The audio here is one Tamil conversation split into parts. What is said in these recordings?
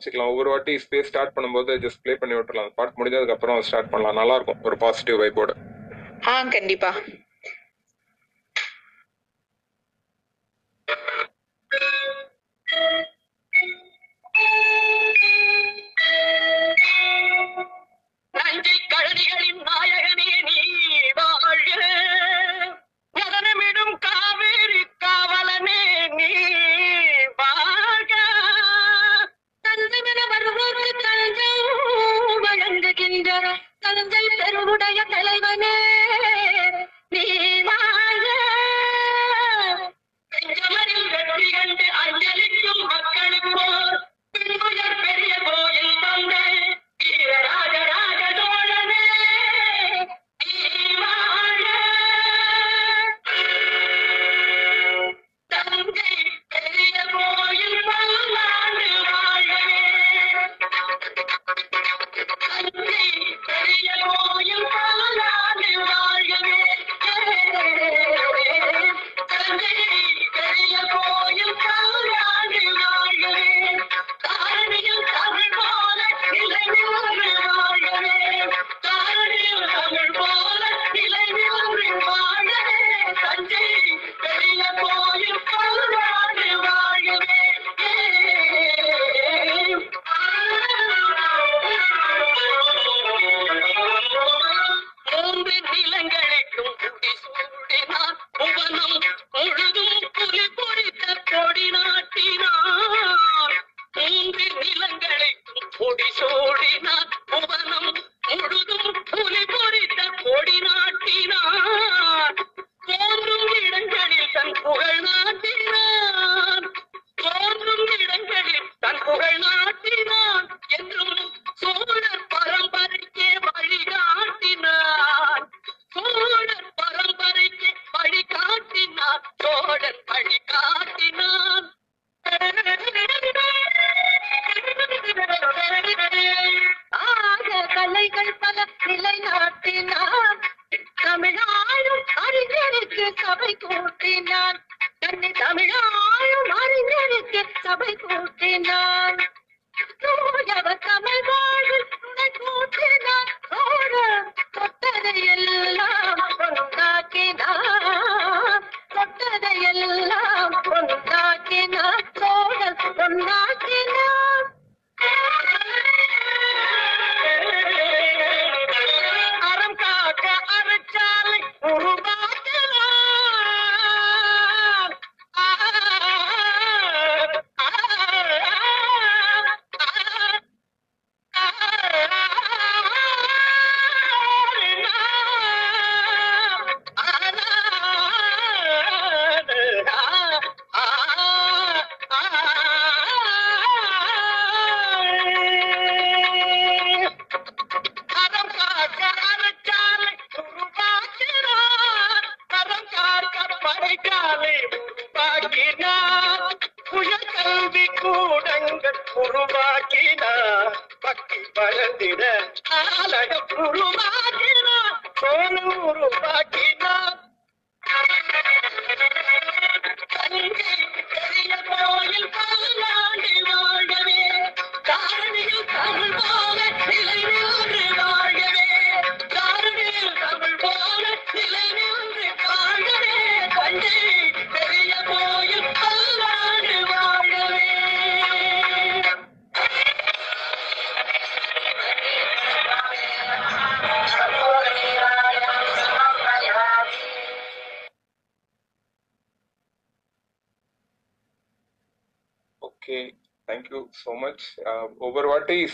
வச்சுக்கலாம். ஒவ்வொரு வாட்டி ஸ்பேஸ் ஸ்டார்ட் பண்ணும்போது ஜஸ்ட் ப்ளே பண்ணி விட்டுறலாம். பாட்டு முடிஞ்சதுக்கு அப்புறம் ஸ்டார்ட் பண்ணலாம். நல்லா இருக்கும் ஒரு பாசிட்டிவ் வைப்போட ஆ கண்டிப்பா. நஞ்சை கழனிகளின் நாயகனே நீ வாழ்க. மதனமிடும் காவேரி காவலனே நீ வாழ்க. தஞ்சமென வருவோருக்கு தஞ்சம் வழங்குகின்ற தஞ்சை பெருவுடைய தலைவனே. நீ வாழ்க. செஞ்சமரில் வெற்றி கண்டு அஞ்சலிக்கும் மக்களுக்கோ பெரிய கோயில் தந்தை வீரராஜர்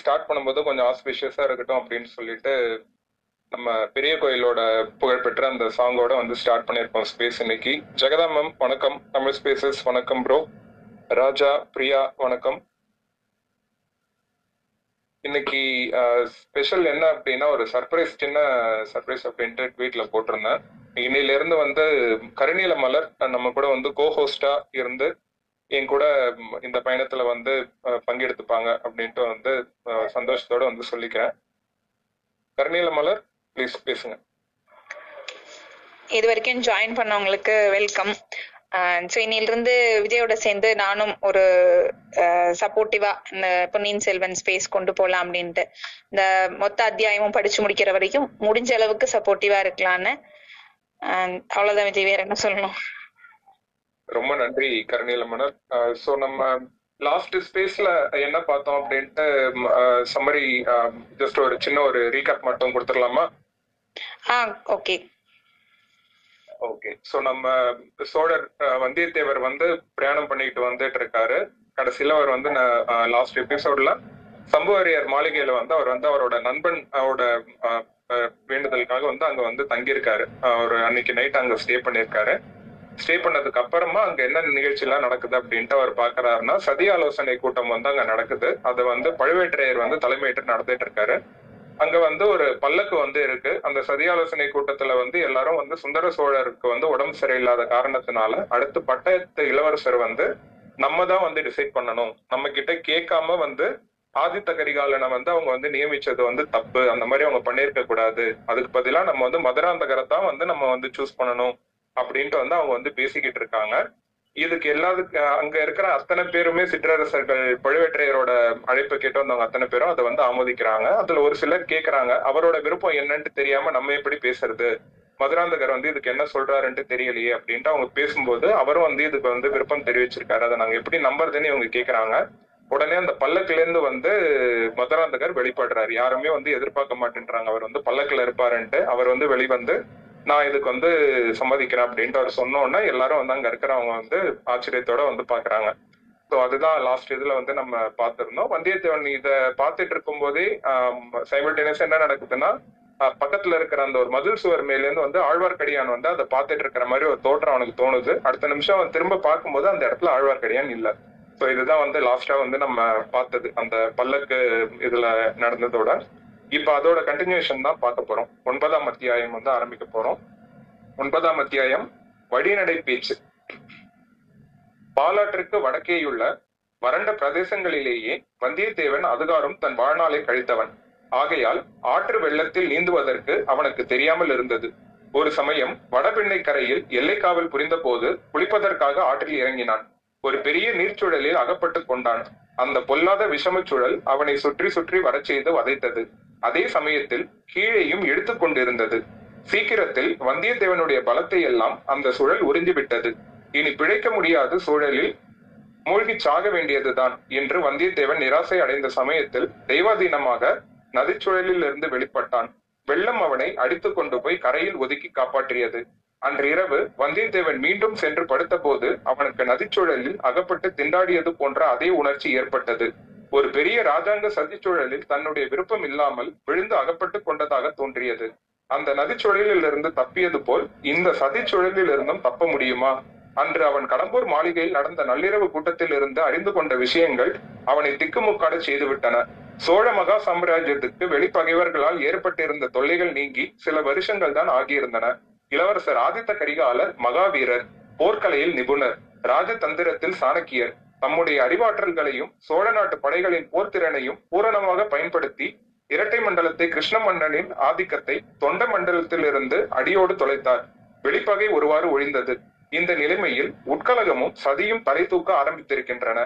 ஸ்டார்ட் பண்ணும்போது கொஞ்சம் ஆஸ்பிஷியஸாக இருக்கட்டும் அப்படின்னு சொல்லிட்டு நம்ம பெரிய கோயிலோட புகழ்பெற்ற அந்த சாங்கோட வந்து ஸ்டார்ட் பண்ணியிருக்கோம் ஸ்பேஸ் இன்னைக்கு. ஜெகதா மேம் வணக்கம். தமிழ் ஸ்பேசஸ் வணக்கம் ப்ரோ ராஜா பிரியா வணக்கம். இன்னைக்கு ஸ்பெஷல் என்ன அப்படின்னா ஒரு சர்ப்ரைஸ் சின்ன சர்ப்ரைஸ் அப்படின்ட்டு ட்வீட்ல போட்டிருந்தேன். இன்னையில இருந்து வந்து கருணில மலர் நம்ம கூட வந்து கோ ஹோஸ்டா இருந்து என் கூட இந்த பயணத்துல வந்து பங்கெடுத்துப்பாங்க அப்படின்ட்டு வந்து சந்தோஷத்தோட வந்து சொல்லிக்கிறேன். கருணீல மலர் ப்ளீஸ் பேசுங்க. இது வரைக்கும் ஜாயின் பண்ணவங்களுக்கு வெல்கம் ஸோ இன்னிலிருந்து விஜயோட சேர்ந்து நானும் ஒரு சப்போர்ட்டிவா இந்த பொன்னியின் செல்வன் ஸ்பேஸ் கொண்டு போகலாம் அப்படின்ட்டு. இந்த மொத்த அத்தியாயமும் படிச்சு முடிக்கிற வரைக்கும் முடிஞ்ச அளவுக்கு சப்போர்ட்டிவா இருக்கலாம்னு. அவ்வளவுதான் விஜய் வேற என்ன சொல்லணும்? ரொம்ப நன்றி கருணீல மலர் ஸோ நம்ம லாஸ்ட் ஸ்பேஸ்ல என்ன பார்த்தோம் அப்படின்ட்டு சம்மரி ஜஸ்ட் ஒரு சின்ன ஒரு ரீகேப் மட்டும் கொடுத்துடலாமா? ஆ ஓகே ஓகே ஸோ நம்ம சோழர் வந்தியத்தேவர் வந்து பிரயாணம் பண்ணிட்டு வந்துட்டு இருக்காரு. கடைசியில அவர் வந்து லாஸ்ட் எபிசோட்ல சம்புவரையர் மாளிகையில வந்து அவர் வந்து அவரோட நண்பன் அவரோட வேண்டுதலுக்காக வந்து அங்க வந்து தங்கியிருக்காரு. அவர் அன்னைக்கு நைட் அங்க ஸ்டே பண்ணியிருக்காரு. ஸ்டே பண்ணதுக்கு அப்புறமா அங்க என்ன நிகழ்ச்சி எல்லாம் நடக்குது அப்படின்ட்டு அவர் பாக்குறாருன்னா சதி ஆலோசனை கூட்டம் வந்து அங்க நடக்குது. அதை வந்து பழுவேற்றையர் வந்து தலைமையேற்று நடந்துட்டு இருக்காரு அங்க வந்து ஒரு பல்லக்கு வந்து இருக்கு. அந்த சதி ஆலோசனை கூட்டத்துல வந்து எல்லாரும் வந்து சுந்தர சோழருக்கு வந்து உடம்பு சரியில்லாத காரணத்தினால அடுத்து பட்டத்து இளவரசர் வந்து நம்ம தான் வந்து டிசைட் பண்ணணும். நம்ம கிட்ட கேட்காம வந்து ஆதித்த கரிகாலனை வந்து அவங்க வந்து நியமிச்சது வந்து தப்பு. அந்த மாதிரி அவங்க பண்ணியிருக்க கூடாது அதுக்கு பதிலாக நம்ம வந்து மதுராந்தகரை தான் வந்து நம்ம வந்து சூஸ் பண்ணணும். அப்படின்ட்டு வந்து அவங்க வந்து பேசிக்கிட்டு இருக்காங்க. இதுக்கு எல்லாத்துக்கு அங்க இருக்கிற அத்தனை பேருமே சிற்றரசர்கள் பழுவேற்றையரோட அழைப்பு கேட்டு வந்தவங்க அத்தனை பேரும் அதை வந்து ஆமோதிக்கிறாங்க. அதுல ஒரு சிலர் கேக்குறாங்க அவரோட விருப்பம் என்னன்ட்டு தெரியாம நம்ம எப்படி பேசுறது? மதுராந்தகர் வந்து இதுக்கு என்ன சொல்றாருன்ட்டு தெரியலையே அப்படின்ட்டு அவங்க பேசும்போது அவரும் வந்து இதுக்கு வந்து விருப்பம் தெரிவிச்சிருக்காரு. அதை நாங்க எப்படி நம்புறதுன்னு இவங்க கேக்குறாங்க. உடனே அந்த பல்லக்குல இருந்து வந்து மதுராந்தகர் வெளிப்படுறாரு. யாருமே வந்து எதிர்பார்க்க மாட்டேன்றாங்க. அவர் வந்து பல்லக்குல இருப்பாருன்ட்டு அவர் வந்து வெளிவந்து நான் இதுக்கு வந்து சம்மதிக்கிறேன் அப்படின்ட்டு அவர் சொன்னோன்னா எல்லாரும் வந்து அங்க இருக்கிறவங்க வந்து ஆச்சரியத்தோட வந்து பாக்குறாங்க. ஸோ அதுதான் லாஸ்ட் இதுல வந்து நம்ம பார்த்திருந்தோம். வந்தியத்தேவன் இதை பார்த்துட்டு இருக்கும் போதே சைமல்டேனியஸ் என்ன நடக்குதுன்னா பக்கத்துல இருக்கிற அந்த ஒரு மதில் சுவர் மேலேருந்து வந்து ஆழ்வார்க்கடியான் வந்து அதை பார்த்துட்டு இருக்கிற மாதிரி ஒரு தோற்றம் அவனுக்கு தோணுது. அடுத்த நிமிஷம் அவன் திரும்ப பார்க்கும்போது அந்த இடத்துல ஆழ்வார்க்கடியான் இல்லை. ஸோ இதுதான் வந்து லாஸ்டா வந்து நம்ம பார்த்தது. அந்த பல்லக்கு இதுல நடந்ததோட. இப்ப அதோட கண்டினியூஷன் தான் பார்க்க போறோம். ஒன்பதாம் அத்தியாயம் வந்து ஆரம்பிக்க போறோம். ஒன்பதாம் அத்தியாயம் வழிநடை பேச்சு. பாலாற்றிற்கு வடக்கேயுள்ள வறண்ட பிரதேசங்களிலேயே வந்தியத்தேவன் அதுகாரும் தன் வாழ்நாளை கழித்தவன். ஆகையால் ஆற்று வெள்ளத்தில் நீந்துவதற்கு அவனுக்கு தெரியாமல் இருந்தது. ஒரு சமயம் வடபெண்ணை கரையில் எல்லைக்காவல் புரிந்த போது குளிப்பதற்காக ஆற்றில் இறங்கினான். ஒரு பெரிய நீர்ச்சூழலில் அகப்பட்டுக் கொண்டான். அந்த பொல்லாத விஷமச் சுழல் அவனை சுற்றி சுற்றி வரச் செய்து வதைத்தது. அதே சமயத்தில் கீழேயும் இழுத்துக் கொண்டிருந்தது. சீக்கிரத்தில் வந்தியத்தேவனுடைய பலத்தை எல்லாம் அந்த சுழல் உறிஞ்சிவிட்டது இனி பிழைக்க முடியாத சூழலில் மூழ்கிச் சாக வேண்டியதுதான் என்று வந்தியத்தேவன் நிராசை அடைந்த சமயத்தில் தெய்வாதீனமாக நதிச்சுழலில் இருந்து வெளிப்பட்டான். வெள்ளம் அவனை அடித்து கொண்டு போய் கரையில் ஒதுக்கி காப்பாற்றியது. அன்று இரவு வந்தியத்தேவன் மீண்டும் சென்று படுத்தபோது அவனுக்கு நதிச்சுழலில் அகப்பட்டு திண்டாடியது போன்ற அதே உணர்ச்சி ஏற்பட்டது. ஒரு பெரிய ராஜாங்க சதிச்சூழலில் தன்னுடைய விருப்பம் இல்லாமல் விழுந்து அகப்பட்டு கொண்டதாக தோன்றியது. அந்த நதிச்சுழலிலிருந்து தப்பியது போல் இந்த சதிச்சுழலிலிருந்தும் தப்ப முடியுமா? அன்று அவன் கடம்பூர் மாளிகையில் நடந்த நள்ளிரவு கூட்டத்தில் இருந்து அறிந்து கொண்ட விஷயங்கள் அவனை திக்குமுக்காட செய்துவிட்டன. சோழ மகா சாம்ராஜ்யத்துக்கு வெளிப்பகைவர்களால் ஏற்பட்டிருந்த தொல்லைகள் நீங்கி சில வருஷங்கள் தான் ஆகியிருந்தன. இளவரசர் ஆதித்த கரிகாலர் மகாவீரர் போர்க்கலையில் நிபுணர் ராஜதந்திரத்தில் சாணக்கியர். தம்முடைய அறிவாற்றல்களையும் சோழ நாட்டு படைகளின் போர்த்திறனையும் பூரணமாக பயன்படுத்தி இரட்டை மண்டலத்தை கிருஷ்ண மன்னனின் ஆதிக்கத்தை தொண்ட மண்டலத்திலிருந்து அடியோடு தொலைத்தார். வெளிப்பகை ஒருவாறு ஒழிந்தது. இந்த நிலைமையில் உட்கலகமும் சதியும் தலை தூக்க ஆரம்பித்திருக்கின்றன.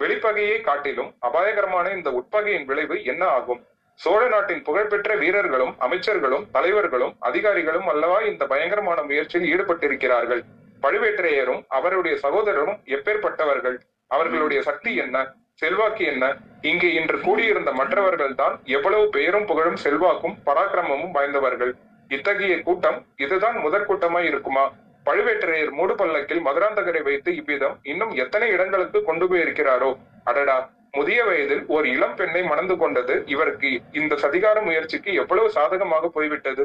வெளிப்பகையை காட்டிலும் அபாயகரமான இந்த உட்பகையின் விளைவு என்ன ஆகும்? சோழ நாட்டின் புகழ்பெற்ற வீரர்களும் அமைச்சர்களும் தலைவர்களும் அதிகாரிகளும் அல்லவா இந்த பயங்கரமான முயற்சியில் ஈடுபட்டிருக்கிறார்கள். பழுவேற்றையரும் அவருடைய சகோதரரும் எப்பேற்பட்டவர்கள்? அவர்களுடைய சக்தி என்ன? செல்வாக்கு என்ன? இங்கே இன்று கூடியிருந்த மற்றவர்கள் தான் எவ்வளவு பெயரும் புகழும் செல்வாக்கும் பராக்கிரமமும் வாய்ந்தவர்கள். இத்தகைய கூட்டம் இதுதான் முதற் கூட்டமாய் இருக்குமா? பழுவேற்றையர் மூடு பல்லக்கில் மதுராந்தகரை வைத்து இவ்விதம் இன்னும் எத்தனை இடங்களுக்கு கொண்டு போயிருக்கிறாரோ? அடடா! முதிய வயதில் ஒரு இளம் பெண்ணை மணந்து கொண்டது இவருக்கு இந்த சதிகார முயற்சிக்கு எவ்வளவு சாதகமாக போய்விட்டது?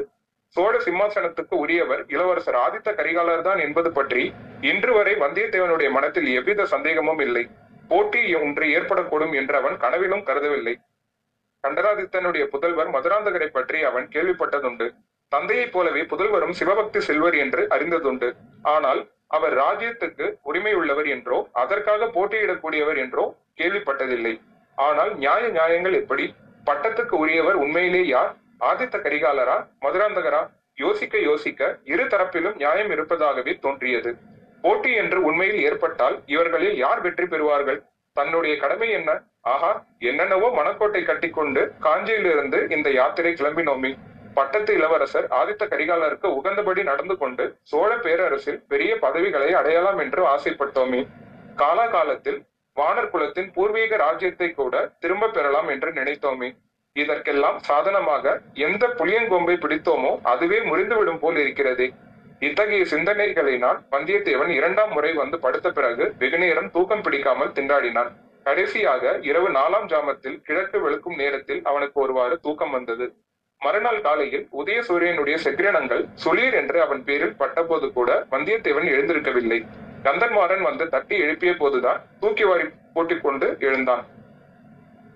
சோழ சிம்மாசனத்துக்கு உரியவர் இளவரசர் ஆதித்த கரிகாலர் தான் என்பது பற்றி இன்று வரை வந்தியத்தேவனுடைய மனத்தில் எவ்வித சந்தேகமும் இல்லை. போட்டி ஒன்று ஏற்படக்கூடும் என்று அவன் கனவிலும் கருதவில்லை. கண்டராதித்தனுடைய புதல்வர் மதுராந்தகரை பற்றி அவன் கேள்விப்பட்டதுண்டு. தந்தையைப் போலவே புதல்வரும் சிவபக்தி செல்வர் என்று அறிந்ததுண்டு. ஆனால் அவர் ராஜ்யத்துக்கு உரிமை உள்ளவர் என்றோ அதற்காக போட்டியிடக்கூடியவர் என்றோ கேள்விப்பட்டதில்லை. ஆனால் நியாய நியாயங்கள் எப்படி? பட்டத்துக்கு உரியவர் உண்மையிலே யார்? ஆதித்த கரிகாலரா மதுராந்தகரா? யோசிக்க யோசிக்க இரு தரப்பிலும் நியாயம் இருப்பதாகவே தோன்றியது. போட்டி என்று உண்மையில் ஏற்பட்டால் இவர்களில் யார் வெற்றி பெறுவார்கள்? தன்னுடைய கடமை என்ன? ஆஹா என்னென்னவோ மணக்கோட்டை கட்டிக்கொண்டு காஞ்சியிலிருந்து இந்த யாத்திரை கிளம்பினோமே. பட்டத்து இளவரசர் ஆதித்த கரிகாலருக்கு உகந்தபடி நடந்து கொண்டு சோழ பேரரசில் பெரிய பதவிகளை அடையலாம் என்று ஆசைப்பட்டோமே. காலாகாலத்தில் வானர் குலத்தின் பூர்வீக ராஜ்யத்தை கூட திரும்ப பெறலாம் என்று நினைத்தோமே. இதற்கெல்லாம் சாதனமாக எந்த புளியங்கொம்பை பிடித்தோமோ அதுவே முறிந்துவிடும் போல் இருக்கிறதே. இத்தகைய சிந்தனைகளினால் வந்தியத்தேவன் இரண்டாம் முறை வந்து படுத்த பிறகு வெகுநேரம் தூக்கம் பிடிக்காமல் திண்டாடினான். கடைசியாக இரவு நாலாம் ஜாமத்தில் கிழக்கு வெளுக்கும் நேரத்தில் அவனுக்கு ஒருவாறு தூக்கம் வந்தது. மறுநாள் காலையில் உதய சூரியனுடைய செக்கிரணங்கள் சுளீர் என்று அவன் பேரில் பட்டபோது கூட வந்தியத்தேவன் எழுந்திருக்கவில்லை. கந்தன்மாறன் வந்து தட்டி எழுப்பிய போதுதான் தூக்கி வாரி போட்டிக் கொண்டு எழுந்தான்.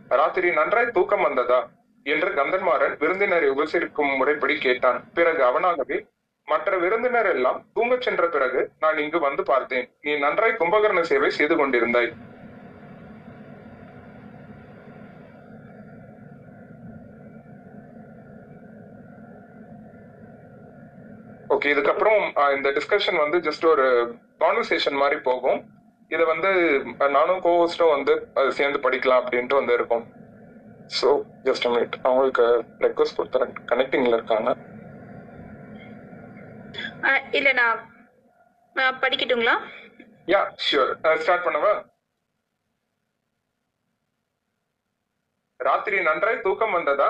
ராத்திரி நன்றாய் தூக்கம் வந்ததா? என்று கந்தன்மாறன் விருந்தினரை உபசரிக்கும் முறைப்படி கேட்டான். பிறகு அவனாகவே மற்ற விருந்தினர் எல்லாம் தூங்கச் சென்ற பிறகு நான் இங்கு வந்து பார்த்தேன். நீ நன்றாய் கும்பகரண சேவை செய்து கொண்டிருந்தாய். ஓகே இதுக்கப்புறம் இந்த டிஸ்கஷன் வந்து ஜஸ்ட் ஒரு கான்வர்சேஷன் மாதிரி போகும். இதை வந்து நானும் கோஹோஸ்டும் வந்து அது சேர்ந்து படிக்கலாம் அப்படின்ட்டு வந்து இருக்கோம். ஸோ ஜஸ்ட் மினிட் அவங்களுக்கு ரெக்வஸ்ட் கொடுத்துறேன் கனெக்டிங்ல இருக்காங்க. ஆஹ் இல்ல நான் நான் படிக்கட்டுங்களா? யா ஷியோர் ஸ்டார்ட் பண்ணவா ராத்திரி நன்றாய் தூக்கம் வந்ததா?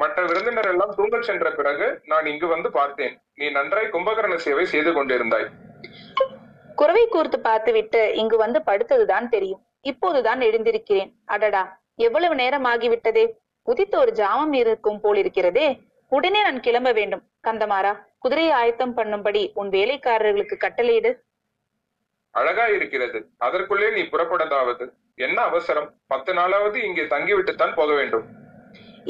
மற்ற விருந்தினர் எல்லாம் தூங்கச் சென்ற பிறகு நான் இங்கு வந்து பார்த்தேன். நீ நன்றாய் கும்பகரண சேவை செய்து கொண்டிருந்தாய். குறவை கூர்த்து பார்த்துவிட்டு இங்கு வந்து படுத்ததுதான் தெரியும். இப்போதுதான் எழுந்திருக்கிறேன். அடடா எவ்வளவு நேரம் ஆகிவிட்டதே உதித்த ஒரு ஜாமம் இருக்கும் போல் இருக்கிறதே. உடனே நான் கிளம்ப வேண்டும். கந்தமாரா குதிரையை ஆயத்தம் பண்ணும்படி உன் வேலைக்காரர்களுக்கு கட்டளையிடு. அழகா இருக்கிறது அதற்குள்ளே நீ புறப்படதாவது என்ன அவசரம்? பத்து நாளாவது இங்கே தங்கிவிட்டுத்தான் போக வேண்டும்.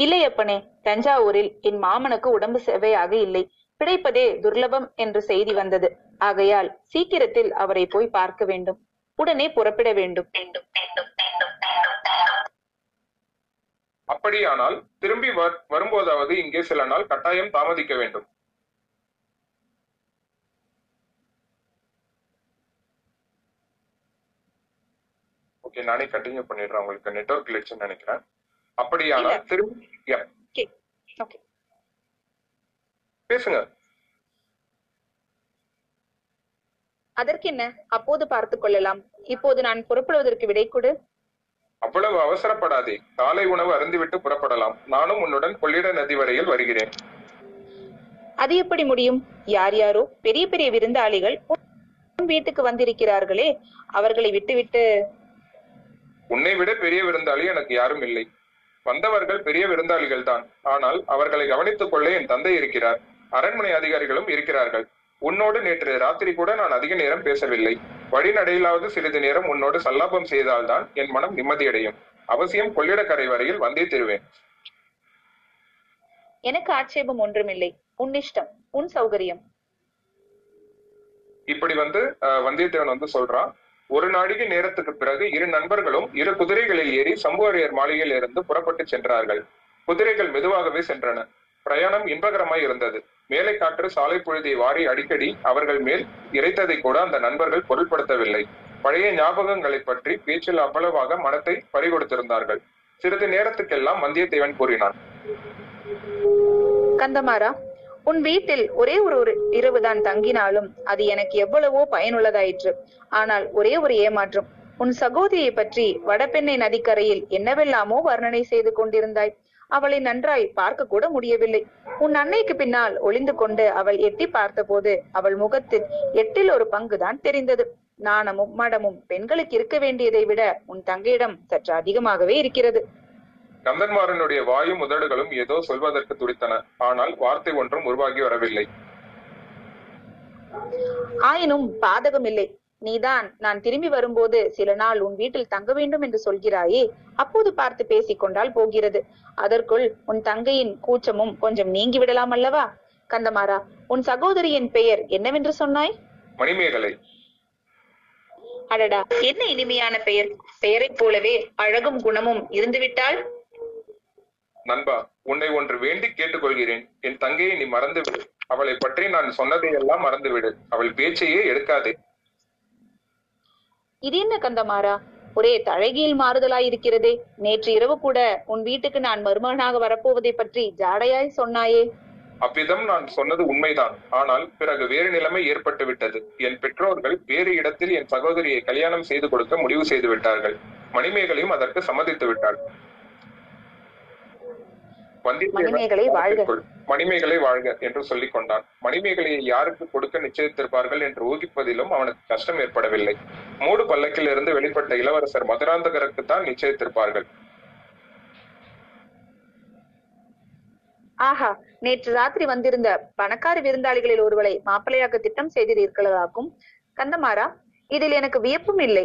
இல்லை அப்பனே தஞ்சாவூரில் என் மாமனுக்கு உடம்பு செவையாக இல்லை. பிழைப்பதே துர்லபம் என்று செய்தி வந்தது. ஆகையால் சீக்கிரத்தில் அவரை போய் பார்க்க வேண்டும். உடனே புறப்பட வேண்டும். அப்படியானால் திரும்பி வரும்போதாவது இங்கே சில நாள் கட்டாயம் தாமதிக்க வேண்டும். ஓகே நானே கண்டினியூ பண்ணிடுறேன். உங்களுக்கு நெட்ஒர்க் கிளிச்சுன்னு நினைக்கிறேன். அப்படியானால். திரும்பி பேசுங்க. அதற்கென்ன அப்போது பார்த்துக் கொள்ளலாம். இப்போது நான் புறப்படுவதற்கு விடை கொடு. அவ்வளவு அவசரப்படாதே. காலை உணவு அருந்திவிட்டு புறப்படலாம். நானும் உன்னுடன் கொள்ளிட நதி வரையில் வருகிறேன். அது எப்படி முடியும்? யார் யாரோ பெரிய பெரிய விருந்தாளிகள் வீட்டுக்கு வந்திருக்கிறார்களே. அவர்களை விட்டுவிட்டு. உன்னை விட பெரிய விருந்தாளி எனக்கு யாரும் இல்லை. வந்தவர்கள் பெரிய விருந்தாளிகள் தான் ஆனால் அவர்களை கவனித்துக் கொள்ள என் தந்தை இருக்கிறார். அரண்மனை அதிகாரிகளும் இருக்கிறார்கள். உன்னோடு நேற்று ராத்திரி கூட நான் அதிக நேரம் பேசவில்லை. வழிநடையிலாவது சிறிது நேரம் உன்னோடு சல்லாபம் செய்தால்தான் என் மனம் நிம்மதியடையும். அவசியம் கொள்ளிடக்கரை வரையில் வந்தே திருவேன். எனக்கு ஆட்சேபம் ஒன்றுமில்லை. உன் இஷ்டம் உன் சௌகரியம். இப்படி வந்து வந்தியத்தேவன் வந்து சொல்றான் ஒரு நாடிகை நேரத்துக்கு பிறகு இரு நண்பர்களும் இரு குதிரைகளில் ஏறி சம்புவரையர் மாளிகையில் இருந்து புறப்பட்டு சென்றார்கள். குதிரைகள் மெதுவாகவே சென்றன. பிரயாணம் இன்பகரமாய் இருந்தது. மேலை காற்று சாலை பொழுதை வாரி அடிக்கடி அவர்கள் மேல் இறைத்ததை கூட அந்த நண்பர்கள் பொருட்படுத்தவில்லை. பழைய ஞாபகங்களை பற்றி பேச்சில் அவ்வளவாக மனத்தை பறிகொடுத்திருந்தார்கள். சிறிது நேரத்துக்கெல்லாம் வந்தியத்தேவன் கூறினான். கந்தமாரா உன் வீட்டில் ஒரே ஒரு ஒரு இரவுதான் தங்கினாலும் அது எனக்கு எவ்வளவோ பயனுள்ளதாயிற்று. ஆனால் ஒரே ஒரு ஏமாற்றம். உன் சகோதரியை பற்றி வடபெண்ணை நதிக்கரையில் என்னவெல்லாமோ வர்ணனை செய்து கொண்டிருந்தாய். அவளை நன்றாய் பார்க்க கூட முடியவில்லை. உன் அன்னைக்கு பின்னால் ஒளிந்து கொண்டு அவள் எட்டி பார்த்தபோது அவள் முகத்தில் எட்டில் ஒரு பங்குதான் தெரிந்தது. நாணமும் மடமும் பெண்களுக்கு இருக்க வேண்டியதை விட உன் தங்கையிடம் சற்று அதிகமாகவே இருக்கிறது. கந்தன்மாறனுடைய வாயும் உதடுகளும் ஏதோ சொல்வதற்கு துடித்தன. ஆனால் வார்த்தை ஒன்றும் உருவாகி வரவில்லை. ஆயினும் பாதகம் இல்லை நீதான் நான் திரும்பி வரும்போது சில நாள் உன் வீட்டில் தங்க வேண்டும் என்று சொல்கிறாயே அப்போது பார்த்து பேசிக் கொண்டால் போகிறது. அதற்குள் உன் தங்கையின் கூச்சமும் கொஞ்சம் நீங்கி விடலாம் அல்லவா? கந்தமாரா உன் சகோதரியின் பெயர் என்னவென்று சொன்னாய்? மணிமேகலை. அடடா என்ன இனிமையான பெயர்? பெயரைப் போலவே அழகும் குணமும் இருந்துவிட்டால்? நண்பா உன்னை ஒன்று வேண்டி கேட்டுக்கொள்கிறேன். என் தங்கையை நீ மறந்து விடு அவளை பற்றி நான் சொன்னதையெல்லாம் மறந்து விடு அவள் பேச்சையே எடுக்காதே. இது என்ன கந்தமாறா? ஒரே தழகியில் மாறுதலாயிருக்கிறதே. நேற்று இரவு கூட உன் வீட்டுக்கு நான் மருமகனாக வரப்போவதை பற்றி ஜாடையாய் சொன்னாயே. அவ்விதம் நான் சொன்னது உண்மைதான். ஆனால் பிறகு வேறு நிலைமை ஏற்பட்டு விட்டது என் பெற்றோர்கள் வேறு இடத்தில் என் சகோதரியை கல்யாணம் செய்து கொடுக்க முடிவு செய்து விட்டார்கள் மணிமேகலையும் அதற்கு சம்மதித்து விட்டாள் மணிமேகலை வாழ்க. மணிமேகலை வாழ்க என்று சொல்லிக் கொண்டான் மணிமேகலையை யாருக்கு கொடுக்க நிச்சயித்திருப்பார்கள் என்று ஊகிப்பதிலும் அவனுக்கு கஷ்டம் ஏற்படவில்லை. மூடு பல்லக்கில் இருந்து வெளிப்பட்ட இளவரசர் மதுராந்தகருக்கு தான் நிச்சயித்திருப்பார்கள். ஆஹா நேற்று ராத்திரி வந்திருந்த பணக்கார விருந்தாளிகளில் ஒருவரை மாப்பிள்ளையாக்க திட்டம் செய்திருக்கிறதாக்கும் கந்தமாறா இதில் எனக்கு வியப்பும் இல்லை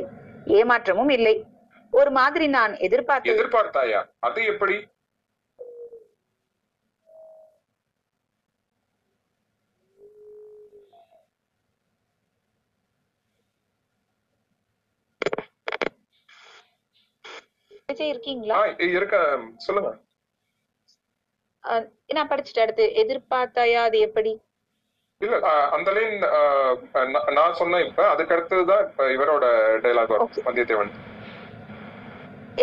ஏமாற்றமும் இல்லை. ஒரு மாதிரி நான் எதிர்பார்த்தது. எதிர்பார்த்தாயா? அது எப்படி? விஜய் இருக்கீங்களா? இருக்க சொல்லுங்க. நான் படிச்சுட்டு அடுத்து. எதிர்பார்த்தாயா அது எப்படி? இல்ல அந்த லைன் நான் சொன்னேன் இப்ப. அதுக்கு அடுத்ததுதான் இப்ப இவரோட டைலாக் வரும். வந்தியத்தேவன்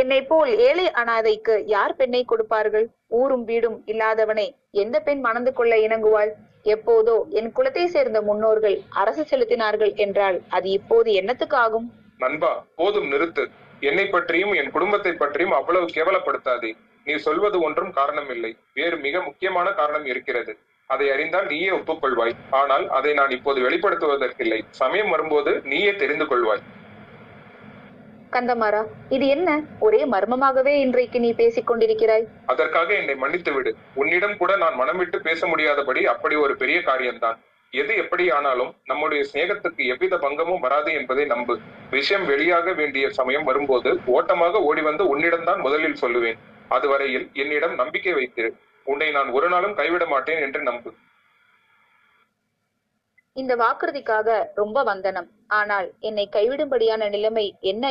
என்னை போல் ஏழை அனாதைக்கு யார் பெண்ணை கொடுப்பார்கள்? ஊரும் வீடும் இல்லாதவனை எந்த பெண் மணந்து கொள்ள இணங்குவாள்? எப்போதோ என் குலத்தை சேர்ந்த முன்னோர்கள் அரசு செலுத்தினார்கள் என்றால் அது இப்போது என்னத்துக்கு ஆகும்? நண்பா போதும் நிறுத்து. என்னை பற்றியும் என் குடும்பத்தை பற்றியும் அவ்வளவு கேவலப்படுத்தாதே. நீ சொல்வது ஒன்றும் காரணம் இல்லை வேறு மிக முக்கியமான காரணம் இருக்கிறது. அதை அறிந்தால் நீயே ஒப்புக்கொள்வாய். ஆனால் அதை நான் இப்போது வெளிப்படுத்துவதற்கில்லை. சமயம் வரும்போது நீயே தெரிந்து கொள்வாய். கந்தமாறா இது என்ன? ஒரே மர்மமாகவே இன்றைக்கு நீ பேசிக் கொண்டிருக்கிறாய். அதற்காக என்னை மன்னித்து விடு உன்னிடம் கூட நான் மனம் விட்டு பேச முடியாதபடி அப்படி ஒரு பெரிய காரியம்தான். எது எப்படியானாலும் நம்முடைய சிநேகத்துக்கு எவ்வித பங்கமும் வராது என்பதை நம்பு. விஷயம் வெளியாக வேண்டிய சமயம் வரும்போது ஓட்டமாக ஓடி வந்து உன்னிடம்தான் முதலில் சொல்லுவேன். அதுவரையில் என்னிடம் நம்பிக்கை வைத்திரு உன்னை நான் ஒரு நாளும் கைவிட மாட்டேன் என்று நம்பு. இந்த வாக்குறுதிக்காக ரொம்ப வந்தனம். ஆனால் என்னை கைவிடும்படியான நிலைமை என்ன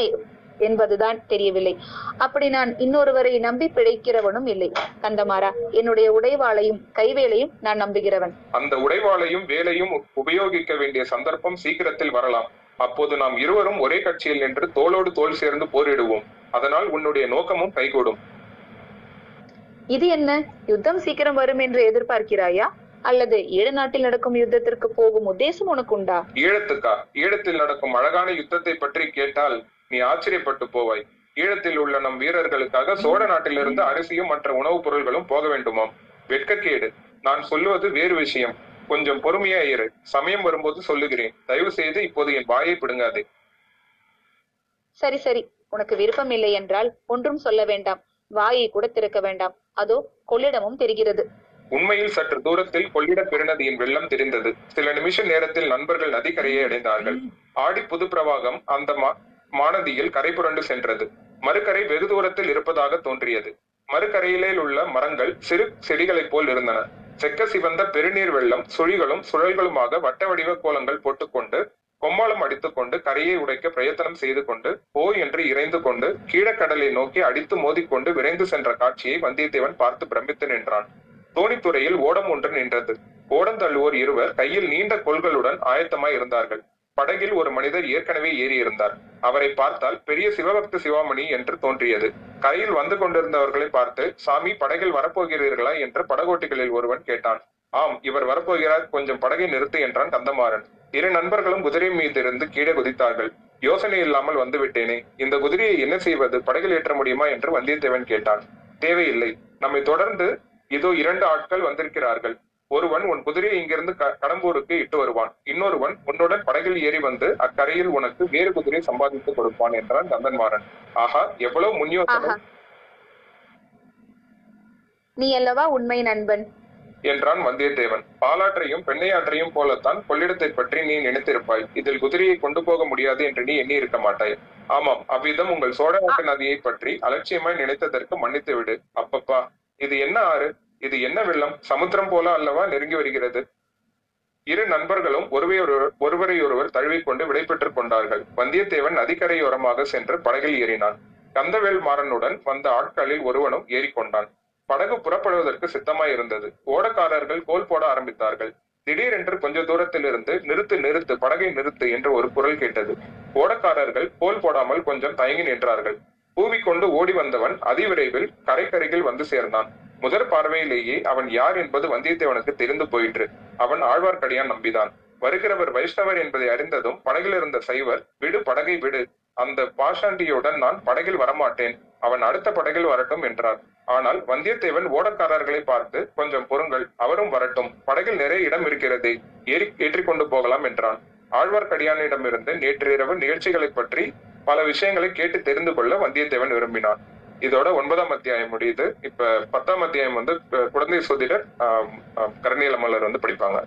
என்பதுதான் தெரியவில்லை. அப்படி நான் இன்னொருவரை நம்பி பிழைக்கிறவனும் இல்லை. கந்தமாறா என்னுடைய உடைவாளையும் கைவேலையும் நான் நம்புகிறவன். அந்த உடைவாளையும் வேலையும் உபயோகிக்க வேண்டிய சந்தர்ப்பம் சீக்கிரத்தில் வரலாம். அப்போது நாம் இருவரும் ஒரே கட்சியில் நின்று தோளோடு தோள் சேர்ந்து போரிடுவோம். அதனால் உன்னுடைய நோக்கமும் கைகூடும். இது என்ன? யுத்தம் சீக்கிரம் வரும் என்று எதிர்பார்க்கிறாயா? அல்லது ஈழ நாட்டில் நடக்கும் யுத்தத்திற்கு போகும் உத்தேசம் உனக்கு உண்டா ஈழத்துக்கா? ஈழத்தில் நடக்கும் அழகான யுத்தத்தை பற்றி கேட்டால் நீ ஆச்சரியப்பட்டு போவாய். ஈழத்தில் உள்ள நம் வீரர்களுக்காக சோழ நாட்டிலிருந்து அரிசியும் மற்ற உணவுப் பொருள்களும் போக வேண்டுமாம். வெட்கக்கேடு. நான் சொல்லுவது வேறு விஷயம். கொஞ்சம் பொறுமையா இரு. சமயம் வரும்போது சொல்லுகிறேன். தயவு செய்து இப்போது என் வாயை பிடுங்காதே. சரி சரி. உனக்கு விருப்பம் இல்லை என்றால் ஒன்றும் சொல்ல வேண்டாம். வாயை கூட திறக்க வேண்டாம். அதோ கொள்ளிடமும் தெரிகிறது. உண்மையில் சற்று தூரத்தில் கொள்ளிட பெருநதியின் வெள்ளம் தெரிந்தது. சில நிமிஷ நேரத்தில் நண்பர்கள் நதிக்கரையை அடைந்தார்கள். ஆடி புது பிரவாகம் அந்த மானதியில் கரை புரண்டு சென்றது. மறுக்கரை வெகு தூரத்தில் இருப்பதாக தோன்றியது. மறுக்கரையிலே உள்ள மரங்கள் சிறு செடிகளைப் போல் இருந்தன. செக்க சிவந்த பெருநீர் வெள்ளம் சுழிகளும் சுழல்களுமாக வட்ட வடிவ கோலங்கள் போட்டுக்கொண்டு கொம்மாளம் அடித்துக்கொண்டு கரையை உடைக்க பிரயத்தனம் செய்து கொண்டு போ என்று இறைந்து கொண்டு கீழக்கடலை நோக்கி அடித்து மோதிக்கொண்டு விரைந்து சென்ற காட்சியை வந்தியத்தேவன் பார்த்து பிரமித்து நின்றான். தோணித்துறையில் ஓடம் ஒன்று நின்றது. ஓடம் தள்ளுவோர் இருவர் கையில் நீண்ட கொள்களுடன் ஆயத்தமாய் இருந்தார்கள். படகில் ஒரு மனிதர் ஏற்கனவே ஏறி இருந்தார் அவரை பார்த்தால் பெரிய சிவபக்த சிவாமணி என்று தோன்றியது. கரையில் வந்து கொண்டிருந்தவர்களை பார்த்து சாமி படகில் வரப்போகிறீர்களா? என்று படகோட்டிகளில் ஒருவன் கேட்டான். ஆம் இவர் வரப்போகிறார். கொஞ்சம் படகை நிறுத்து என்றான் கந்தமாறன் இரு நண்பர்களும் குதிரை மீதிருந்து கீழே குதித்தார்கள். யோசனை இல்லாமல் வந்து விட்டேனே. இந்த குதிரையை என்ன செய்வது? படகில் ஏற்ற முடியுமா? என்று வந்தியத்தேவன் கேட்டான். தேவையில்லை. நம்மை தொடர்ந்து இதோ இரண்டு ஆட்கள் வந்திருக்கிறார்கள். ஒருவன் உன் குதிரையை இங்கிருந்து கடம்பூருக்கு இட்டு வருவான். இன்னொருவன் உன்னுடன் படகில் ஏறி வந்து அக்கரையில் உனக்கு வேறு குதிரை சம்பாதித்து கொடுப்பான் என்றான் கந்தன்மாறன் ஆஹா எவ்வளவு முன்யோசனை. ஆஹா. நீ அல்லவா உண்மை நண்பன்? என்றான் வந்தியத்தேவன். பாலாற்றையும் பெண்ணையாற்றையும் போலத்தான் கொள்ளிடத்தை பற்றி நீ நினைத்திருப்பாய். இதில் குதிரையை கொண்டு போக முடியாது என்று நீ எண்ணி இருக்க மாட்டாய். ஆமாம் அவ்விதம் உங்கள் சோழ நாட்டு நதியை பற்றி அலட்சியமாய் நினைத்ததற்கு மன்னித்து விடு அப்பப்பா இது என்ன ஆறு? இது என்ன வெள்ளம்? சமுத்திரம் போல அல்லவா நெருங்கி வருகிறது? இரு நண்பர்களும் ஒருவரையொருவர் ஒருவரையொருவர் தழுவிக்கொண்டு விடைபெற்றுக் கொண்டார்கள். வந்தியத்தேவன் நதிக்கரையோரமாக சென்று படகில் ஏறினான். கந்தவேல் மாறனுடன் வந்த ஆட்களில் ஒருவனும் ஏறிக்கொண்டான். படகு புறப்படுவதற்கு சித்தமாய் இருந்தது ஓடக்காரர்கள் கோல் போட ஆரம்பித்தார்கள். திடீரென்று கொஞ்ச தூரத்தில் இருந்து நிறுத்து நிறுத்து படகை நிறுத்து என்று ஒரு குரல் கேட்டது. ஓடக்காரர்கள் கோல் போடாமல் கொஞ்சம் தயங்கி நின்றார்கள். கூவிக்கொண்டு ஓடி வந்தவன் அதிவிரைவில் கரைக்கரையில் வந்து சேர்ந்தான். முதற் பார்வையிலேயே அவன் யார் என்பது வந்தியத்தேவனுக்கு தெரிந்து போயிற்று. அவன் ஆழ்வார்க்கடியான் நம்பிதான். வருகிறவர் வைஷ்ணவர் என்பதை அறிந்ததும் படகில் இருந்த சைவர் விடு படகை விடு. அந்த பாஷாண்டியுடன் நான் படகில் வரமாட்டேன். அவன் அடுத்த படகில் வரட்டும் என்றார். ஆனால் வந்தியத்தேவன் ஓடக்காரர்களை பார்த்து கொஞ்சம் பொறுங்கள் அவரும் வரட்டும். படகில் நிறைய இடம் இருக்கிறதே. ஏறி ஏற்றிக்கொண்டு போகலாம் என்றான். ஆழ்வார்க்கடியானிடமிருந்து நேற்றிரவு நிகழ்ச்சிகளை பற்றி பல விஷயங்களை கேட்டு தெரிந்து கொள்ள வந்தியத்தேவன் விரும்பினான். இதோட ஒன்பதாம் அத்தியாயம் முடியுது. இப்ப பத்தாம் அத்தியாயம் வந்து குழந்தை சோதிடர் கரணியல மலர் வந்து படிப்பாங்க.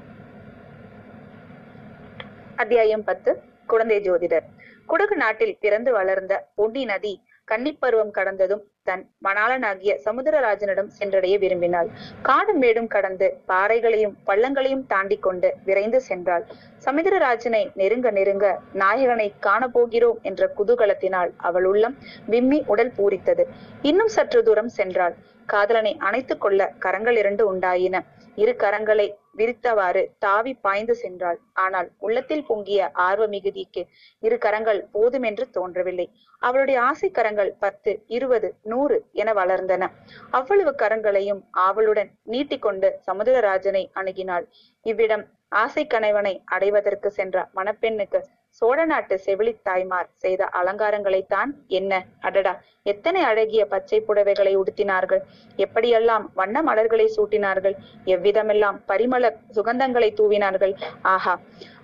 அத்தியாயம் பத்து குழந்தை ஜோதிடர். குடகு நாட்டில் பிறந்து வளர்ந்த பொன்னி நதி கன்னிப்பருவம் கடந்ததும் தன் மணாளனாகிய சமுத்திரராஜனிடம் சென்றடைய விரும்பினாள். காடும் மேடும் கடந்து பாறைகளையும் பள்ளங்களையும் தாண்டி கொண்டு விரைந்து சென்றாள். சமுதிரராஜனை நெருங்க நெருங்க நாயகனை காணப்போகிறோம் என்ற குதூகலத்தினால் அவள் உள்ளம் விம்மி உடல் பூரித்தது. இன்னும் சற்று தூரம் சென்றாள். காதலனை அணைத்துக் கொள்ள கரங்கள் இரண்டு உண்டாயின. இரு கரங்களை விரித்தவாறு தாவி பாய்ந்து சென்றாள். ஆனால் உள்ளத்தில் பொங்கிய ஆர்வ மிகுதிக்கு இரு கரங்கள் போதுமென்று தோன்றவில்லை. அவளுடைய ஆசை கரங்கள் பத்து இருபது நூறு என வளர்ந்தன. அவ்வளவு கரங்களையும் ஆவலுடன் நீட்டிக்கொண்டு சமுதிரராஜனை அணுகினாள். இவ்விடம் ஆசை கணவனை அடைவதற்கு சென்ற மணப்பெண்ணுக்கு சோழ நாட்டு செவிலி தாய்மார் செய்த அலங்காரங்களைத்தான் என்ன? அடடா! எத்தனை அழகிய பச்சை புடவைகளை உடுத்தினார்கள்? எப்படியெல்லாம் வண்ண மலர்களை சூட்டினார்கள்? எவ்விதமெல்லாம் பரிமள சுகந்தங்களை தூவினார்கள்? ஆஹா!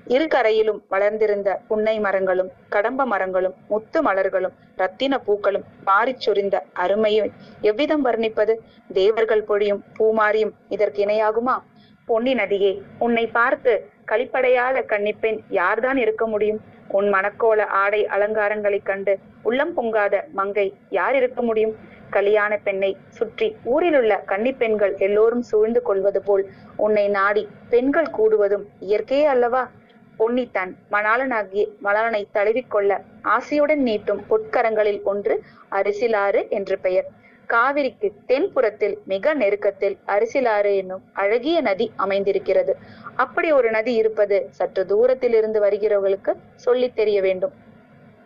இரு கரையிலும் வளர்ந்திருந்த புன்னை மரங்களும் கடம்ப மரங்களும் முத்து மலர்களும் ரத்தின பூக்களும் பாரிச் சொரிந்த அருமையை எவ்விதம் வர்ணிப்பது? தேவர்கள் பொழியும் பூமாரியும் இதற்கு இணையாகுமா? பொன்னி நதியே உன்னை பார்த்து களிப்படையாத கன்னிப்பெண் யார்தான் இருக்க முடியும்? உன் மணக்கோல ஆடை அலங்காரங்களைக் கண்டு உள்ளம் பொங்காத மங்கை யார் இருக்க முடியும்? கலியாண பெண்ணை சுற்றி ஊரிலுள்ள கன்னிப்பெண்கள் எல்லோரும் சூழ்ந்து கொள்வது போல் உன்னை நாடி பெண்கள் கூடுவதும் இயற்கையே அல்லவா? பொன்னி தன் மணாளனாகிய மணாளனை தழுவிக்கொள்ள ஆசையுடன் நீட்டும் பொற்கரங்களில் ஒன்று அரிசிலாறு என்று பெயர். காவிரிக்கு தென்புறத்தில் மிக நெருக்கத்தில் அரிசிலாறு என்னும் அழகிய நதி அமைந்திருக்கிறது. அப்படி ஒரு நதி இருப்பது சற்று தூரத்தில் இருந்து வருகிறவர்களுக்கு சொல்லித் தெரிய வேண்டும்.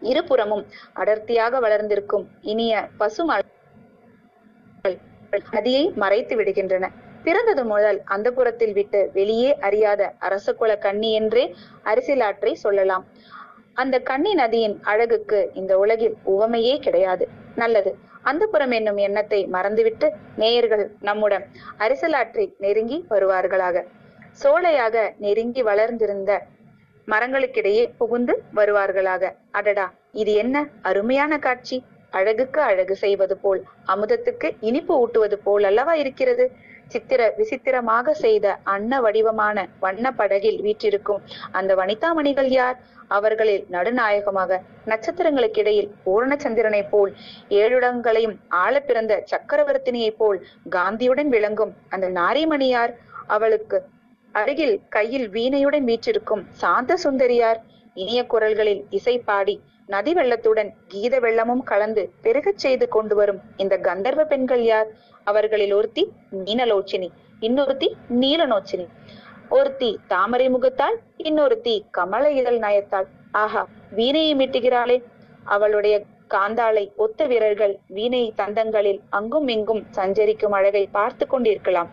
இருபுறமும் அடர்த்தியாக வளர்ந்திருக்கும் இனிய பசும நதியை மறைத்து விடுகின்றன. பிறந்தது முதல் அந்த புறத்தில் விட்டு வெளியே அறியாத அரச குல கன்னி என்றே அரிசிலாற்றை சொல்லலாம். அந்த கன்னி நதியின் அழகுக்கு இந்த உலகில் உவமையே கிடையாது. நல்லது. அந்தபுரம் என்னும் எண்ணத்தை மறந்துவிட்டு நேயர்கள் நம்முடன் அரசலாற்றை நெருங்கி வருவார்களாக. சோலையாக நெருங்கி வளர்ந்திருந்த மரங்களுக்கிடையே புகுந்து வருவார்களாக. அடடா இது என்ன அருமையான காட்சி! அழகுக்கு அழகு செய்வது போல் அமுதத்துக்கு இனிப்பு ஊட்டுவது போல் அல்லவா இருக்கிறது? சித்திர விசித்திரமாக செய்த அன்ன வடிவமான வண்ண படகில் வீற்றிருக்கும் அந்த வனிதாமணிகள் யார்? அவர்களில் நடுநாயகமாக நட்சத்திரங்களுக்கு இடையில் பூரணச்சந்திரனைப் போல் ஏழுடங்களையும் ஆள பிறந்த சக்கரவர்த்தினியைப் போல் காந்தியுடன் விளங்கும் அந்த நாரிமணியார் அவளுக்கு அருகில் கையில் வீணையுடன் வீற்றிருக்கும் சாந்த சுந்தரியார் இனிய குரல்களில் இசை பாடி நதி வெள்ளத்துடன் கீத வெள்ளமும் கலந்து பெருகச் செய்து கொண்டு வரும் இந்த கந்தர்வ பெண்கள் யார்? அவர்களில் ஒருத்தி மீனலோச்சினி இன்னொருத்தி நீலநோச்சினி. ஒருத்தி தாமரை முகத்தால் இன்னொருத்தி கமல இதழ் நயத்தாள் ஆஹா வீணையை மீட்டுகிறாளே. அவளுடைய காந்தாளை ஒத்த வீரர்கள் வீணை தந்தங்களில் அங்கும் இங்கும் சஞ்சரிக்கும் அழகை பார்த்து கொண்டிருக்கலாம்.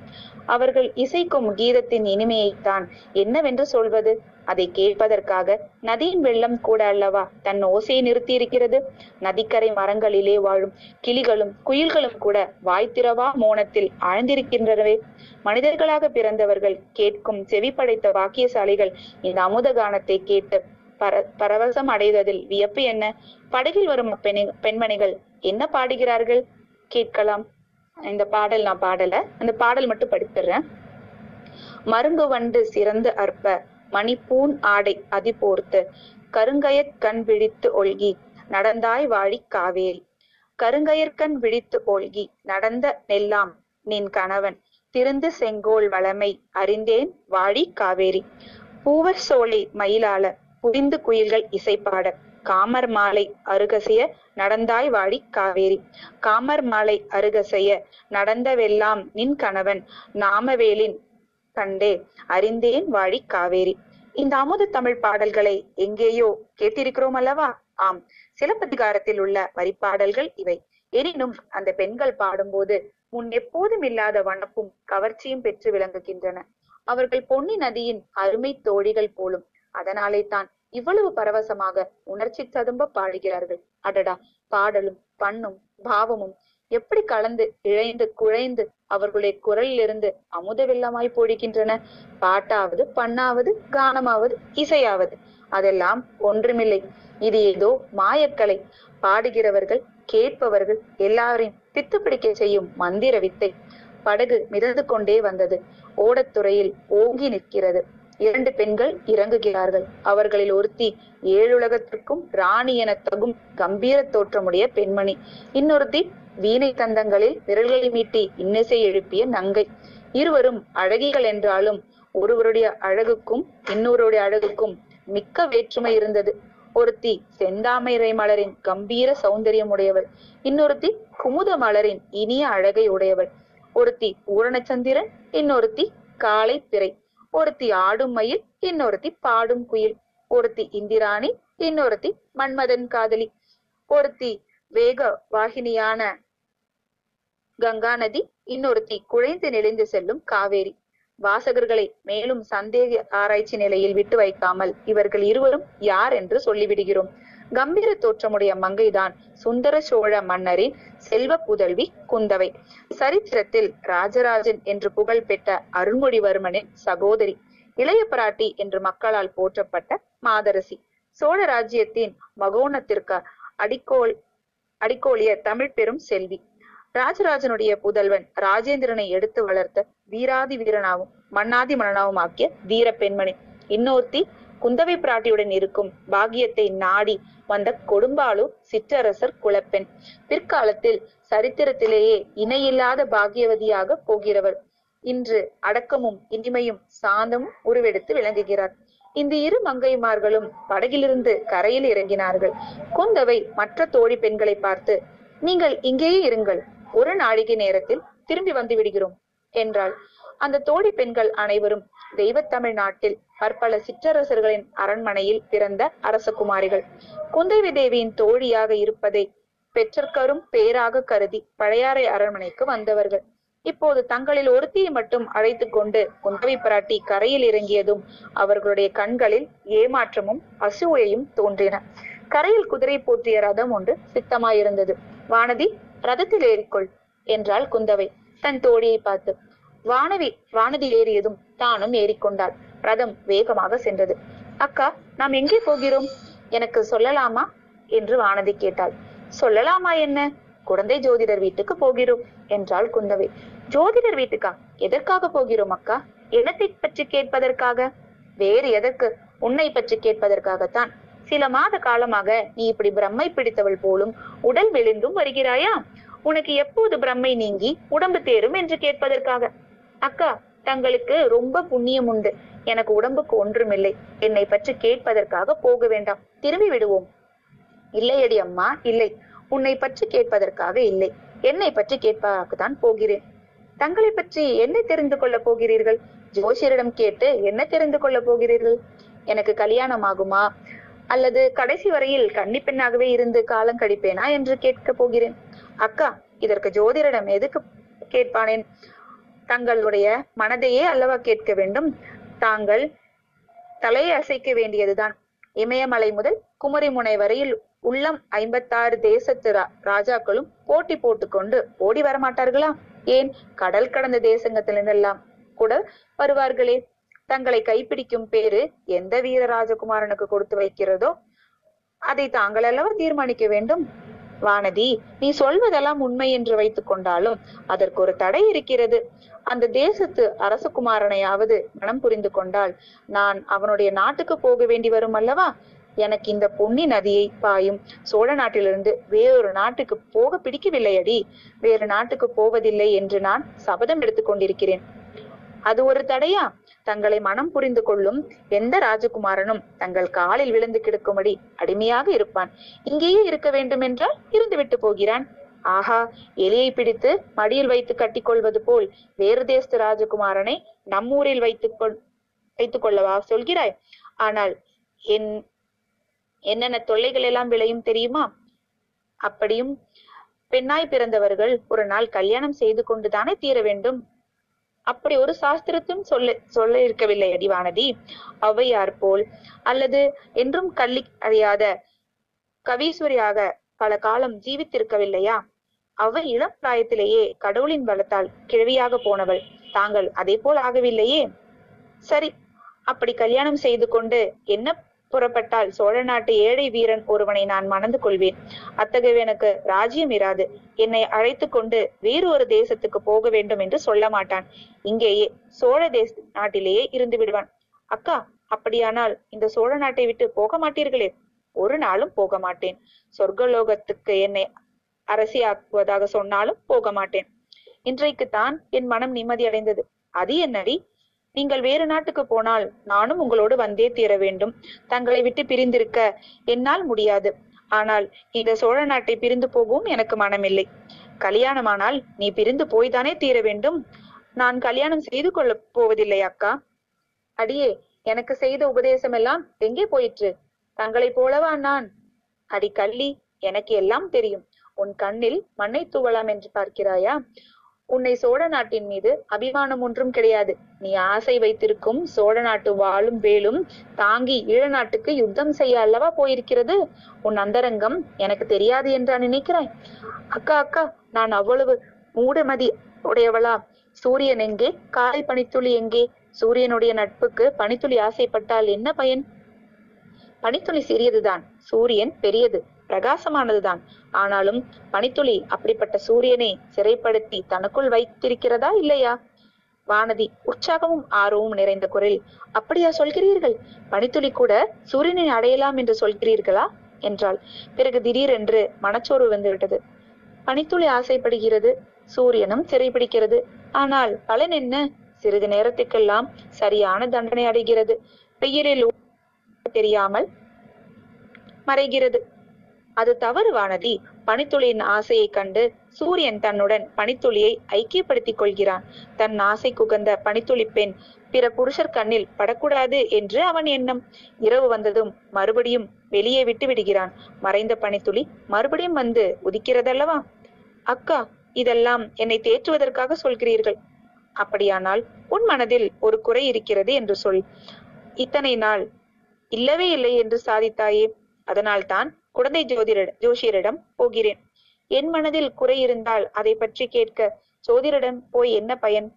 அவர்கள் இசைக்கும் கீதத்தின் இனிமையைத்தான் என்னவென்று சொல்வது? அதை கேட்பதற்காக நதியின் வெள்ளம் கூட அல்லவா தன் ஓசையை நிறுத்தி இருக்கிறது நதிக்கரை மரங்களிலே வாழும் கிளிகளும் குயில்களும் கூட வாய்த்திரவா மோனத்தில் ஆழ்ந்திருக்கின்றனவே. மனிதர்களாக பிறந்தவர்கள் கேட்கும் செவி படைத்த வாக்கியசாலிகள் இந்த அமுத கானத்தை கேட்டு பர பரவசம் அடைவதில் வியப்பு என்ன? படகில் வரும் பெண் பெண்மணிகள் என்ன பாடுகிறார்கள்? கேட்கலாம். இந்த பாடல் நான் பாடல. அந்த பாடல் மட்டும் படித்துறேன். மருங்கு வண்டு சிறந்து அற்ப மணிப்பூன் ஆடை அதிபோர்த்து கருங்கயற் கண் விழித்து ஒழ்கி நடந்தாய் வாழி காவேரி கருங்கயற்கண் விழித்து ஒழ்கி நடந்த நெல்லாம் நின் கணவன் திருந்து செங்கோல் வளமை அறிந்தேன் வாழி காவேரி. பூவர் சோலை மயிலாள புரிந்து குயில்கள் இசைப்பாட காமர் மாலை அருகசைய நடந்தாய் வாழி காவேரி. காமர் மாலை அருகசைய நடந்தவெல்லாம் நின் கணவன் நாமவேலின் கண்டே அறிந்தேன் வாழி காவேரி. இந்த அமுது தமிழ் பாடல்களை எங்கேயோ கேட்டிருக்கிறோம் அல்லவா? ஆம் சிலப்பதிகாரத்தில் உள்ள வரிப்பாடல்கள் இவை. எனினும் அந்த பெண்கள் பாடும்போது முன் எப்போதும் இல்லாத வனப்பும் கவர்ச்சியும் பெற்று விளங்குகின்றன. அவர்கள் பொன்னி நதியின் அருமை தோழிகள் போலும். அதனாலே தான் இவ்வளவு பரவசமாக உணர்ச்சி ததும்ப பாடுகிறார்கள். அடடா! பாடலும் பண்ணும் பாவமும் எப்படி கலந்து இழைந்து குழைந்து அவர்களுடைய குரலிலிருந்து அமுத வெள்ளமாய் பொழிக்கின்றன பாட்டாவது பண்ணாவது கானமாவது இசையாவது. அதெல்லாம் ஒன்றுமில்லை. இது ஏதோ மாயக்கலை. பாடுகிறவர்கள் கேட்பவர்கள் எல்லாரையும் பித்து பிடிக்க செய்யும் மந்திர வித்தை படகு மிதந்து கொண்டே வந்தது. ஓடத்துறையில் ஓங்கி நிற்கிறது. இரண்டு பெண்கள் இறங்குகிறார்கள். அவர்களில் ஒருத்தி ஏழுலகத்திற்கும் ராணி என தகும் கம்பீர தோற்றமுடைய பெண்மணி. இன்னொருத்தி வீணை தந்தங்களில் விரல்களை மீட்டி இன்னிசை எழுப்பிய நங்கை. இருவரும் அழகிகள் என்றாலும் ஒருவருடைய அழகுக்கும் இன்னொருடைய அழகுக்கும் மிக்க வேற்றுமை இருந்தது. ஒருத்தி செந்தாமரை மலரின் கம்பீர சௌந்தரியம் உடையவள் இன்னொருத்தி குமுத மலரின் இனிய அழகை உடையவள் ஒருத்தி பூரணச்சந்திரன் இன்னொருத்தி காளை பிறை ஒருத்தி ஆடும் மயில் இன்னொருத்தி பாடும் குயில். ஒருத்தி இந்திராணி இன்னொருத்தி மன்மதன் காதலி. ஒருத்தி வேக வாகினியான கங்கா நதி இன்னொருத்தி குழைந்து நெளிந்து செல்லும் காவேரி. வாசகர்களை மேலும் சந்தேக ஆராய்ச்சி நிலையில் விட்டு வைக்காமல் இவர்கள் இருவரும் யார் என்று சொல்லிவிடுகிறோம். கம்பீர தோற்றமுடைய மங்கைதான் சுந்தர சோழ மன்னரின் செல்வ புதல்வி குந்தவை. சரித்திரத்தில் ராஜராஜன் என்று புகழ் பெற்ற அருள்மொழிவர்மனின் சகோதரி இளைய பிராட்டி என்று மக்களால் போற்றப்பட்ட மாதரசி. சோழ ராஜ்யத்தின் மகோணத்திற்கு அடிக்கோல் அடிக்கோலிய தமிழ் பெரும் செல்வி. ராஜராஜனுடைய புதல்வன் ராஜேந்திரனை எடுத்து வளர்த்த வீராதி வீரனாவும் மன்னாதி மன்னனாவும் ஆக்கிய வீர பெண்மணி. இன்னொருத்தி குந்தவை பிராட்டியுடன் இருக்கும் பாகியத்தை நாடி வந்த கொடும்பாலு சிற்றரசர் குலப்பெண். பிற்காலத்தில் சரித்திரத்திலேயே இணையில்லாத பாகியவதியாக போகிறவர். இன்று அடக்கமும் இனிமையும் சாந்தமும் உருவெடுத்து விளங்குகிறார். இந்த இரு மங்கைமார்களும் படகிலிருந்து கரையில் இறங்கினார்கள். குந்தவை மற்ற தோழி பெண்களை பார்த்து நீங்கள் இங்கேயே இருங்கள். ஒரு நாழிகை நேரத்தில் திரும்பி வந்து விடுகிறோம் என்றாள். அந்த தோழி பெண்கள் அனைவரும் தெய்வத்தமிழ் நாட்டில் பற்பல சிற்றரசர்களின் அரண்மனையில் பிறந்த அரசகுமாரிகள். குந்தவி தேவியின் தோழியாக இருப்பதை பெற்றற்கரும் பேராக கருதி பழையாறை அரண்மனைக்கு வந்தவர்கள். இப்போது தங்களில் ஒருத்தியை மட்டும் அழைத்துக் கொண்டு குந்தவி பிராட்டி கரையில் இறங்கியதும் அவர்களுடைய கண்களில் ஏமாற்றமும் அசூயையும் தோன்றின. கரையில் குதிரை போற்றிய ரதம் ஒன்று சித்தமாயிருந்தது. வானதி ரதத்தில் ஏறிக்கொள் என்றாள் குந்தவை. தன் தோழியை பார்த்து வானவி வானதி ஏறியதும் தானும் ஏறிக்கொண்டாள். ரதம் வேகமாக சென்றது. அக்கா நாம் எங்கே போகிறோம்? எனக்கு சொல்லலாமா? என்று வானதி கேட்டாள். சொல்லலாமா என்ன? குழந்தை ஜோதிடர் வீட்டுக்கு போகிறோம் என்றாள் குந்தவை. ஜோதிடர் வீட்டுக்கா? எதற்காக போகிறோம் அக்கா? என்னத்தை பற்றி கேட்பதற்காக? வேறு எதற்கு? உன்னை பற்றி கேட்பதற்காகத்தான். சில மாத காலமாக நீ இப்படி பிரம்மை பிடித்தவள் போலும் உடல் மெலிந்தும் வருகிறாயா? உனக்கு எப்போது பிரம்மை நீங்கி உடம்பு தேரும் என்று கேட்பதற்காக? அக்கா தங்களுக்கு ரொம்ப புண்ணியம் உண்டு. எனக்கு உடம்புக்கு ஒன்றுமில்லை. என்னை பற்றி கேட்பதற்காக போக வேண்டாம். திரும்பி விடுவோம். இல்லையடி அம்மா இல்லை. உன்னை பற்றி கேட்பதற்காக இல்லை. என்னை பற்றி கேட்பதற்குத்தான் போகிறேன். தங்களை பற்றி என்ன தெரிந்து கொள்ளப் போகிறீர்கள்? ஜோசியரிடம் கேட்டு என்ன தெரிந்து கொள்ளப் போகிறீர்கள்? எனக்கு கல்யாணம் ஆகுமா? அல்லது கடைசி வரையில் கன்னி பெண்ணாகவே இருந்து காலம் கழிப்பேனா என்று கேட்க போகிறேன். அக்கா இதற்கு ஜோதிடரிடம் எதுக்கு கேட்பானேன்? தங்களுடைய மனதையே அல்லவா கேட்க வேண்டும். தாங்கள் தலையை அசைக்க வேண்டியதுதான். இமயமலை முதல் குமரிமுனை வரையில் உள்ளம் ஐம்பத்தாறு தேசத்து ராஜாக்களும் போட்டி போட்டுக்கொண்டு ஓடி வரமாட்டார்களா? ஏன்? கடல் கடந்த தேசங்கத்திலிருந்தெல்லாம் கூட வருவார்களே. தங்களை கைப்பிடிக்கும் பேரு எந்த வீர ராஜகுமாரனுக்கு கொடுத்து வைக்கிறதோ? அதை தாங்கள் அல்லவா தீர்மானிக்க வேண்டும்? வானதி நீ சொல்வதெல்லாம் உண்மை என்று வைத்துக் கொண்டாலும் அதற்கு ஒரு தடை இருக்கிறது. அந்த தேசத்து அரசகுமாரனையாவது மனம் புரிந்து கொண்டால் நான் அவனுடைய நாட்டுக்கு போக வேண்டி வரும் அல்லவா? எனக்கு இந்த பொன்னி நதியை பாயும். சோழ நாட்டிலிருந்து வேறொரு நாட்டுக்கு போக பிடிக்கவில்லையடி. வேறு நாட்டுக்கு போவதில்லை என்று நான் சபதம் எடுத்துக் கொண்டிருக்கிறேன். அது ஒரு தடையா? தங்களை மனம் புரிந்து கொள்ளும் எந்த ராஜகுமாரனும் தங்கள் காலில் விழுந்து கிடக்கும்படி அடிமையாக இருப்பான். இங்கேயே இருக்க வேண்டும் என்றால் இருந்துவிட்டு போகிறான். ஆஹா எலியை பிடித்து மடியில் வைத்து கட்டிக்கொள்வது போல் வேறு தேசத்து ராஜகுமாரனை நம்மூரில் வைத்துக் கொள் வைத்துக் கொள்ளவா சொல்கிறாய்? ஆனால் என் என்னென்ன தொல்லைகள் எல்லாம் விளையும் தெரியுமா? அப்படியும் பெண்ணாய் பிறந்தவர்கள் ஒரு நாள் கல்யாணம் செய்து கொண்டுதானே தீர வேண்டும்? அப்படி ஒரு சாஸ்திரத்தும் சொல்ல சொல்ல இருக்கவில்லை அடிவானதி ஔவையார் போல் அல்லது என்றும் கள்ளி அறியாத கவீஸ்வரியாக பல காலம் ஜீவித்திருக்கவில்லையா? அவள் இளம் பிராயத்திலேயே கடவுளின் பலத்தால் கிழவியாக போனவள். தாங்கள் அதே போல் ஆகவில்லையே? சரி அப்படி கல்யாணம் செய்து கொண்டு என்ன புறப்பட்டால் சோழ நாட்டு ஏழை வீரன் ஒருவனை நான் மணந்து கொள்வேன். அத்தகையவனுக்கு ராஜ்யம் இராது. என்னை அழைத்து கொண்டு வேறு ஒரு தேசத்துக்கு போக வேண்டும் என்று சொல்ல மாட்டான். இங்கேயே சோழ தேச நாட்டிலேயே இருந்து விடுவான். அக்கா அப்படியானால் இந்த சோழ நாட்டை விட்டு போக மாட்டீர்களே? ஒரு நாளும் போக மாட்டேன் சொர்க்கலோகத்துக்கு என்னை அரசியாக்குவதாக சொன்னாலும் போக மாட்டேன் இன்றைக்கு தான் என் மனம் நிம்மதியடைந்தது. அது என்னடி? நீங்கள் வேறு நாட்டுக்கு போனால் நானும் உங்களோடு வந்தே தீர வேண்டும். தங்களை விட்டு பிரிந்திருக்க என்னால் முடியாது. ஆனால் இந்த சோழ நாட்டை பிரிந்து போகவும் எனக்கு மனமில்லை. கல்யாணமானால் நீ பிரிந்து போய்தானே தீர வேண்டும்? நான் கல்யாணம் செய்து கொள்ள போவதில்லை அக்கா. அடியே எனக்கு செய்த உபதேசம் எல்லாம் எங்கே போயிற்று? தங்களைப் போலவா நான்? அடி கள்ளி எனக்கு எல்லாம் தெரியும். உன் கண்ணில் மண்ணை தூவலாம் என்று பார்க்கிறாயா? உன்னை சோழ நாட்டின் மீது அபிமானம் ஒன்றும் கிடையாது. நீ ஆசை வைத்திருக்கும் சோழ நாட்டு வாழும் வேலும் தாங்கி ஈழ நாட்டுக்கு யுத்தம் செய்ய அல்லவா போயிருக்கிறது? உன் அந்தரங்கம் எனக்கு தெரியாது என்றா நினைக்கிறாய் அக்கா அக்கா நான் அவ்வளவு மூடமதி உடையவளா? சூரியன் எங்கே? காலை பனித்துளி எங்கே? சூரியனுடைய நட்புக்கு பனித்துளி ஆசைப்பட்டால் என்ன பயன்? பனித்துளி சிறியதுதான். சூரியன் பெரியது பிரகாசமானதுதான். ஆனாலும் பனித்துளி அப்படிப்பட்ட சூரியனை சிறைப்படுத்தி தனக்குள் வைத்திருக்கிறதா இல்லையா? வானதி உற்சாகமும் ஆர்வமும் நிறைந்த குரல் அப்படியா சொல்கிறீர்கள்? பனித்துளி கூட சூரியனை அடையலாம் என்று சொல்கிறீர்களா? என்றாள். பிறகு திடீரென்று மனச்சோர்வு வந்துவிட்டது. பனித்துளி ஆசைப்படுகிறது சூரியனும் சிறைபிடிக்கிறது. ஆனால் பலன் என்ன? சிறிது நேரத்துக்கெல்லாம் சரியான தண்டனை அடைகிறது. வெயிலில் தெரியாமல் மறைகிறது. அது தவறு வானதி பனித்துளியின் ஆசையை கண்டு சூரியன் தன்னுடன் பனித்துளியை ஐக்கியப்படுத்திக் கொள்கிறான். தன் ஆசை குகந்த பனித்துளி பெண் பிற புருஷர் கண்ணில் படக்கூடாது என்று அவன் எண்ணம். இரவு வந்ததும் மறுபடியும் வெளியே விட்டு விடுகிறான் மறைந்த பனித்துளி மறுபடியும் வந்து உதிக்கிறதல்லவா? அக்கா இதெல்லாம் என்னை தேற்றுவதற்காக சொல்கிறீர்கள். அப்படியானால் உன் மனதில் ஒரு குறை இருக்கிறது என்று சொல். இத்தனை நாள் இல்லவே இல்லை என்று சாதித்தாயே. அதனால்தான் குழந்தை ஜோதிட ஜோஷியரிடம் போகிறேன். என் மனதில் குறை இருந்தால் அதை பற்றி கேட்க ஜோதிடரிடம் போய் என்ன பயன்?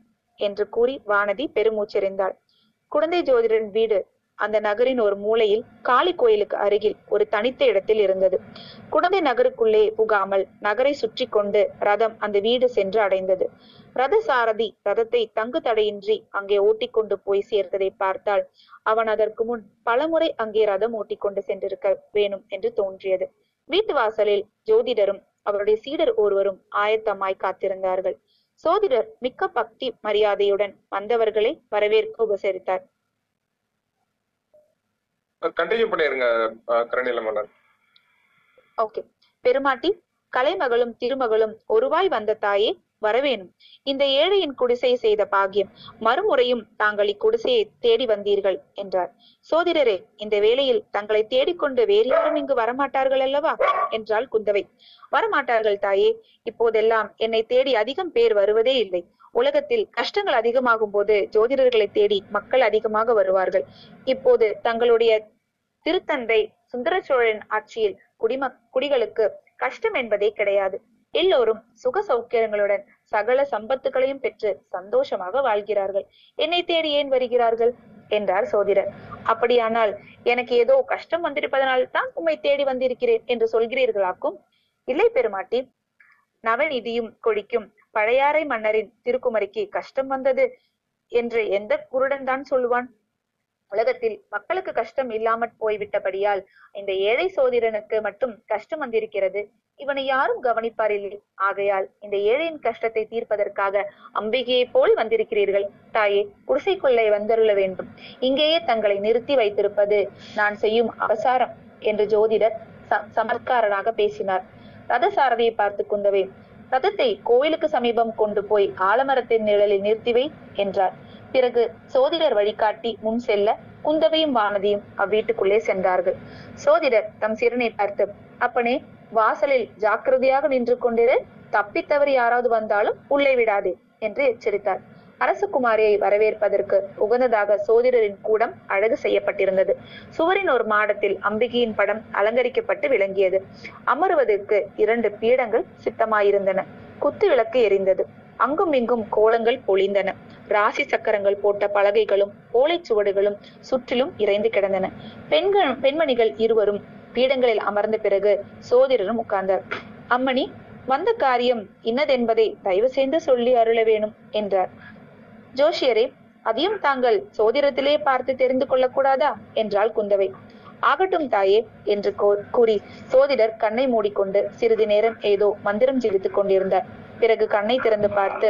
என்று கூறி வானதி பெருமூச்செறிந்தாள். குழந்தை ஜோதிடரின் வீடு அந்த நகரின் ஒரு மூலையில் காளி கோயிலுக்கு அருகில் ஒரு தனித்த இடத்தில் இருந்தது. குடந்தை நகருக்குள்ளே புகாமல் நகரை சுற்றி கொண்டு ரதம் அந்த வீடு சென்று அடைந்தது. ரத சாரதி ரதத்தை தங்கு தடையின்றி அங்கே ஓட்டிக்கொண்டு போய் சேர்த்ததை பார்த்தால் அவன் அதற்கு முன் பலமுறை அங்கே ரதம் ஓட்டிக்கொண்டு சென்றிருக்க வேணும் என்று தோன்றியது. வீட்டு வாசலில் ஜோதிடரும் அவருடைய சீடர் ஒருவரும் ஆயத்தமாய் காத்திருந்தார்கள். சோதிடர் மிக்க பக்தி மரியாதையுடன் வந்தவர்களை வரவேற்க உபசரித்தார். கண்டினியூ பண்ணிருங்க கரணில ஓகே பெருமாட்டி கலைமகளும் திருமகளும் ஒருவாய் வந்த தாயே வரவேணும். இந்த ஏழையின் குடிசை செய்த பாக்கியம் மறுமுறையும் தாங்கள் இக்குடிசையை தேடி வந்தீர்கள் என்றார். சோதிடரே இந்த வேளையில் தங்களை தேடிக்கொண்டு வேறு யாரும் இங்கு வரமாட்டார்கள் அல்லவா? என்றாள் குந்தவை. வரமாட்டார்கள் தாயே இப்போதெல்லாம் என்னை தேடி அதிகம் பேர் வருவதே இல்லை. உலகத்தில் கஷ்டங்கள் அதிகமாகும் போது ஜோதிடர்களை தேடி மக்கள் அதிகமாக வருவார்கள். இப்போது தங்களுடைய திருத்தந்தை சுந்தர சோழன் ஆட்சியில் குடிம குடிகளுக்கு கஷ்டம் என்பதே கிடையாது. எல்லோரும் சுக சௌக்கியங்களுடன் சகல சம்பத்துகளையும் பெற்று சந்தோஷமாக வாழ்கிறார்கள். என்னை தேடி ஏன் வருகிறார்கள்? என்றார் சோதிடர். அப்படியானால் எனக்கு ஏதோ கஷ்டம் வந்திருப்பதனால் தான் உம்மை தேடி வந்திருக்கிறேன் என்று சொல்கிறீர்களாக்கும்? இல்லை பெருமாட்டி. நவநிதியும் கொடிக்கும் பழையாறை மன்னரின் திருக்குமரிக்கு கஷ்டம் வந்தது என்று எந்த குருடன் தான் சொல்லுவான்? உலகத்தில் மக்களுக்கு கஷ்டம் இல்லாமற் போய்விட்டபடியால் இந்த ஏழை சோதிடனுக்கு மட்டும் கஷ்டம் வந்திருக்கிறது. இவனை யாரும் கவனிப்பாரில்லை. ஆகையால் இந்த ஏழையின் கஷ்டத்தை தீர்ப்பதற்காக அம்பிகையைப் போல் வந்திருக்கிறீர்கள். தாயே குடிசை கொள்ளை வந்தருள வேண்டும். இங்கேயே தங்களை நிறுத்தி வைத்திருப்பது நான் செய்யும் அவசாரம் என்று ஜோதிடர் ச- சமத்காரனாக பேசினார். ரதசாரதியை பார்த்து குந்தவை ரதத்தை கோயிலுக்கு சமீபம் கொண்டு போய் ஆலமரத்தின் நிழலில் நிறுத்திவை என்றார். பிறகு சோதிடர் வழிகாட்டி முன் செல்ல குந்தவையும் வானதியும் அவ்வீட்டுக்குள்ளே சென்றார்கள். சோதிடர் தம் சிறுனை பார்த்து அப்பனே வாசலில் ஜாக்கிரதையாக நின்று கொண்டிரு. தப்பித்தவர் யாராவது வந்தாலும் உள்ளே விடாதே என்று எச்சரித்தார். அரசகுமாரியை வரவேற்பதற்கு உகந்ததாக சோதிடரின் கூடம் அழகு செய்யப்பட்டிருந்தது. சுவரின் ஒரு மாடத்தில் அம்பிகையின் படம் அலங்கரிக்கப்பட்டு விளங்கியது. அமருவதற்கு இரண்டு பீடங்கள் சித்தமாயிருந்தன. குத்து விளக்கு எரிந்தது. அங்கும் இங்கும் கோலங்கள் பொழிந்தன. ராசி சக்கரங்கள் போட்ட பலகைகளும் ஓலைச்சுவடுகளும் சுற்றிலும் இறைந்து கிடந்தன. பெண்கள் பெண்மணிகள் இருவரும் பீடங்களில் அமர்ந்த பிறகு சோதிடரும் உட்கார்ந்தார். அம்மணி வந்த காரியம் இன்னதென்பதை தயவு செய்து சொல்லி அருள வேணும் என்றார். ஜோஷியரே அதையும் தாங்கள் சோதிடத்திலே பார்த்து தெரிந்து கொள்ளக்கூடாதா? என்றாள் குந்தவை. ஆகட்டும் தாயே என்று கூறி சோதிடர் கண்ணை மூடிக்கொண்டு சிறிது நேரம் ஏதோ மந்திரம் ஜெபித்துக் கொண்டிருந்தார். பிறகு கண்ணை திறந்து பார்த்து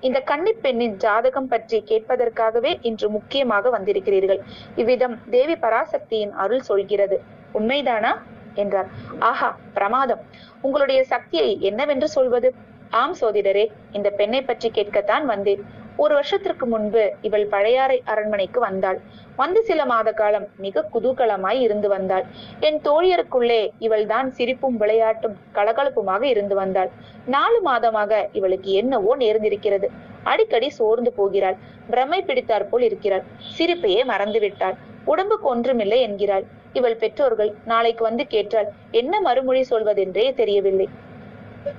இந்த கன்னி பெண்ணின் ஜாதகம் பற்றி கேட்பதற்காகவே இன்று முக்கியமாக வந்திருக்கிறீர்கள். இவ்விதம் தேவி பராசக்தியின் அருள் சொல்கிறது. உண்மைதானா? என்றார். ஆஹா பிரமாதம். உங்களுடைய சக்தியை என்னவென்று சொல்வது? ஆம் சோதிடரே இந்த பெண்ணை பற்றி கேட்கத்தான் வந்தேன். ஒரு வருஷத்திற்கு முன்பு இவள் பழையாறை அரண்மனைக்கு வந்தாள். வந்து சில மாத காலம் மிக குதூகலமாய் இருந்து வந்தாள். என் தோழியருக்குள்ளே இவள்தான் சிரிப்பும் விளையாட்டும் கலகலப்புமாக இருந்து வந்தாள். நாலு மாதமாக இவளுக்கு என்னவோ நேர்ந்திருக்கிறது. அடிக்கடி சோர்ந்து போகிறாள். பிரமை பிடித்தாற் போல் இருக்கிறாள். சிரிப்பையே மறந்து விட்டாள் உடம்புக்கு ஒன்றுமில்லை என்கிறாள். இவள் பெற்றோர்கள் நாளைக்கு வந்து கேட்டால் என்ன மறுமொழி சொல்வதென்றே தெரியவில்லை.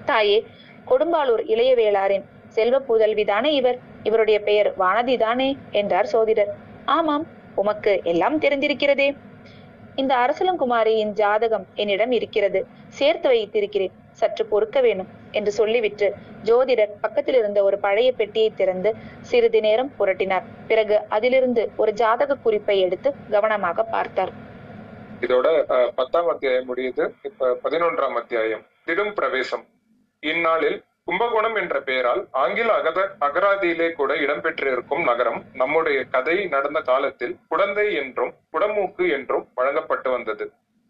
தாயே கொடும்பாளூர் இளையவேளாரின் செல்வ புதல்விதானே இவர். இவருடைய பெயர் வானதி தானே என்றார் சோதிடர். ஆமாம் உமக்கு எல்லாம் தெரிந்திருக்கிறதே. இந்த அரசலங்குமாரியின் ஜாதகம் என்னிடம் இருக்கிறது. சேர்த்து வைத்திருக்கிறேன். சற்று பொறுக்க வேணும் என்று சொல்லிவிட்டு ஜோதிடர் பக்கத்தில் இருந்த ஒரு பழைய பெட்டியை திறந்து சிறிது நேரம் புரட்டினார். பிறகு அதிலிருந்து ஒரு ஜாதக குறிப்பை எடுத்து கவனமாக பார்த்தார். இதோட பத்தாம் அத்தியாயம் முடியுது. இப்ப பதினொன்றாம் அத்தியாயம் திடும் பிரவேசம். இந்நாளில் கும்பகோணம் என்ற பெயரால் ஆங்கில அகத அகராதியிலே கூட இடம்பெற்றிருக்கும் நகரம் நம்முடைய கதை நடந்த காலத்தில் குடந்தை என்றும் குடமூக்கு என்றும் வழங்கப்பட்டு வந்தது.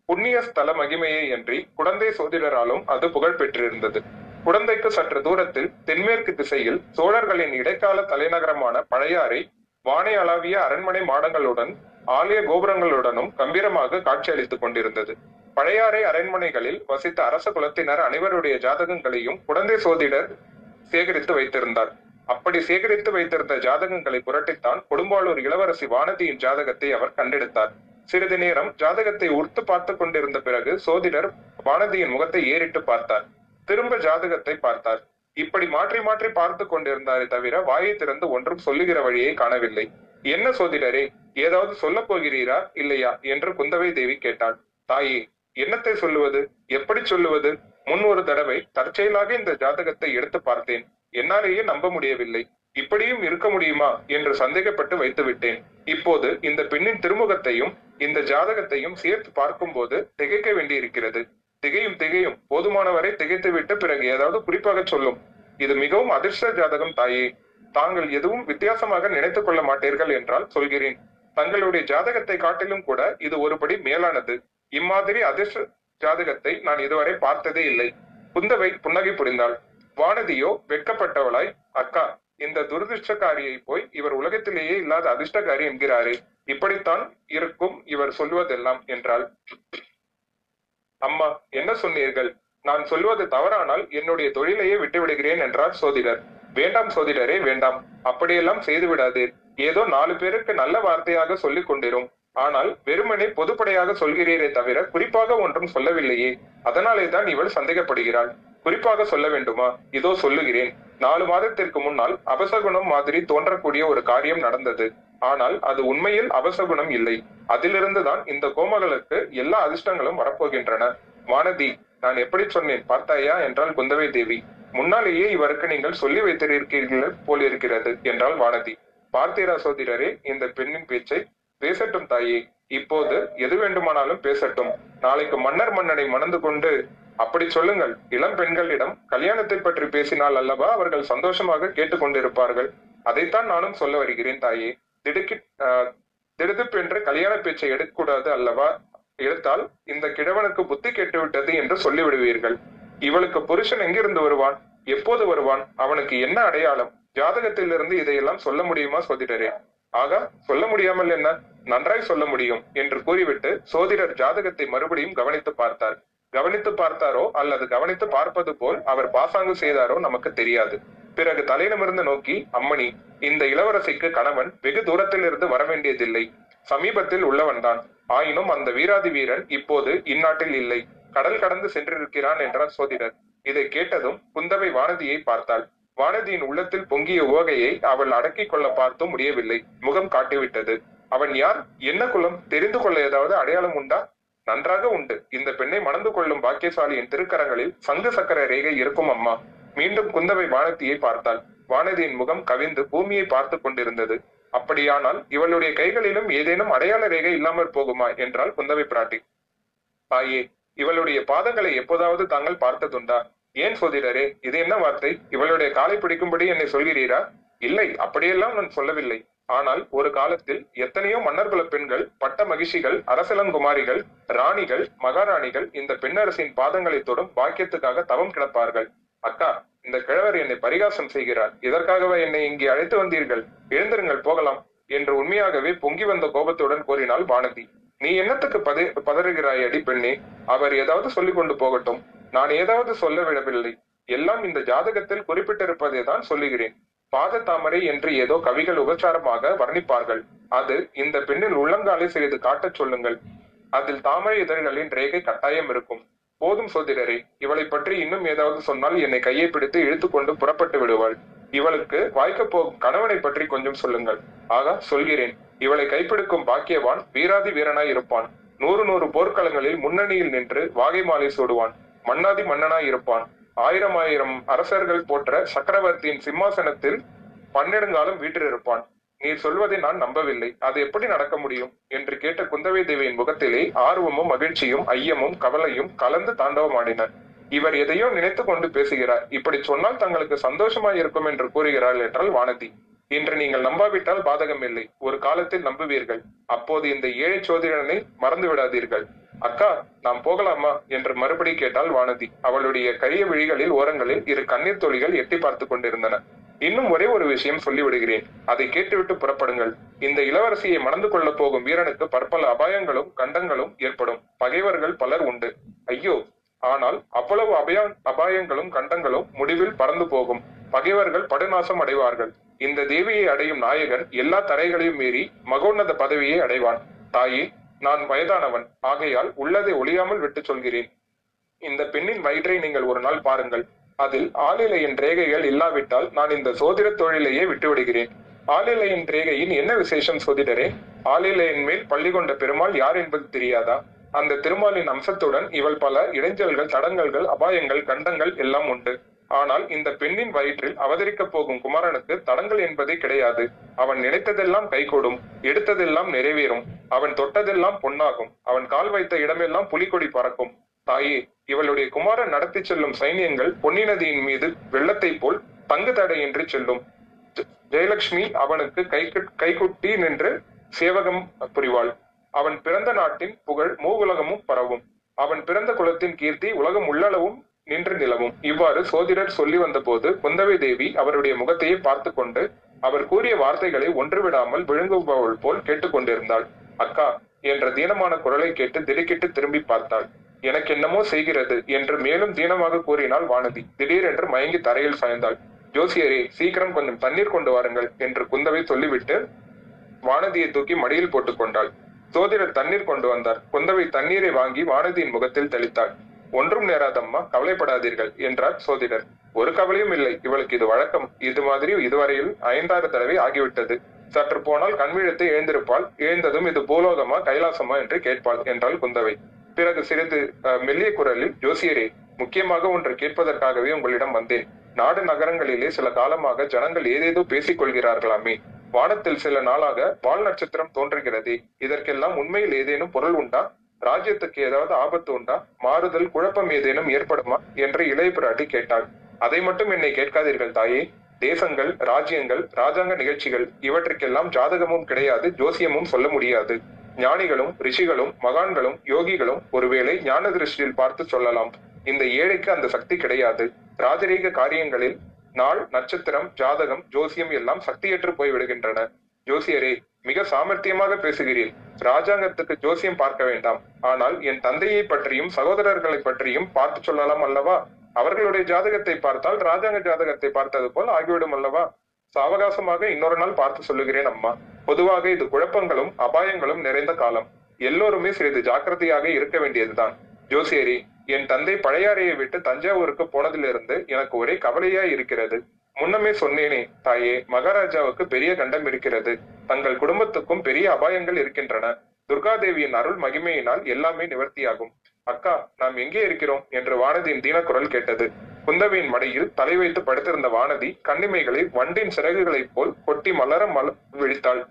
புண்ணிய ஸ்தல மகிமையை அன்றி குடந்தை சோதிடராலும் அது புகழ் பெற்றிருந்தது. குடந்தைக்கு சற்று தூரத்தில் தென்மேற்கு திசையில் சோழர்களின் இடைக்கால தலைநகரமான பழையாறை வானை அளவிய அரண்மனை மாடங்களுடன் ஆலய கோபுரங்களுடனும் கம்பீரமாக காட்சியளித்துக் கொண்டிருந்தது. பழையாறை அரண்மனைகளில் வசித்த அரச குலத்தினர் அனைவருடைய ஜாதகங்களையும் குழந்தை சோதிடர் சேகரித்து வைத்திருந்தார். அப்படி சேகரித்து வைத்திருந்த ஜாதகங்களை புரட்டித்தான் கொடும்பாளூர் இளவரசி வானதியின் ஜாதகத்தை அவர் கண்டெடுத்தார். சிறிது நேரம் ஜாதகத்தை உர்த்து பார்த்து கொண்டிருந்த பிறகு சோதிடர் வானதியின் முகத்தை ஏறிட்டு பார்த்தார். திரும்ப ஜாதகத்தை பார்த்தார். இப்படி மாற்றி மாற்றி பார்த்து கொண்டிருந்தாரே தவிர வாயை திறந்து ஒன்றும் சொல்லுகிற வழியை காணவில்லை. என்ன சோதிடரே ஏதாவது சொல்ல போகிறீரா இல்லையா? என்று குந்தவை தேவி கேட்டாள். தாயே என்னத்தை சொல்லுவது? எப்படி சொல்லுவது? முன் ஒரு தடவை தற்செயலாக இந்த ஜாதகத்தை எடுத்து பார்த்தேன். என்னாலேயே நம்ப முடியவில்லை. இப்படியும் இருக்க முடியுமா? என்று சந்தேகப்பட்டு வைத்து விட்டேன் இப்போது இந்த பெண்ணின் திருமுகத்தையும் இந்த ஜாதகத்தையும் சேர்த்து பார்க்கும்போது திகைக்க வேண்டியிருக்கிறது. திகையும் திகையும். போதுமானவரை திகைத்துவிட்டு பிறகு ஏதாவது குறிப்பாக சொல்லும். இது மிகவும் அதிர்ஷ்ட ஜாதகம் தாயே. தாங்கள் எதுவும் வித்தியாசமாக நினைத்துக் கொள்ள மாட்டீர்கள் என்றால் சொல்கிறேன். தங்களுடைய ஜாதகத்தை காட்டிலும் கூட இது ஒருபடி மேலானது. இம்மாதிரி அதிர்ஷ்ட ஜாதகத்தை நான் இதுவரை பார்த்ததே இல்லை. குந்தவை புன்னகை புரிந்தாள். வானதியோ வெட்கப்பட்டவளாய் அக்கா இந்த துரதிருஷ்டக்காரியை போய் இவர் உலகத்திலேயே இல்லாத அதிர்ஷ்டக்காரி என்கிறாரே. இப்படித்தான் இருக்கும் இவர் சொல்வதெல்லாம் என்றாள். அம்மா என்ன சொன்னீர்கள்? நான் சொல்வது தவறானால் என்னுடைய தொழிலையே விட்டுவிடுகிறேன் என்றார் சோதிடர். வேண்டாம் சோதிடரே வேண்டாம். அப்படியெல்லாம் செய்து விடாதீர் ஏதோ நாலு பேருக்கு நல்ல வார்த்தையாக சொல்லிக் கொண்டிரும். ஆனால் வெறுமனே பொதுப்படையாக சொல்கிறீரே தவிர குறிப்பாக ஒன்றும் சொல்லவில்லையே. அதனாலே தான் இவள் சந்தேகப்படுகிறாள். குறிப்பாக சொல்ல வேண்டுமா? இதோ சொல்லுகிறேன். நாலு மாதத்திற்கு முன்னால் அபசகுணம் மாதிரி தோன்றக்கூடிய ஒரு காரியம் நடந்தது. ஆனால் அது உண்மையில் அபசகுணம் இல்லை. அதிலிருந்துதான் இந்த கோமகளுக்கு எல்லா அதிர்ஷ்டங்களும் வரப்போகின்றன. வானதி நான் எப்படி சொன்னேன் பார்த்தாயா என்றாள் குந்தவை தேவி. முன்னாலேயே இவருக்கு நீங்கள் சொல்லி வைத்திருக்கிறீர்கள் போலிருக்கிறது என்றாள் வானதி. பார்த்தீரா சோதிடரே இந்த பெண்ணின் பேச்சை பேசட்டும் தாயே. இப்போது எது வேண்டுமானாலும் பேசட்டும். நாளைக்கு மன்னர் மன்னனை மணந்து கொண்டு அப்படி சொல்லுங்கள். இளம் பெண்களிடம் கல்யாணத்தை பற்றி பேசினால் அல்லவா அவர்கள் சந்தோஷமாக கேட்டுக்கொண்டிருப்பார்கள்? அதைத்தான் நானும் சொல்ல வருகிறேன் தாயே. திடுக்கி ஆஹ், திடுதிப்பென்று கல்யாண பேச்சை எடுக்கக்கூடாது அல்லவா? எடுத்தால் இந்த கிழவனுக்கு புத்தி கெட்டுவிட்டது என்று சொல்லிவிடுவீர்கள். இவளுக்கு புருஷன் எங்கிருந்து வருவான்? எப்போது வருவான்? அவனுக்கு என்ன அடையாளம்? ஜாதகத்திலிருந்து இதையெல்லாம் சொல்ல முடியுமா சோதிடரே? ஆகா சொல்ல முடியாமல் என்ன? நன்றாய் சொல்ல முடியும் என்று கூறிவிட்டு சோதிடர் ஜாதகத்தை மறுபடியும் கவனித்து பார்த்தார். கவனித்து பார்த்தாரோ அல்லது கவனித்து பார்ப்பது போல் அவர் பாசாங்கு செய்தாரோ நமக்கு தெரியாது. பிறகு தலையிடமிருந்து நோக்கி அம்மணி இந்த இளவரசிக்கு கணவன் வெகு தூரத்தில் இருந்து வரவேண்டியதில்லை சமீபத்தில் உள்ளவன்தான். ஆயினும் அந்த வீராதி வீரன் இப்போது இந்நாட்டில் இல்லை. கடல் கடந்து சென்றிருக்கிறான் என்றார் சோதிடர். இதை கேட்டதும் குந்தவை வானதியை பார்த்தாள். வானதியின் உள்ளத்தில் பொங்கிய உவகையை அவள் அடக்கிக் கொள்ள பார்த்தும் முடியவில்லை. முகம் காட்டிவிட்டது. அவன் யார்? என்ன குலம்? தெரிந்து கொள்ள ஏதாவது அடையாளம் உண்டா? நன்றாக உண்டு. இந்த பெண்ணை மணந்து கொள்ளும் பாக்கியசாலியின் திருக்கரங்களில் சங்கு சக்கர ரேகை இருக்கும் அம்மா. மீண்டும் குந்தவை வானதியை பார்த்தாள். வானதியின் முகம் கவிந்து பூமியை பார்த்து கொண்டிருந்தது. அப்படியானால் இவளுடைய கைகளிலும் ஏதேனும் அடையாள ரேகை இல்லாமற் போகுமா? என்றாள் குந்தவை பிராட்டி. ஆயே இவளுடைய பாதங்களை எப்போதாவது தாங்கள் பார்த்ததுண்டா? ஏன் சோதிடரே இது என்ன வார்த்தை. இவளுடைய காலை பிடிக்கும்படி என்னை சொல்கிறீரா? இல்லை அப்படியெல்லாம் நான் சொல்லவில்லை. ஆனால் ஒரு காலத்தில் எத்தனையோ மன்னர்குல பெண்கள் பட்ட மகிழ்ச்சிகள் அரசலங்குமாரிகள் ராணிகள் மகாராணிகள் இந்த பெண்ணரசின் பாதங்களை தொடும் பாக்கியத்துக்காக தவம் கிடப்பார்கள். அக்கா இந்த கிழவர் என்னை பரிகாசம் செய்கிறார். இதற்காகவே என்னை இங்கே அழைத்து வந்தீர்கள். எழுந்திருங்கள் போகலாம் என்று உண்மையாகவே பொங்கி வந்த கோபத்துடன் கூறினாள் வானதி நீ என்னத்துக்கு பத பதறுகிறாய் அடி பெண்ணே? அவர் ஏதாவது சொல்லிக் கொண்டு போகட்டும். நான் ஏதாவது சொல்ல விடவில்லை. எல்லாம் இந்த ஜாதகத்தில் குறிப்பிட்டிருப்பதை தான் சொல்லுகிறேன். பாத தாமரை என்று ஏதோ கவிகள் உபச்சாரமாக வர்ணிப்பார்கள். அது இந்த பெண்ணில் உள்ளங்காலை சிறிது காட்டச் சொல்லுங்கள். அதில் தாமரை இதழ்களின் ரேகை கட்டாயம் இருக்கும். போதும் சோதிடரே இவளை பற்றி இன்னும் ஏதாவது சொன்னால் என்னை கையை பிடித்து இழுத்துக்கொண்டு புறப்பட்டு விடுவாள். இவளுக்கு வாய்க்கப் போகும் கணவனை பற்றி கொஞ்சம் சொல்லுங்கள். ஆகா சொல்கிறேன். இவளை கைப்பிடிக்கும் பாக்கியவான் வீராதி வீரனாய் இருப்பான். நூறு நூறு போர்க்களங்களில் முன்னணியில் நின்று வாகை மாலை சூடுவான். மன்னாதி மன்னனாய் இருப்பான். ஆயிரம் ஆயிரம் அரசர்கள் போற்ற சக்கரவர்த்தியின் சிம்மாசனத்தில் பன்னெடுங்காலம் வீற்றிருப்பான். நீர் சொல்வதை நான் நம்பவில்லை. அது எப்படி நடக்க முடியும்? என்று கேட்ட குந்தவை தேவியின் முகத்திலே ஆர்வமும் மகிழ்ச்சியும் ஐயமும் கவலையும் கலந்து தாண்டவமாடின. இவர் எதையோ நினைத்து கொண்டு பேசுகிறார். இப்படி சொன்னால் தங்களுக்கு சந்தோஷமாய் இருக்கும் என்று கூறுகிறாள் என்றால் வானதி. இன்று நீங்கள் நம்பாவிட்டால் பாதகம் இல்லை. ஒரு காலத்தில் நம்புவீர்கள். அப்போது இந்த ஏழை சோதிடனை மறந்து விடாதீர்கள். அக்கா நாம் போகலாமா? என்று மறுபடி கேட்டாள் வானதி. அவளுடைய கரிய விழிகளில் ஓரங்களில் இரு கண்ணீர் துளிகள் எட்டி பார்த்து கொண்டிருந்தன. இன்னும் ஒரே ஒரு விஷயம் சொல்லிவிடுகிறேன். அதை கேட்டுவிட்டு புறப்படுங்கள். இந்த இளவரசியை மணந்து கொள்ளப் போகும் வீரனுக்கு பற்பல அபாயங்களும் கண்டங்களும் ஏற்படும். பகைவர்கள் பலர் உண்டு. ஐயோ! ஆனால் அவ்வளவு அபய அபாயங்களும் கண்டங்களும் முடிவில் பறந்து போகும். பகைவர்கள் படுநாசம் அடைவார்கள். இந்த தேவியை அடையும் நாயகன் எல்லா தரைகளையும் மீறி மகோன்னத பதவியை அடைவான். தாயே நான் வயதானவன். ஆகையால் உள்ளதை ஒளியாமல் விட்டுச் சொல்கிறேன். இந்த பெண்ணின் வயிற்றை நீங்கள் ஒரு நாள் பாருங்கள். அதில் ஆளிலையின் ரேகைகள் இல்லாவிட்டால் நான் இந்த சோதிட தொழிலையே விட்டுவிடுகிறேன். ஆளிலையின் ரேகையின் என்ன விசேஷம் சோதிடரே? ஆளிலையின் மேல் பள்ளி கொண்ட பெருமாள் யார் என்பது தெரியாதா? அந்த திருமாலின் அம்சத்துடன் இவள் பல இடைஞ்சல்கள் தடங்கல்கள் அபாயங்கள் கண்டங்கள் எல்லாம் உண்டு. ஆனால் இந்த பெண்ணின் வயிற்றில் அவதரிக்கப் போகும் குமாரனுக்கு தடங்கள் என்பதே கிடையாது. அவன் நினைத்ததெல்லாம் கைகூடும் எடுத்ததெல்லாம் நிறைவேறும் அவன் தொட்டதெல்லாம் பொன்னாகும் அவன் கால் வைத்த இடமெல்லாம் புலிகொடி பறக்கும். தாயே இவளுடைய குமாரன் நடத்தி செல்லும் சைனியங்கள் பொன்னி நதியின் மீது வெள்ளத்தை போல் தங்கு தடையின்றி செல்லும். ஜெயலட்சுமி அவனுக்கு கை கைகுட்டி நின்று சேவகம் புரிவாள். அவன் பிறந்த நாட்டின் புகழ் மூவுலகமும் பரவும். அவன் பிறந்த குலத்தின் கீர்த்தி உலகம் உள்ளளவும் நின்று நிலவும். இவ்வாறு சோதிடர் சொல்லி வந்தபோது குந்தவை தேவி அவருடைய முகத்தையே பார்த்து கொண்டு அவர் கூறிய வார்த்தைகளை ஒன்றுவிடாமல் விழுங்குபவள் போல் கேட்டுக்கொண்டிருந்தாள். அக்கா என்ற தீனமான குரலை கேட்டு திடுக்கிட்டு திரும்பி பார்த்தாள். எனக்கு என்னமோ செய்கிறது என்று மேலும் தீனமாக கூறினாள் வானதி. திடீரென்று மயங்கி தரையில் சாய்ந்தாள். ஜோசியரே சீக்கிரம் கொஞ்சம் தண்ணீர் கொண்டு வாருங்கள் என்று குந்தவை சொல்லிவிட்டு வானதியை தூக்கி மடியில் போட்டுக் கொண்டாள் சோதிடர் தண்ணீர் கொண்டு வந்தார். குந்தவை தண்ணீரை வாங்கி வானதியின் முகத்தில் தெளித்தாள். ஒன்றும் நேராதம்மா கவலைப்படாதீர்கள் என்றார் சோதிடர். ஒரு கவலையும் இல்லை இவளுக்கு இது வழக்கம். இது மாதிரி இதுவரையில் ஐந்தாறு தடவை ஆகிவிட்டது. சற்று போனால் கண்விழித்து எழுந்திருப்பாள். எழுந்ததும் இது பூலோகமா கைலாசமா என்று கேட்பாள் என்றாள் குந்தவை. பிறகு சிறிது அஹ், மெல்லிய குரலில் ஜோசியரே முக்கியமாக ஒன்று கேட்பதற்காகவே உங்களிடம் வந்தேன். நாடு நகரங்களிலே சில காலமாக ஜனங்கள் ஏதேதோ பேசிக் கொள்கிறார்களாமே. வானத்தில் சில நாளாக வால் நட்சத்திரம் தோன்றுகிறது. இதற்கெல்லாம் உண்மையில் ஏதேனும் பொருள் உண்டா? ராஜ்யத்துக்கு ஏதாவது ஆபத்து உண்டா? மாறுதல் குழப்பம் ஏதேனும் ஏற்படுமா? என்று இளைய பிராட்டி கேட்டாள். அதை மட்டும் என்னை கேட்காதீர்கள் தாயே. தேசங்கள் ராஜ்யங்கள் ராஜாங்க நிகழ்ச்சிகள் இவற்றுக்கெல்லாம் ஜாதகமும் கிடையாது ஜோசியமும் சொல்ல முடியாது. ஞானிகளும் ரிஷிகளும் மகான்களும் யோகிகளும் ஒருவேளை ஞான திருஷ்டியில் பார்த்து சொல்லலாம். இந்த ஏழைக்கு அந்த சக்தி கிடையாது. ராஜரீக காரியங்களில் நாள் நட்சத்திரம் ஜாதகம் ஜோசியம் எல்லாம் சக்தியற்று போய் விடுகின்றன ஜோசியரே மிக சாமர்த்தியமாக பேசுகிறீர். ராஜாங்கத்துக்கு ஜோசியம் பார்க்க வேண்டாம். ஆனால் என் தந்தையை பற்றியும் சகோதரர்களை பற்றியும் பார்த்து சொல்லலாம் அல்லவா? அவர்களுடைய ஜாதகத்தை பார்த்தால் ராஜாங்க ஜாதகத்தை பார்த்தது போல் ஆகிவிடும் அல்லவா? சாவகாசமாக இன்னொரு நாள் பார்த்து சொல்லுகிறேன் அம்மா. பொதுவாக இது குழப்பங்களும் அபாயங்களும் நிறைந்த காலம். எல்லோருமே சிறிது ஜாக்கிரதையாக இருக்க வேண்டியதுதான். ஜோசியரி என் தந்தை பழையாறையை விட்டு தஞ்சாவூருக்கு போனதிலிருந்து எனக்கு ஒரே கவலையா இருக்கிறது. முன்னமே சொன்னேனே தாயே மகாராஜாவுக்கு பெரிய கண்டம் இருக்கிறது. தங்கள் குடும்பத்துக்கும் பெரிய அபாயங்கள் இருக்கின்றன. துர்காதேவியின் அருள் மகிமையினால் எல்லாமே நிவர்த்தியாகும். அக்கா நாம் எங்கே இருக்கிறோம்? என்று வானதியின் தீனக்குரல் கேட்டது. குந்தவையின் மடியில் தலை வைத்து படுத்திருந்த வானதி கண்ணிமைகளை வண்டின் சிறகுகளைப் போல் கொட்டி மலர மல விழித்தாள்.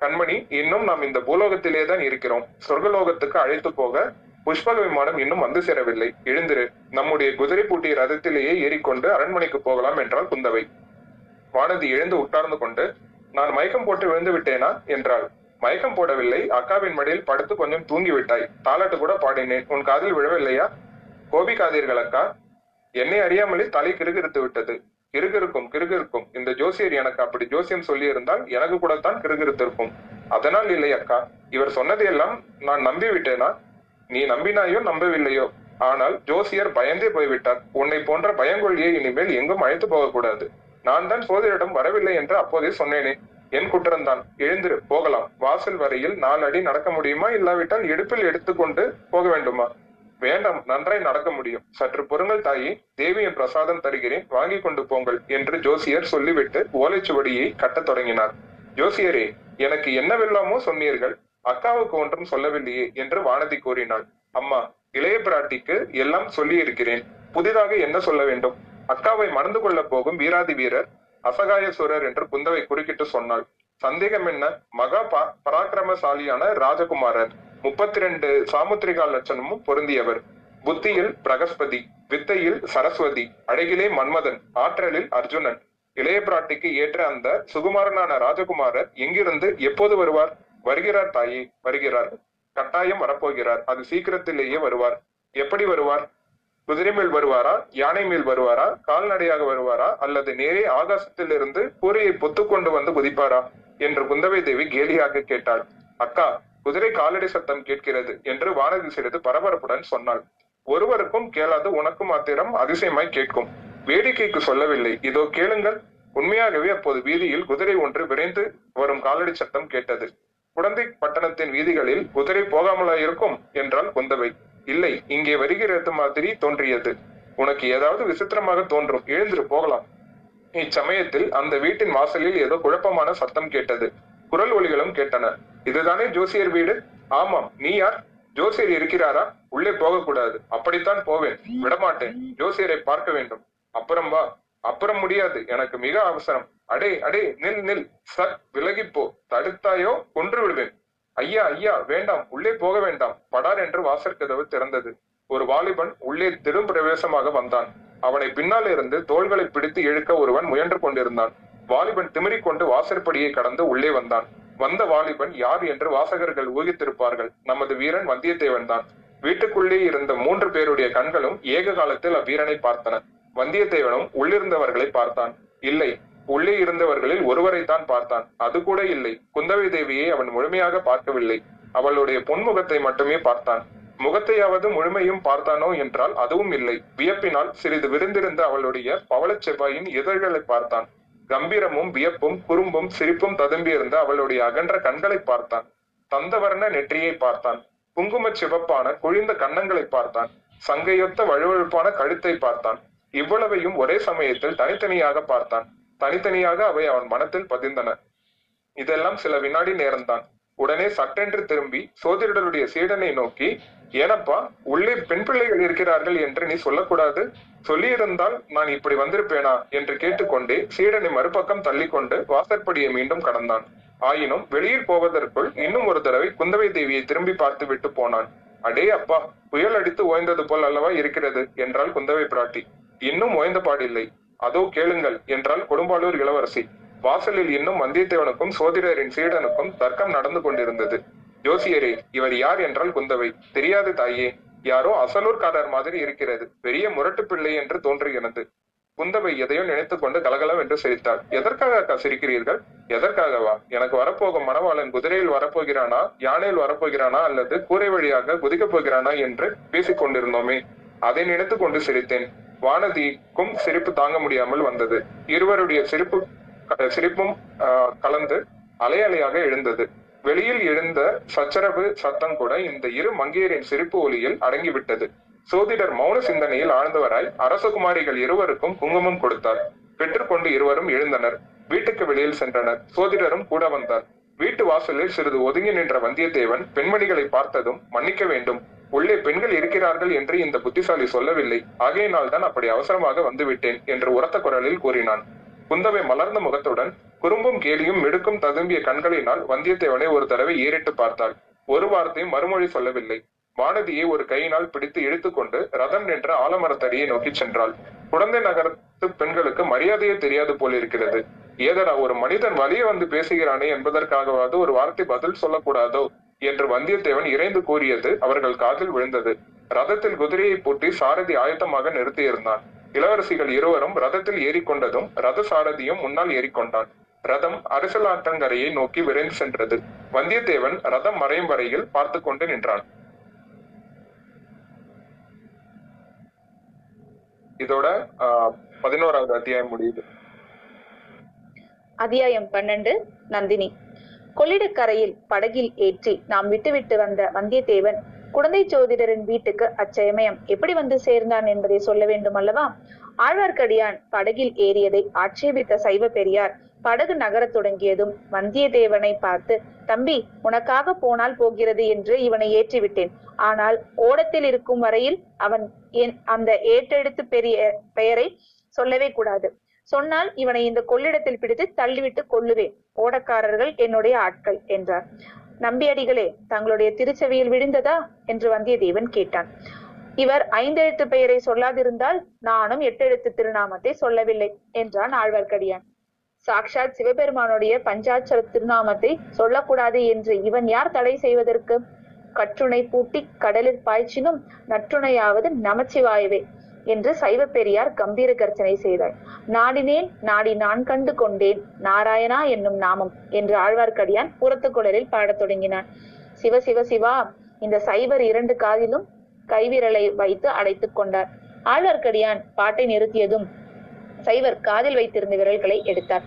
கண்மணி இன்னும் நாம் இந்த பூலோகத்திலே தான் இருக்கிறோம். சொர்க்கலோகத்துக்கு அழைத்து போக புஷ்பக விமானம் இன்னும் வந்து சேரவில்லை. எழுந்திரு. நம்முடைய குதிரை பூட்டிய ரதத்திலேயே ஏறிக்கொண்டு அரண்மனைக்கு போகலாம் என்றாள் குந்தவை. வானதி எழுந்து உட்கார்ந்து கொண்டு நான் மயக்கம் போட்டு விழுந்து விட்டேனா? என்றாள். மயக்கம் போடவில்லை. அக்காவின் மடியில் படுத்து கொஞ்சம் தூங்கி விட்டாய் தாலாட்டு கூட பாடினேன். உன் காதில் விழவில்லையா? கோபிக்காதீர்கள் அக்கா. என்னை அறியாமலே தலை கிறுகிறுத்து விட்டது. கிருகிருக்கும் கிருகிருக்கும். இந்த ஜோசியர் எனக்கு அப்படி ஜோசியம் சொல்லி இருந்தால் எனக்கு கூட தான் கிறுகிறுத்திருக்கும் அதனால் இல்லை அக்கா. இவர் சொன்னதையெல்லாம் நான் நம்பிவிட்டேனா? நீ நம்பினாயோ நம்பவில்லையோ. ஆனால் ஜோசியர் பயந்தே போய்விட்டார். உன்னை போன்ற பயங்கொழியை இனிமேல் எங்கும் அழைத்து போகக்கூடாது. நான் தான் சோதரிடம் வரவில்லை என்று அப்போதே சொன்னேனே. என் குற்றம்தான். எழுந்திரு போகலாம். வாசல் வரையில் நாலு அடி நடக்க முடியுமா? இல்லாவிட்டால் இடுப்பில் எடுத்துக்கொண்டு போக வேண்டுமா? வேண்டாம் நன்றாய் நடக்க முடியும். சற்று பொறுங்கள் தாயே. தேவியின் பிரசாதம் தருகிறேன். வாங்கி கொண்டு போங்கள் என்று ஜோசியர் சொல்லிவிட்டு ஓலைச்சுவடியை கட்டத் தொடங்கினார். ஜோசியரே எனக்கு என்னவெல்லாமோ சொன்னீர்கள். அக்காவுக்கு ஒன்றும் சொல்லவில்லையே என்று வானதி கூறினாள். அம்மா இளைய பிராட்டிக்கு எல்லாம் சொல்லி இருக்கிறேன் புதிதாக என்ன சொல்ல வேண்டும்? அக்காவை மணந்து கொள்ள போகும் வீராதி வீரர் அசகாயசுரர் என்று குந்தவை குறுக்கிட்டு சொன்னாள். சந்தேகம் என்ன? மகா பா- பராக்கிரமசாலியான ராஜகுமாரர் முப்பத்தி ரெண்டு சாமுத்திரிகா லட்சணமும் பொருந்தியவர். புத்தியில் பிரகஸ்பதி வித்தையில் சரஸ்வதி அழகிலே மன்மதன் ஆற்றலில் அர்ஜுனன். இளைய பிராட்டிக்கு ஏற்ற அந்த சுகுமாரனான ராஜகுமாரர் எங்கிருந்து எப்போது வருவார்? வருகிறார் தாயே வருகிறார். கட்டாயம் வரப்போகிறார். அது சீக்கிரத்திலேயே வருவார். எப்படி வருவார்? குதிரை மேல் வருவாரா? யானை மேல் வருவாரா? கால்நடையாக வருவாரா? அல்லது நேரே ஆகாசத்திலிருந்து கூரையை பொத்துக்கொண்டு வந்து குதிப்பாரா? என்று குந்தவை தேவி கேலியாக கேட்டாள். அக்கா குதிரை காலடி சத்தம் கேட்கிறது என்று வானதி சிறிது பரபரப்புடன் சொன்னாள். ஒருவருக்கும் கேளாது உனக்கும் மாத்திரம் அதிசயமாய் கேட்கும். வேடிக்கைக்கு சொல்லவில்லை. இதோ கேளுங்கள். உண்மையாகவே அப்போது வீதியில் குதிரை ஒன்று விரைந்து வரும் காலடி சத்தம் கேட்டது. குடந்தை பட்டணத்தின் வீதிகளில் குதிரை போகாமலா இருக்கும் என்றால் குந்தவை. இல்லை இங்கே வருகிறது மாதிரி தோன்றியது. உனக்கு ஏதாவது விசித்திரமாக தோன்றும் எழுந்திரு போகலாம். இச்சமயத்தில் அந்த வீட்டின் வாசலில் ஏதோ குழப்பமான சத்தம் கேட்டது. குரல் ஒலிகளும் கேட்டன. இதுதானே ஜோசியர் வீடு? ஆமாம் நீ யார்? ஜோசியர் இருக்கிறாரா? உள்ளே போகக்கூடாது. அப்படித்தான் போவேன். விடமாட்டேன். ஜோசியரை பார்க்க வேண்டும். அப்புறம் வா. அப்புறம் முடியாது. எனக்கு மிக அவசரம். அடே அடே நில் நில். சட் விலகிப்போ. தடுத்தாயோ கொன்று விடுவேன் ஐயா ஐயா வேண்டாம். உள்ளே போக வேண்டாம். படார் என்று வாசற்கதவு திறந்தது. ஒரு வாலிபன் உள்ளே திரும் பிரவேசமாக வந்தான். அவனை பின்னால் இருந்து தோள்களை பிடித்து இழுக்க ஒருவன் முயன்று கொண்டிருந்தான். வாலிபன் திமிரிக்கொண்டு வாசற்படியை கடந்து உள்ளே வந்தான். வந்த வாலிபன் யார் என்று வாசகர்கள் ஊகித்திருப்பார்கள். நமது வீரன் வந்தியத்தேவன் தான் வீட்டுக்குள்ளே இருந்த மூன்று பேருடைய கண்களும் ஏக காலத்தில் அவ்வீரனை பார்த்தன. வந்தியத்தேவனும் உள்ளிருந்தவர்களை பார்த்தான். இல்லை உள்ளே இருந்தவர்களில் ஒருவரைத்தான் பார்த்தான். அது கூட இல்லை. குந்தவை தேவியை அவன் முழுமையாக பார்க்கவில்லை. அவளுடைய பொன்முகத்தை மட்டுமே பார்த்தான். முகத்தையாவது முழுமையும் பார்த்தானோ என்றால் அதுவும் இல்லை. வியப்பினால் சிறிது விருந்திருந்த அவளுடைய பவளச் செவ்வாயின் இதழ்களை பார்த்தான். கம்பீரமும் வியப்பும் குறும்பும் சிரிப்பும் ததும்பியிருந்த அவளுடைய அகன்ற கண்களை பார்த்தான். தந்தவர்ண நெற்றியை பார்த்தான். குங்குமச் சிவப்பான குழிந்த கன்னங்களை பார்த்தான். சங்கையொத்த வழுவழுப்பான கழுத்தை பார்த்தான். இவ்வளவையும் ஒரே சமயத்தில் தனித்தனியாக பார்த்தான். தனித்தனியாக அவை அவன் மனத்தில் பதிந்தன. இதெல்லாம் சில வினாடி நேரம்தான். உடனே சட்டென்று திரும்பி சோதிடருடைய சீடனை நோக்கி ஏனப்பா உள்ளே பெண் பிள்ளைகள் இருக்கிறார்கள் என்று நீ சொல்லக்கூடாது. சொல்லியிருந்தால் நான் இப்படி வந்திருப்பேனா? என்று கேட்டுக்கொண்டே சீடனை மறுபக்கம் தள்ளிக்கொண்டு வாசற்படியை மீண்டும் கடந்தான். ஆயினும் வெளியில் போவதற்குள் இன்னும் ஒரு தடவை குந்தவை தேவியை திரும்பி பார்த்து விட்டு போனான். அடே அப்பா புயல் அடித்து ஓய்ந்தது போல் அல்லவா இருக்கிறது? என்றாள் குந்தவை பிராட்டி. இன்னும் ஓய்ந்த பாடில்லை. அதோ கேளுங்கள் என்றால் கொடும்பாளூர் இளவரசி. வாசலில் இன்னும் வந்தியத்தேவனுக்கும் சோதிடரின் சீடனுக்கும் தர்க்கம் நடந்து கொண்டிருந்தது. ஜோசியரே இவர் யார் என்றால் குந்தவை. தெரியாது தாயே யாரோ அசலூர்காரர் மாதிரி இருக்கிறது. பெரிய முரட்டு பிள்ளை என்று தோன்றுகிறது. குந்தவை எதையோ நினைத்துக் கொண்டு கலகலம் என்று சிரித்தாள். எதற்காக அக்கா சிரிக்கிறீர்கள்? எதற்காகவா? எனக்கு வரப்போகும் மணவாளன் குதிரையில் வரப்போகிறானா? யானையில் வரப்போகிறானா? அல்லது கூரை வழியாக குதிக்கப் போகிறானா? என்று பேசிக் கொண்டிருந்தோமே. அதை நினைத்துக் கொண்டு சிரித்தேன். வானதிக்கும் சிரிப்பு தாங்க முடியாமல் வந்தது. இருவருடைய சிரிப்பு சிரிப்பும் கலந்து அலை அலையாக எழுந்தது. வெளியில் எழுந்த சச்சரவு சத்தம் கூட இந்த இரு மங்கையரின் சிரிப்பு ஒலியில் அடங்கிவிட்டது. சோதிடர் மௌன சிந்தனையில் ஆழ்ந்தவராய் அரசகுமாரிகள் இருவருக்கும் குங்குமம் கொடுத்தார். பெற்றுக்கொண்டு இருவரும் எழுந்தனர். வீட்டுக்கு வெளியில் சென்றனர். சோதிடரும் கூட வந்தார். வீட்டு வாசலில் சிறிது ஒதுங்கி நின்ற வந்தியத்தேவன் பெண்மணிகளை பார்த்ததும் மன்னிக்க வேண்டும். உள்ளே பெண்கள் இருக்கிறார்கள் என்று இந்த புத்திசாலி சொல்லவில்லை. ஆகையினால் தான் அப்படி அவசரமாக வந்துவிட்டேன் என்று உரத்த குரலில் கூறினான். குந்தவை மலர்ந்த முகத்துடன் குறும்பும் கேலியும் மிடுக்கும் ததும்பிய கண்களினால் வந்தியத்தேவனை ஒரு தடவை ஏறிட்டு பார்த்தாள். ஒரு வார்த்தையும் மறுமொழி சொல்லவில்லை. வானதியை ஒரு கையினால் பிடித்து இழுத்துக்கொண்டு ரதம் நின்ற ஆலமரத்தடியை நோக்கி சென்றாள். குழந்தை நகரத்து பெண்களுக்கு மரியாதையே தெரியாது போல் இருக்கிறது ஏதடா ஒரு மனிதன் வலிய வந்து பேசுகிறானே என்பதற்காகவாவது ஒரு வார்த்தை பதில் சொல்லக்கூடாதோ? என்று வந்தியத்தேவன் இறைந்து கூறியது அவர்கள் காதில் விழுந்தது. ரதத்தில் குதிரையை பூட்டி சாரதி ஆயத்தமாக நிறுத்தியிருந்தான் இளவரசிகள் இருவரும் ரதத்தில் ஏறிக்கொண்டதும் ரத சாரதியும் முன்னால் ஏறிக்கொண்டான். ரதம் அரசலாற்றங்கரையை நோக்கி விரைந்து சென்றது. வந்தியத்தேவன் ரதம் மறையும் வரையில் பார்த்து கொண்டு நின்றான். இதோட பதினோராவது அத்தியாயம் முடியுது. அத்தியாயம் பன்னெண்டு நந்தினி. கொள்ளிடக்கரையில் படகில் ஏற்றி நாம் விட்டுவிட்டு வந்த வந்தியத்தேவன் குழந்தை சோதிடரின் வீட்டுக்கு அச்சமயம் எப்படி வந்து சேர்ந்தான் என்பதை சொல்ல வேண்டும் அல்லவா? ஆழ்வார்க்கடியான் படகில் ஏறியதை ஆட்சேபித்த சைவ பெரியார் படகு நகரத் தொடங்கியதும் வந்தியத்தேவனை பார்த்து தம்பி உனக்காக போனால் போகிறது என்று இவனை ஏற்றிவிட்டேன். ஆனால் ஓடத்தில் இருக்கும் வரையில் அவன் என் அந்த ஏற்றெடுத்து பெரிய பெயரை சொல்லவே கூடாது. சொன்னால் இவனை இந்த கொள்ளிடத்தில் பிடித்து தள்ளிவிட்டு கொள்ளுவேன். ஓடக்காரர்கள் என்னுடைய ஆட்கள் என்றார். நம்பியடிகளே தங்களுடைய திருச்செவியில் விழுந்ததா? என்று வந்தியத்தேவன் கேட்டான். இவர் ஐந்தெழுத்து பெயரை சொல்லாதிருந்தால் நானும் எட்டெழுத்து திருநாமத்தை சொல்லவில்லை என்றான் ஆழ்வார்க்கடியான். சாக்ஷாத் சிவபெருமானுடைய பஞ்சாட்சர திருநாமத்தை சொல்லக்கூடாது என்று இவன் யார் தடை செய்வதற்கு? கற்றுணை பூட்டி கடலில் பாய்ச்சினும் நற்றுணையாவது நமச்சிவாயவே. என்று சைவ பெரியார் கம்பீர கர்ச்சனை செய்தார். நாடினேன் நாடி நான் கண்டு கொண்டேன். நாராயணா என்னும் நாமம் என்று ஆழ்வார்க்கடியான் புறத்து குழலில் பாடத் தொடங்கினான். சிவ சிவ சிவா இந்த சைவர் இரண்டு காதிலும் கைவிரலை வைத்து அடைத்துக் கொண்டார். ஆழ்வார்க்கடியான் பாட்டை நிறுத்தியதும் சைவர் காதில் வைத்திருந்த விரல்களை எடுத்தார்.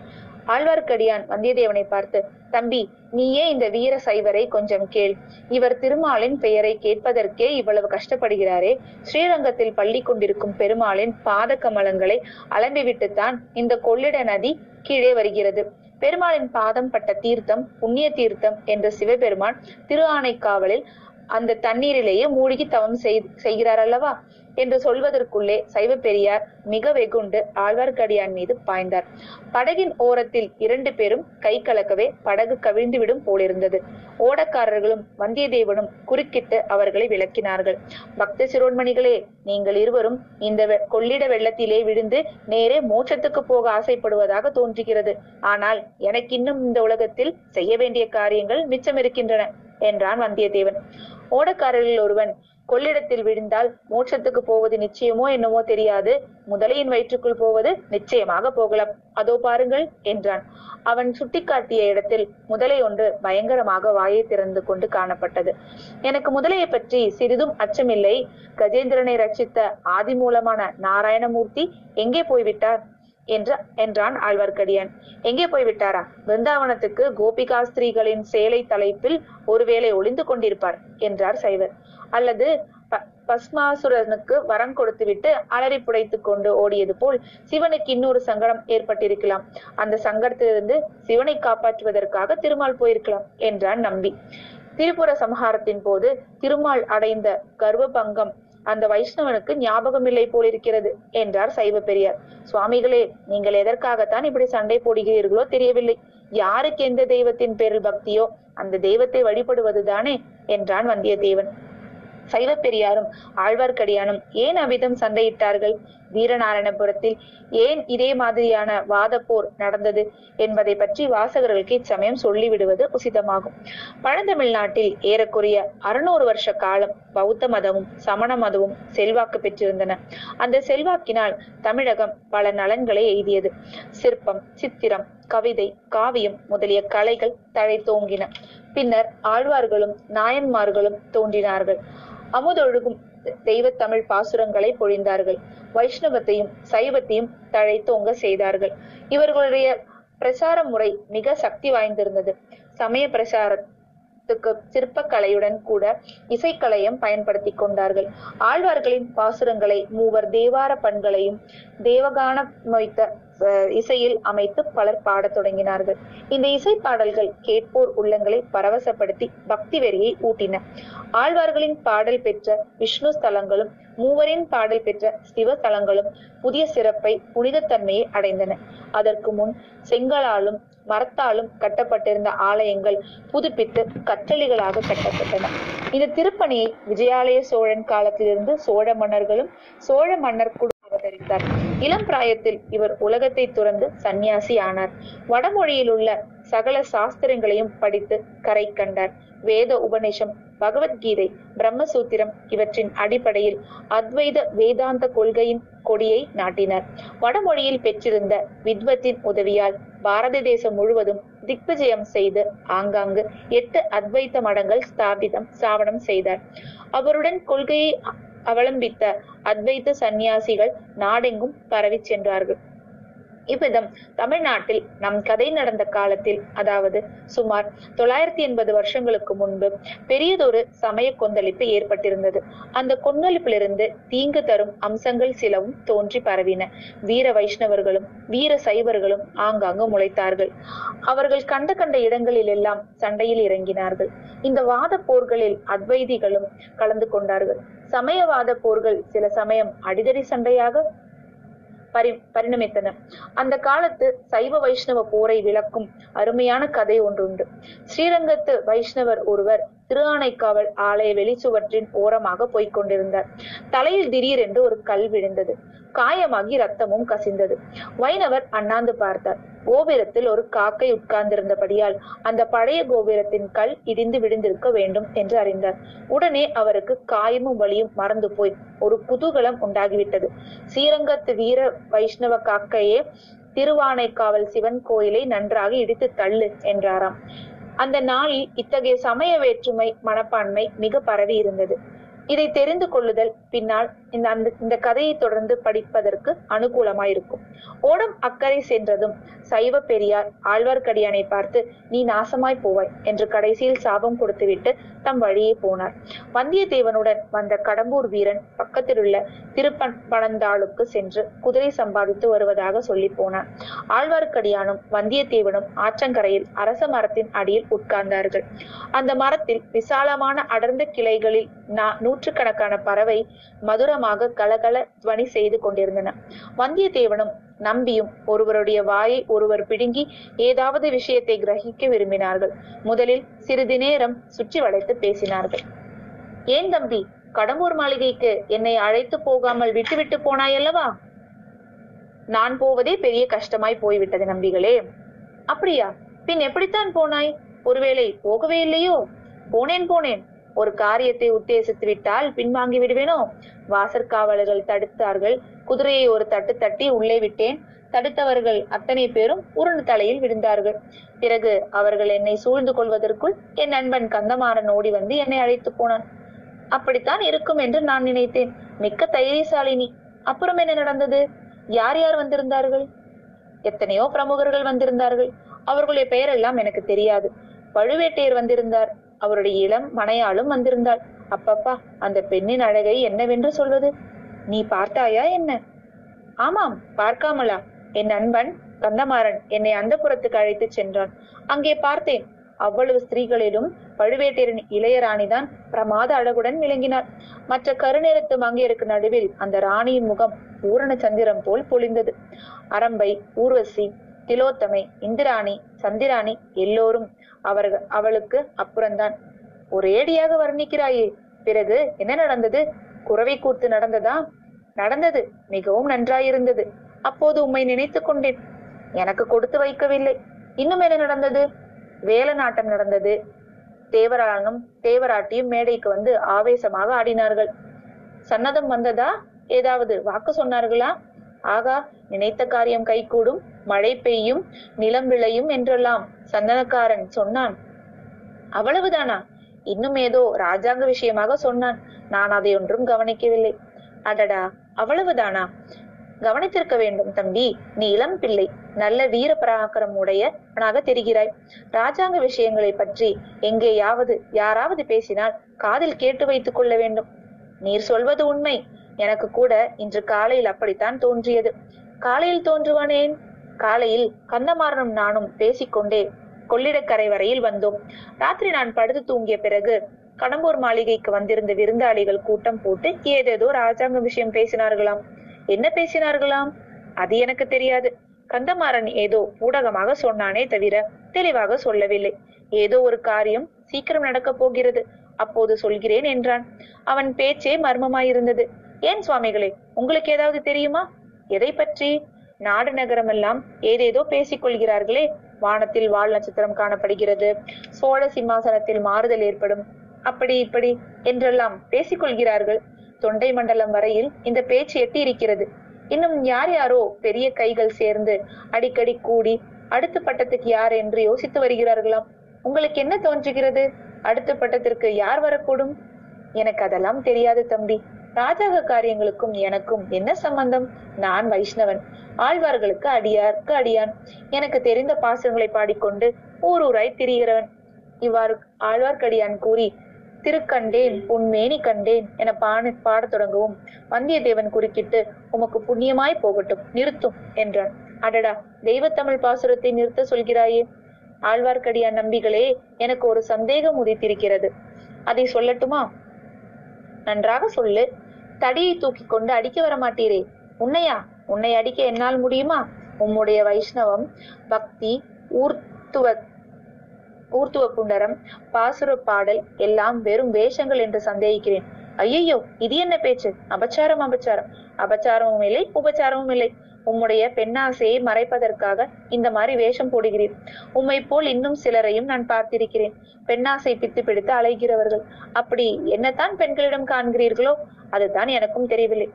ஆழ்வார்க்கடியான் வந்தியத்தேவனை பார்த்து தம்பி நீயே இந்த வீர சைவரை கொஞ்சம் கேள். இவர் திருமாலின் பெயரை கேட்பதற்கே இவ்வளவு கஷ்டப்படுகிறாரே. ஸ்ரீரங்கத்தில் பள்ளி கொண்டிருக்கும் பெருமாளின் பாத கமலங்களை அலம்பிவிட்டுத்தான் இந்த கொள்ளிட நதி கீழே வருகிறது. பெருமாளின் பாதம் பட்ட தீர்த்தம் புண்ணிய தீர்த்தம் என்ற சிவபெருமான் திரு ஆணைக்காவலில் அந்த தண்ணீரிலேயே மூழ்கி தவம் செய்கிறார் அல்லவா? என்று சொல்வதற்குள்ளே சைவ பெரியார் மிக வெகுண்டு ஆழ்வார்க்கடியான் மீது பாய்ந்தார். படகின் ஓரத்தில் இரண்டு பேரும் கை கலக்கவே படகு கவிழ்ந்துவிடும் போலிருந்தது. ஓடக்காரர்களும் வந்தியத்தேவனும் குறுக்கிட்டு அவர்களை விளக்கினார்கள். பக்த சிரோன்மணிகளே நீங்கள் இருவரும் இந்த கொள்ளிட வெள்ளத்திலே விழுந்து நேரே மோட்சத்துக்கு போக ஆசைப்படுவதாக தோன்றுகிறது. ஆனால் எனக்கு இன்னும் இந்த உலகத்தில் செய்ய வேண்டிய காரியங்கள் மிச்சம் இருக்கின்றன என்றான் வந்தியத்தேவன். ஓடக்காரர்களில் ஒருவன் கொள்ளிடத்தில் விழுந்தால் மோட்சத்துக்கு போவது நிச்சயமோ என்னமோ தெரியாது. முதலையின் வயிற்றுக்குள் போவது நிச்சயமாக போகலாம். அதோ பாருங்கள் என்றான். அவன் சுட்டிக்காட்டிய இடத்தில் முதலை ஒன்று பயங்கரமாக வாயை திறந்து கொண்டு காணப்பட்டது. எனக்கு முதலையை பற்றி சிறிதும் அச்சமில்லை. கஜேந்திரனை ரட்சித்த ஆதி மூலமான நாராயணமூர்த்தி எங்கே போய்விட்டார்? என்று என்றான் ஆழ்வார்க்கடியான். எங்கே போய்விட்டாரா பிருந்தாவனத்துக்கு கோபிகாஸ்திரிகளின் சேலை தலைப்பில் ஒருவேளை ஒளிந்து கொண்டிருப்பார் என்றார் சைவர். அல்லது ப- பஸ்மாசுரனுக்கு வரம் கொடுத்துவிட்டு அலறி புடைத்துக் கொண்டு ஓடியது போல் சிவனுக்கு இன்னொரு சங்கடம் ஏற்பட்டிருக்கலாம். அந்த சங்கடத்திலிருந்து சிவனை காப்பாற்றுவதற்காக திருமால் போயிருக்கலாம் என்றான் நம்பி. திரிபுர சம்ஹாரத்தின் போது திருமால் அடைந்த கர்வபங்கம் அந்த வைஷ்ணவனுக்கு ஞாபகம் இல்லை போலிருக்கிறது என்றார் சைவ பெரியார். சுவாமிகளே நீங்கள் எதற்காகத்தான் இப்படி சண்டை போடுகிறீர்களோ தெரியவில்லை. யாருக்கு எந்த தெய்வத்தின் பேரில் பக்தியோ அந்த தெய்வத்தை வழிபடுவதுதானே என்றான் வந்தியத்தேவன். சைவ பெரியாரும் ஆழ்வார்க்கடியானும் ஏன் அவ்விதம் சண்டையிட்டார்கள்? வீரநாராயணபுரத்தில் ஏன் இதே மாதிரியான வாத போர் நடந்தது என்பதை பற்றி வாசகர்களுக்கு இச்சமயம் சொல்லிவிடுவது உசிதமாகும். பழந்தமிழ்நாட்டில் ஏறக்குறைய அறுநூறு வருஷ காலம் பௌத்த மதமும் சமண மதமும் செல்வாக்கு பெற்றிருந்தன. அந்த செல்வாக்கினால் தமிழகம் பல நலன்களை எய்தியது. சிற்பம் சித்திரம் கவிதை காவியம் முதலிய கலைகள் தழைத்தோங்கின. பின்னர் ஆழ்வார்களும் நாயன்மார்களும் தோன்றினார்கள். அமுதொழுகும் தெய்வத்தமிழ் பாசுரங்களை பொழிந்தார்கள். வைஷ்ணவத்தையும் சைவத்தையும் தழைத்தோங்க செய்தார்கள். இவர்களுடைய பிரசார முறை மிக சக்தி வாய்ந்திருந்தது. சமய பிரசாரத்துக்கு சிற்பக்கலையுடன் கூட இசைக்கலையும் பயன்படுத்தி கொண்டார்கள். ஆழ்வார்களின் பாசுரங்களை மூவர் தேவார பண்களையும் தேவகான நோய்த்த இசையில் அமைத்து பலர் பாடத் தொடங்கினார்கள். இந்த இசை பாடல்கள் கேட்போர் உள்ளங்களை பரவசப்படுத்தி பக்தி வெறியை ஊட்டின. ஆழ்வார்களின் பாடல் பெற்ற விஷ்ணு ஸ்தலங்களும் மூவரின் பாடல் பெற்ற சிவ தலங்களும் புதிய சிறப்பை புனிதத்தன்மையை அடைந்தன. அதற்கு முன் செங்கலாலும் மரத்தாலும் கட்டப்பட்டிருந்த ஆலயங்கள் புதுப்பித்து கற்றளிகளாக கட்டப்பட்டன. இந்த திருப்பணியை விஜயாலய சோழன் காலத்திலிருந்து சோழ மன்னர்களும் சோழ மன்னர் அவதரித்தார். இளம் பிராயத்தில் இவர் உலகத்தை துறந்து சந்நியாசி ஆனார். வடமொழியில் உள்ள சகல சாஸ்திரங்களையும் படித்து கரை கண்டார். வேத உபநிஷம் பகவத்கீதை பிரம்மசூத்திரம் இவற்றின் அடிப்படையில் அத்வைத வேதாந்த கொள்கையின் கொடியை நாட்டினார். வடமொழியில் பெற்றிருந்த வித்வத்தின் உதவியால் பாரத தேசம் முழுவதும் திக்விஜயம் செய்து ஆங்காங்கு எட்டு அத்வைத்த மடங்கள் ஸ்தாபிதம் ஸ்தாபனம் செய்தார். அவருடன் கொள்கையை அவலம்பித்த அத்வைத்த சந்நியாசிகள் நாடெங்கும் பரவிச் சென்றார்கள். இவ்விதம் தமிழ்நாட்டில் நம் கதை நடந்த காலத்தில் அதாவது சுமார் தொள்ளாயிரத்தி எண்பது வருஷங்களுக்கு முன்பு பெரியதொரு சமய கொந்தளிப்பு ஏற்பட்டிருந்தது. அந்த கொந்தளிப்பிலிருந்து தீங்கு தரும் அம்சங்கள் சிலவும் தோன்றி பரவின. வீர வைஷ்ணவர்களும் வீர சைவர்களும் ஆங்காங்கு முளைத்தார்கள். அவர்கள் கண்ட கண்ட இடங்களில் எல்லாம் சண்டையில் இறங்கினார்கள். இந்த வாத போர்களில் அத்வைதிகளும் கலந்து கொண்டார்கள். சமயவாத போர்கள் சில சமயம் அடிதடி சண்டையாக பரி பரிணமித்தன அந்த காலத்து சைவ வைஷ்ணவ போரை விளக்கும் அருமையான கதை ஒன்றுண்டு ஸ்ரீரங்கத்து வைஷ்ணவர் ஒருவர் திருஆனைக்காவல் ஆலய வெளிச்சுவற்றின் ஓரமாக போய்க் கொண்டிருந்தார். தலையில் திடீரென்று ஒரு கல் விழுந்தது. காயமாகி ரத்தமும் கசிந்தது. வைணவர் அண்ணாந்து பார்த்தார். கோபுரத்தில் ஒரு காக்கை உட்கார்ந்திருந்தபடியால் அந்த பழைய கோபுரத்தின் கல் இடிந்து விழுந்திருக்க வேண்டும் என்று அறிந்தார். உடனே அவருக்கு காயமும் வலியும் மறந்து போய் ஒரு குதூகலம் உண்டாகிவிட்டது. ஸ்ரீரங்கத்து வீர வைஷ்ணவ காக்கையே திருவானைக்காவல் சிவன் கோயிலை நன்றாக இடித்து தள்ளு என்றாராம். அந்த நாளில் இத்தகைய சமய வேற்றுமை மனப்பான்மை மிக பரவி இருந்தது. இதை தெரிந்து கொள்ளுதல் பின்னால் இந்த அந்த இந்த கதையை தொடர்ந்து படிப்பதற்கு அனுகூலமாயிருக்கும். ஓடம் அக்கறை சென்றதும் சைவ பெரியார் ஆழ்வார்க்கடியானை பார்த்து நீ நாசமாய் போவாய் என்று கடைசியில் சாபம் கொடுத்துவிட்டு தம் வழியே போனார். வந்தியத்தேவனுடன் வந்த கடம்பூர் வீரன் பக்கத்திலுள்ள திருப்பணந்தாளுக்கு சென்று குதிரை சம்பாதித்து வருவதாக சொல்லி போனான். ஆழ்வார்க்கடியானும் வந்தியத்தேவனும் ஆற்றங்கரையில் அரச மரத்தின் அடியில் உட்கார்ந்தார்கள். அந்த மரத்தில் விசாலமான அடர்ந்த கிளைகளில் நா- நூற்றுக்கணக்கான பறவை மதுரமாக கலகல துவனி செய்து கொண்டிருந்தன. வந்தியத்தேவனும் நம்பியும் ஒருவருடைய வாயை ஒருவர் பிடுங்கி ஏதாவது விஷயத்தை கிரகிக்க விரும்பினார்கள். முதலில் சிறிது நேரம் சுற்றி வளைத்து பேசினார்கள். ஏன் தம்பி கடம்பூர் மாளிகைக்கு என்னை அழைத்து போகாமல் விட்டுவிட்டு போனாயல்லவா நான் போவதே பெரிய கஷ்டமாய் போய்விட்டது நம்பிகளே. அப்படியா? பின் எப்படித்தான் போனாய்? ஒருவேளை போகவே இல்லையோ? போனேன் போனேன். ஒரு காரியத்தை உத்தேசித்து விட்டால் பின்வாங்கி விடுவேனோ? வாசற்காவலர்கள் தடுத்தார்கள். குதிரையை ஒரு தட்டு தட்டி உள்ளே விட்டேன். தடுத்தவர்கள் அத்தனை பேரும் உருண்டு தலையில் விழுந்தார்கள். பிறகு அவர்கள் என்னை சூழ்ந்து கொள்வதற்குள் என் நண்பன் கந்தமாறன் ஓடி வந்து என்னை அழைத்து போனான். அப்படித்தான் இருக்கும் என்று நான் நினைத்தேன். மிக்க தைரியசாலினி அப்புறம் என்ன நடந்தது? யார் யார் வந்திருந்தார்கள்? எத்தனையோ பிரமுகர்கள் வந்திருந்தார்கள். அவர்களுடைய பெயரெல்லாம் எனக்கு தெரியாது. பழுவேட்டையர் வந்திருந்தார். அவருடைய இளம் மனையாளும் வந்திருந்தாள். அப்பப்பா அந்த பெண்ணின் அழகை என்னவென்று சொல்வது? நீ பார்த்தாயா என்ன? ஆமாம் பார்க்காமலா? என் நண்பன் கந்தமாறன் என்னை அந்த புறத்துக்கு அழைத்துச் சென்றான். அங்கே பார்த்தேன். அவ்வளவு ஸ்திரீகளிலும் பழுவேட்டரின் இளையராணிதான் பிரமாத அழகுடன் விளங்கினார் மற்ற கருநிறத்து மங்கையருக்கு நடுவில் அந்த ராணியின் முகம் பூரண சந்திரம் போல் பொழிந்தது. அரம்பை ஊர்வசி திலோத்தமை இந்திராணி சந்திராணி எல்லோரும் அவர்கள் அவளுக்கு அப்புறம்தான். ஒரேடியாக வர்ணிக்கிறாயே. பிறகு என்ன நடந்தது? குறவை கூத்து நடந்ததா? நடந்தது. மிகவும் நன்றாயிருந்தது. அப்போது உம்மை நினைத்து கொண்டேன். எனக்கு கொடுத்து வைக்கவில்லை. இன்னும் என்ன நடந்தது? வேல நாட்டம் நடந்தது. தேவரானும் தேவராட்டியும் மேடைக்கு வந்து ஆவேசமாக ஆடினார்கள். சன்னதம் வந்ததா? ஏதாவது வாக்கு சொன்னார்களா? ஆகா நினைத்த காரியம் கைகூடும். மழை பெய்யும். நிலம் விளையும் என்றெல்லாம். சந்தனக்காரன் சொன்னான். அவ்வளவுதானா? இன்னும் ஏதோ ராஜாங்க விஷயமாக சொன்னான். நான் அதை ஒன்றும் கவனிக்கவில்லை. அடடா! அவ்வளவுதானா? கவனித்திருக்க வேண்டும் தம்பி. நீ இளம் பிள்ளை. நல்ல வீர பராக்கிரம் உடையவனாக தெரிகிறாய். ராஜாங்க விஷயங்களை பற்றி எங்கேயாவது யாராவது பேசினால் காதில் கேட்டு வைத்துக் கொள்ள வேண்டும். நீர் சொல்வது உண்மை. எனக்கு கூட இன்று காலையில் அப்படித்தான் தோன்றியது. காலையில் தோன்றுவானேன்? காலையில் கந்தமாறனும் நானும் பேசிக்கொண்டே கொள்ளிடக்கரை வரையில் வந்தோம். ராத்திரி நான் படுத்து தூங்கிய பிறகு கடம்பூர் மாளிகைக்கு வந்திருந்த விருந்தாளிகள் கூட்டம் போட்டு ஏதேதோ ராஜாங்க விஷயம் பேசினார்களாம். என்ன பேசினார்களாம்? அது எனக்கு தெரியாது. கந்தமாறன் ஏதோ ஊடகமாக சொன்னானே தவிர தெளிவாக சொல்லவில்லை. ஏதோ ஒரு காரியம் சீக்கிரம் நடக்கப் போகிறது. அப்போது சொல்கிறேன் என்றான். அவன் பேச்சே மர்மமாயிருந்தது. ஏன் சுவாமிகளே உங்களுக்கு ஏதாவது தெரியுமா? எதை பற்றி? நாடு நகரமெல்லாம் ஏதேதோ பேசிக் கொள்கிறார்களே. வானத்தில் வால் நட்சத்திரம் காணப்படுகிறது. சோழ சிம்மாசனத்தில் மாறுதல் ஏற்படும். அப்படி இப்படி என்றெல்லாம் பேசிக் கொள்கிறார்கள் தொண்டை மண்டலம் வரையில் இந்த பேச்சு எட்டி இருக்கிறது இன்னும் யார் யாரோ பெரிய கைகள் சேர்ந்து அடிக்கடி கூடி அடுத்த பட்டத்துக்கு யார் என்று யோசித்து வருகிறார்களாம். உங்களுக்கு என்ன தோன்றுகிறது? அடுத்த பட்டத்திற்கு யார் வரக்கூடும்? எனக்கு அதெல்லாம் தெரியாது தம்பி. ராஜாக காரியங்களுக்கும் எனக்கும் என்ன சம்பந்தம்? நான் வைஷ்ணவன். ஆழ்வார்களுக்கு அடியார்க்கு அடியான். எனக்கு தெரிந்த பாசங்களை பாடிக்கொண்டு ஊர் ஊராய் திரிகிறவன். இவ்வாறு ஆழ்வார்க்கடியான் கூறி திருக்கண்டேன் உன் மேனி கண்டேன் என பாட பாடத் தொடங்கவும் வந்தியத்தேவன் குறுக்கிட்டு உமக்கு புண்ணியமாய் போகட்டும் நிறுத்தும் என்றான். அடடா தெய்வத்தமிழ் பாசுரத்தை நிறுத்த சொல்கிறாயே? ஆழ்வார்க்கடியான் நம்பிகளே எனக்கு ஒரு சந்தேகம் உதித்திருக்கிறது. அதை சொல்லட்டுமா? நன்றாக சொல்லு. தடியை தூக்கி கொண்டு அடிக்க வர மாட்டீரே. உன்னையா? உன்னை அடிக்க என்னால் முடியுமா? உம்முடைய வைஷ்ணவம் பக்தி ஊர்த்துவ ஊர்த்துவ புண்டரம் பாசுர பாடல் எல்லாம் வெறும் வேஷங்கள் என்று சந்தேகிக்கிறேன். ஐயையோ இது என்ன பேச்சு? அபச்சாரம் அபச்சாரம். அபச்சாரமும் இல்லை உபச்சாரமும் இல்லை. உம்முடைய பெண்ணாசையை மறைப்பதற்காக இந்த மாதிரி வேஷம் போடுகிறீர். உம்மை போல் இன்னும் சிலரையும் நான் பார்த்திருக்கிறேன். பெண்ணாசை பித்து பிடித்து அலைகிறவர்கள். அப்படி என்னத்தான் பெண்களிடம் காண்கிறீர்களோ அதுதான் எனக்கும் தெரியவில்லை.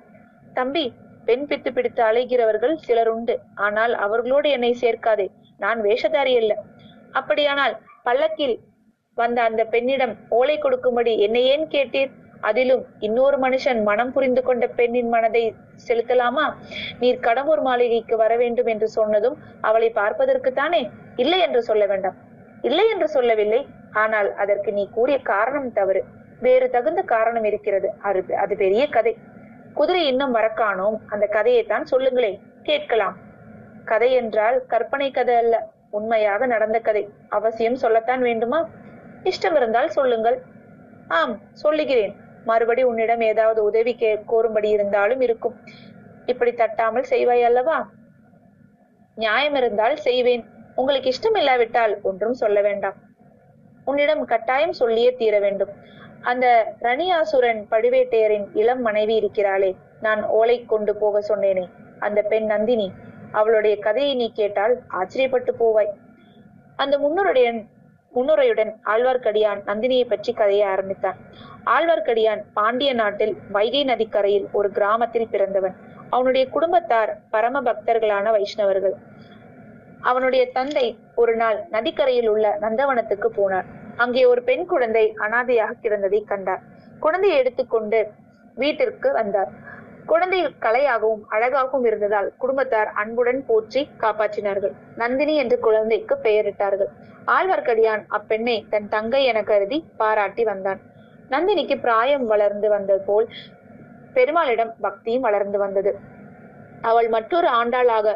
தம்பி பெண் பித்து பிடித்து அலைகிறவர்கள் சிலர் உண்டு. ஆனால் அவர்களோடு என்னை சேர்க்காதே. நான் வேஷதாரி அல்ல. அப்படியானால் பல்லக்கில் வந்த அந்த பெண்ணிடம் ஓலை கொடுக்கும்படி என்னை ஏன் கேட்டீர்? அதிலும் இன்னொரு மனுஷன் மனம் புரிந்து கொண்ட பெண்ணின் மனதை செலுத்தலாமா? நீர் கடம்பூர் மாளிகைக்கு வர வேண்டும் என்று சொன்னதும் அவளை பார்ப்பதற்குத்தானே? இல்லை என்று சொல்ல வேண்டாம். இல்லை என்று சொல்லவில்லை. ஆனால் அதற்கு நீ கூறிய காரணம் தவறு. வேறு தகுந்த காரணம் இருக்கிறது. அது அது பெரிய கதை. குதிரை இன்னும் வரக்கானோம் அந்த கதையைத்தான் சொல்லுங்களே கேட்கலாம். கதை என்றால் கற்பனை கதை அல்ல. உண்மையாக நடந்த கதை. அவசியம் சொல்லத்தான் வேண்டுமா? இஷ்டம் இருந்தால் சொல்லுங்கள். ஆம் சொல்லுகிறேன். மறுபடி உன்னிடம் ஏதாவது உதவி கே கோரும்படி இருந்தாலும் இருக்கும். இப்படி தட்டாமல் செய்வாய் அல்லவா? நியாயம் இருந்தால் செய்வேன். உங்களுக்கு இஷ்டம் இல்லாவிட்டால் ஒன்றும் சொல்ல வேண்டாம். உன்னிடம் கட்டாயம் சொல்லியே தீர வேண்டும். அந்த ரணியாசுரன் பழுவேட்டையரின் இளம் மனைவி இருக்கிறாளே. நான் ஓலை கொண்டு போக சொன்னேனே. அந்த பெண் நந்தினி அவளுடைய கதையை நீ கேட்டால் ஆச்சரியப்பட்டு போவாய். அந்த முன்னுரையுடன் முன்னுரையுடன் ஆழ்வார்க்கடியான் நந்தினியை பற்றி கதையை ஆரம்பித்தான். ஆழ்வார்க்கடியான் பாண்டிய நாட்டில் வைகை நதிக்கரையில் ஒரு கிராமத்தில் பிறந்தவன். அவனுடைய குடும்பத்தார் பரம பக்தர்களான வைஷ்ணவர்கள். அவனுடைய தந்தை ஒரு நாள் நதிக்கரையில் உள்ள நந்தவனத்துக்கு போனார். அங்கே ஒரு பெண் குழந்தை அனாதையாக கிடந்ததை கண்டார். குழந்தையை எடுத்துக்கொண்டு வீட்டிற்கு வந்தார். குழந்தை கலையாகவும் அழகாகவும் இருந்ததால் குடும்பத்தார் அன்புடன் போற்றி காப்பாற்றினார்கள். நந்தினி என்று குழந்தைக்கு பெயரிட்டார்கள். ஆழ்வார்க்கடியான் அப்பெண்ணை தன் தங்கை என கருதி பாராட்டி வந்தான். நந்தினிக்கு பிராயம் வளர்ந்து வந்தது போல் பெருமாளிடம் பக்தியும் வளர்ந்து வந்தது. அவள் மற்றொரு ஆண்டாளாக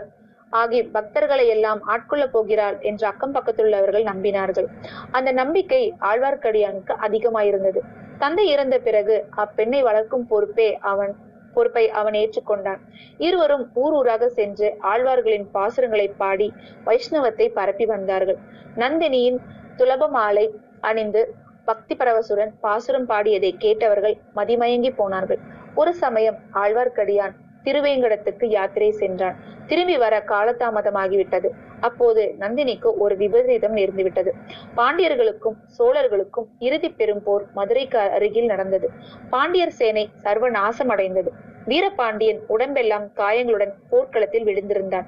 ஆகி பக்தர்களை எல்லாம் ஆட்கொள்ளப் போகிறாள் என்று அக்கம் பக்கத்துள்ளவர்கள் நம்பினார்கள். அந்த நம்பிக்கை ஆழ்வார்க்கடியானுக்கு அதிகமாயிருந்தது. தந்தை இறந்த பிறகு அப்பெண்ணை வளர்க்கும் பொறுப்பே அவன் பொறுப்பை அவன் ஏற்றுக்கொண்டான். இருவரும் ஊர் ஊராக சென்று ஆழ்வார்களின் பாசுரங்களை பாடி வைஷ்ணவத்தை பரப்பி வந்தார்கள். நந்தினியின் துலப மாலை அணிந்து பக்தி பரவசுடன் பாசுரம் பாடியதை கேட்டவர்கள் மதிமயங்கி போனார்கள். ஒரு சமயம் ஆழ்வார்க்கடியான் திருவேங்கடத்துக்கு யாத்திரை சென்றான். திரும்பி வர காலதாமதமாகிவிட்டது. அப்போது நந்தினிக்கு ஒரு விபரீதம் நேர்ந்துவிட்டது. பாண்டியர்களுக்கும் சோழர்களுக்கும் இறுதி பெரும் போர் மதுரைக்கு அருகில் நடந்தது. பாண்டியர் சேனை சர்வநாசம் அடைந்தது வீரபாண்டியன் உடம்பெல்லாம் காயங்களுடன் போர்க்களத்தில் விழுந்திருந்தான்.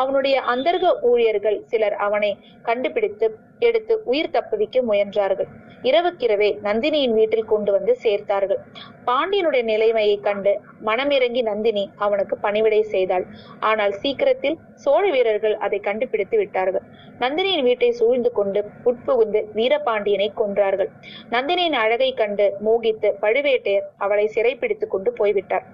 அவனுடைய அந்தர்க ஊழியர்கள் சிலர் அவனை கண்டுபிடித்து எடுத்து உயிர் தப்புவிக்க முயன்றார்கள். இரவுக்கிரவே நந்தினியின் வீட்டில் கொண்டு வந்து சேர்த்தார்கள். பாண்டியனுடைய நிலைமையை கண்டு மனமிறங்கி நந்தினி அவனுக்கு பணிவிடை செய்தாள். ஆனால் சீக்கிரத்தில் சோழ வீரர்கள் அதை கண்டுபிடித்து விட்டார்கள். நந்தினியின் வீட்டை சூழ்ந்து கொண்டு உட்புகுந்து வீரபாண்டியனை கொன்றார்கள். நந்தினியின் அழகை கண்டு மோகித்து பழுவேட்டையர் அவளை சிறைப்பிடித்துக் கொண்டு போய்விட்டார்.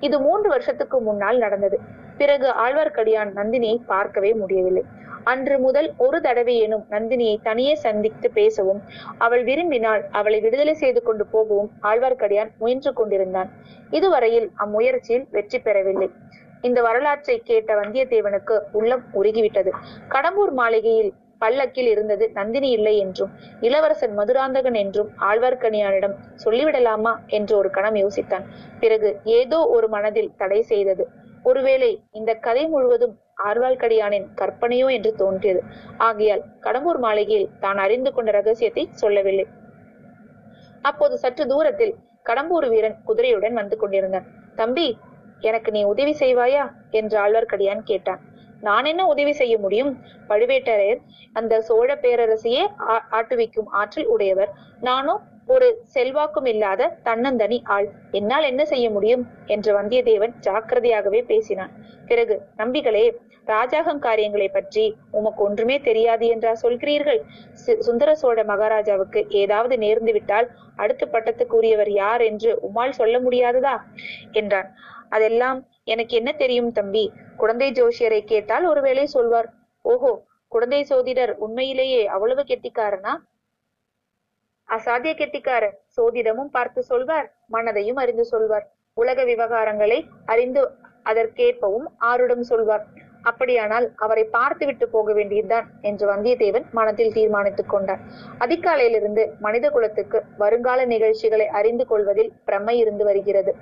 இது மூன்று வருஷத்துக்கு முன்னால் நடந்தது. பிறகு ஆழ்வார்க்கடியான் நந்தினியை பார்க்கவே முடியவில்லை. அன்று முதல் ஒரு தடவையேனும் நந்தினியை தனியே சந்தித்து பேசவும் அவள் விரும்பினால் அவளை விடுதலை செய்து கொண்டு போகவும் ஆழ்வார்க்கடியான் முயன்று கொண்டிருந்தான். இதுவரையில் அம்முயற்சியில் வெற்றி பெறவில்லை. இந்த வரலாற்றை கேட்ட வந்தியத்தேவனுக்கு உள்ளம் உருகிவிட்டது. கடம்பூர் மாளிகையில் பல்லக்கில் இருந்தது நந்தினி இல்லை என்றும் இளவரசன் மதுராந்தகன் என்றும் ஆழ்வார்க்கடியானிடம் சொல்லிவிடலாமா என்று ஒரு கணம் யோசித்தான். பிறகு ஏதோ ஒரு மனதில் தடை செய்தது. ஒருவேளை இந்த கதை முழுவதும் ஆழ்வார்க்கடியானின் கற்பனையோ என்று தோன்றியது. ஆகையால் கடம்பூர் மாளிகையில் தான் அறிந்து கொண்ட ரகசியத்தை சொல்லவில்லை. அப்போது சற்று தூரத்தில் கடம்பூர் வீரன் குதிரையுடன் வந்து கொண்டிருந்தான். தம்பி எனக்கு நீ உதவி செய்வாயா? என்று ஆழ்வார்க்கடியான் கேட்டான். நான் என்ன உதவி செய்ய முடியும்? பழுவேட்டரையர் அந்த சோழ பேரரசையே ஆட்டுவிக்கும் ஆற்றல் உடையவர். நானும் ஒரு செல்வாக்கும் இல்லாத தன்னந்தனி ஆள். என்னால் என்ன செய்ய முடியும்? என்று வந்தியத்தேவன் ஜாக்கிரதையாகவே பேசினான். பிறகு நம்பிகளே ராஜாகம் காரியங்களை பற்றி உமக்கு ஒன்றுமே தெரியாது என்றா சொல்கிறீர்கள்? சுந்தர சோழ மகாராஜாவுக்கு ஏதாவது நேர்ந்து விட்டால் அடுத்த பட்டத்துக்குரியவர் யார் என்று உமால் சொல்ல முடியாததா? என்றான். அதெல்லாம் எனக்கு என்ன தெரியும் தம்பி? குழந்தை ஜோஷியரை கேட்டால் ஒருவேளை சொல்வார். ஓஹோ குழந்தை சோதிடர் உண்மையிலேயே அவ்வளவு கெட்டிக்காரனா? அசாத்திய கெட்டிக்காரர் சோதிடமும் பார்த்து சொல்வார் மனதையும் அறிந்து சொல்வார். உலக விவகாரங்களை அறிந்து அதற்கேற்பவும் ஆருடம் சொல்வார். அப்படியானால் அவரை பார்த்துவிட்டு போக வேண்டியதுதான் என்று வந்தியத்தேவன் மனத்தில் தீர்மானித்துக் கொண்டார் அதிகாலையிலிருந்து மனித குலத்துக்கு வருங்கால நிகழ்ச்சிகளை அறிந்து கொள்வதில் பிரம்மை இருந்து வருகிறது.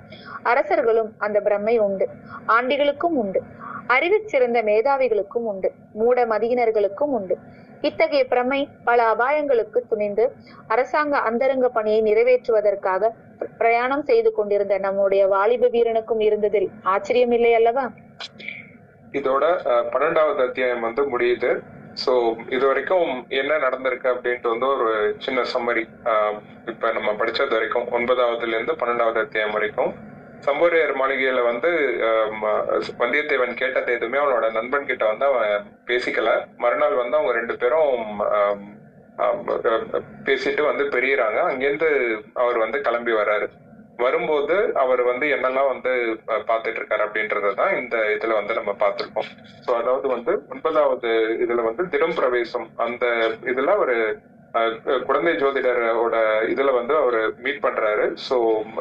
அரசர்களும் அந்த பிரமை உண்டு. ஆண்டிகளுக்கும் உண்டு. அறிவு சிறந்த மேதாவிகளுக்கும் உண்டு. மூட மதியினர்களுக்கும் உண்டு. இத்தகைய பிரமை பல அபாயங்களுக்கு துணிந்து அரசாங்க அந்தரங்க பணியை நிறைவேற்றுவதற்காக பிரயாணம் செய்து கொண்டிருந்த நம்முடைய வாலிப வீரனுக்கும் இருந்ததில் ஆச்சரியம் இல்லை அல்லவா? இதோட அஹ், பன்னெண்டாவது அத்தியாயம் வந்து முடியுது. ஸோ இது வரைக்கும் என்ன நடந்திருக்கு அப்படின்ட்டு வந்து ஒரு சின்ன சம்மரி இப்ப நம்ம படிச்சது வரைக்கும் ஒன்பதாவதுல இருந்து பன்னெண்டாவது அத்தியாயம் வரைக்கும். சம்போரையர் மாளிகையில வந்து வந்தியத்தேவன் கேட்டது எதுவுமே அவனோட நண்பன் கிட்ட வந்து அவன் பேசிக்கல. மறுநாள் வந்து அவங்க ரெண்டு பேரும் பேசிட்டு வந்து பெரியறாங்க. அங்கேருந்து அவர் வந்து கிளம்பி வர்றாரு. வரும்போது அவர் வந்து என்னெல்லாம் வந்து அஹ், பார்த்துட்டு இருக்காரு அப்படின்றததான் இந்த இதுல வந்து நம்ம பார்த்திருக்கோம். ஸோ அதாவது வந்து ஒன்பதாவது இதுல வந்து தினம் பிரவேசம் அந்த இதுல ஒரு குழந்தை ஜோதிடரோட இதுல வந்து அவர் மீட் பண்றாரு. ஸோ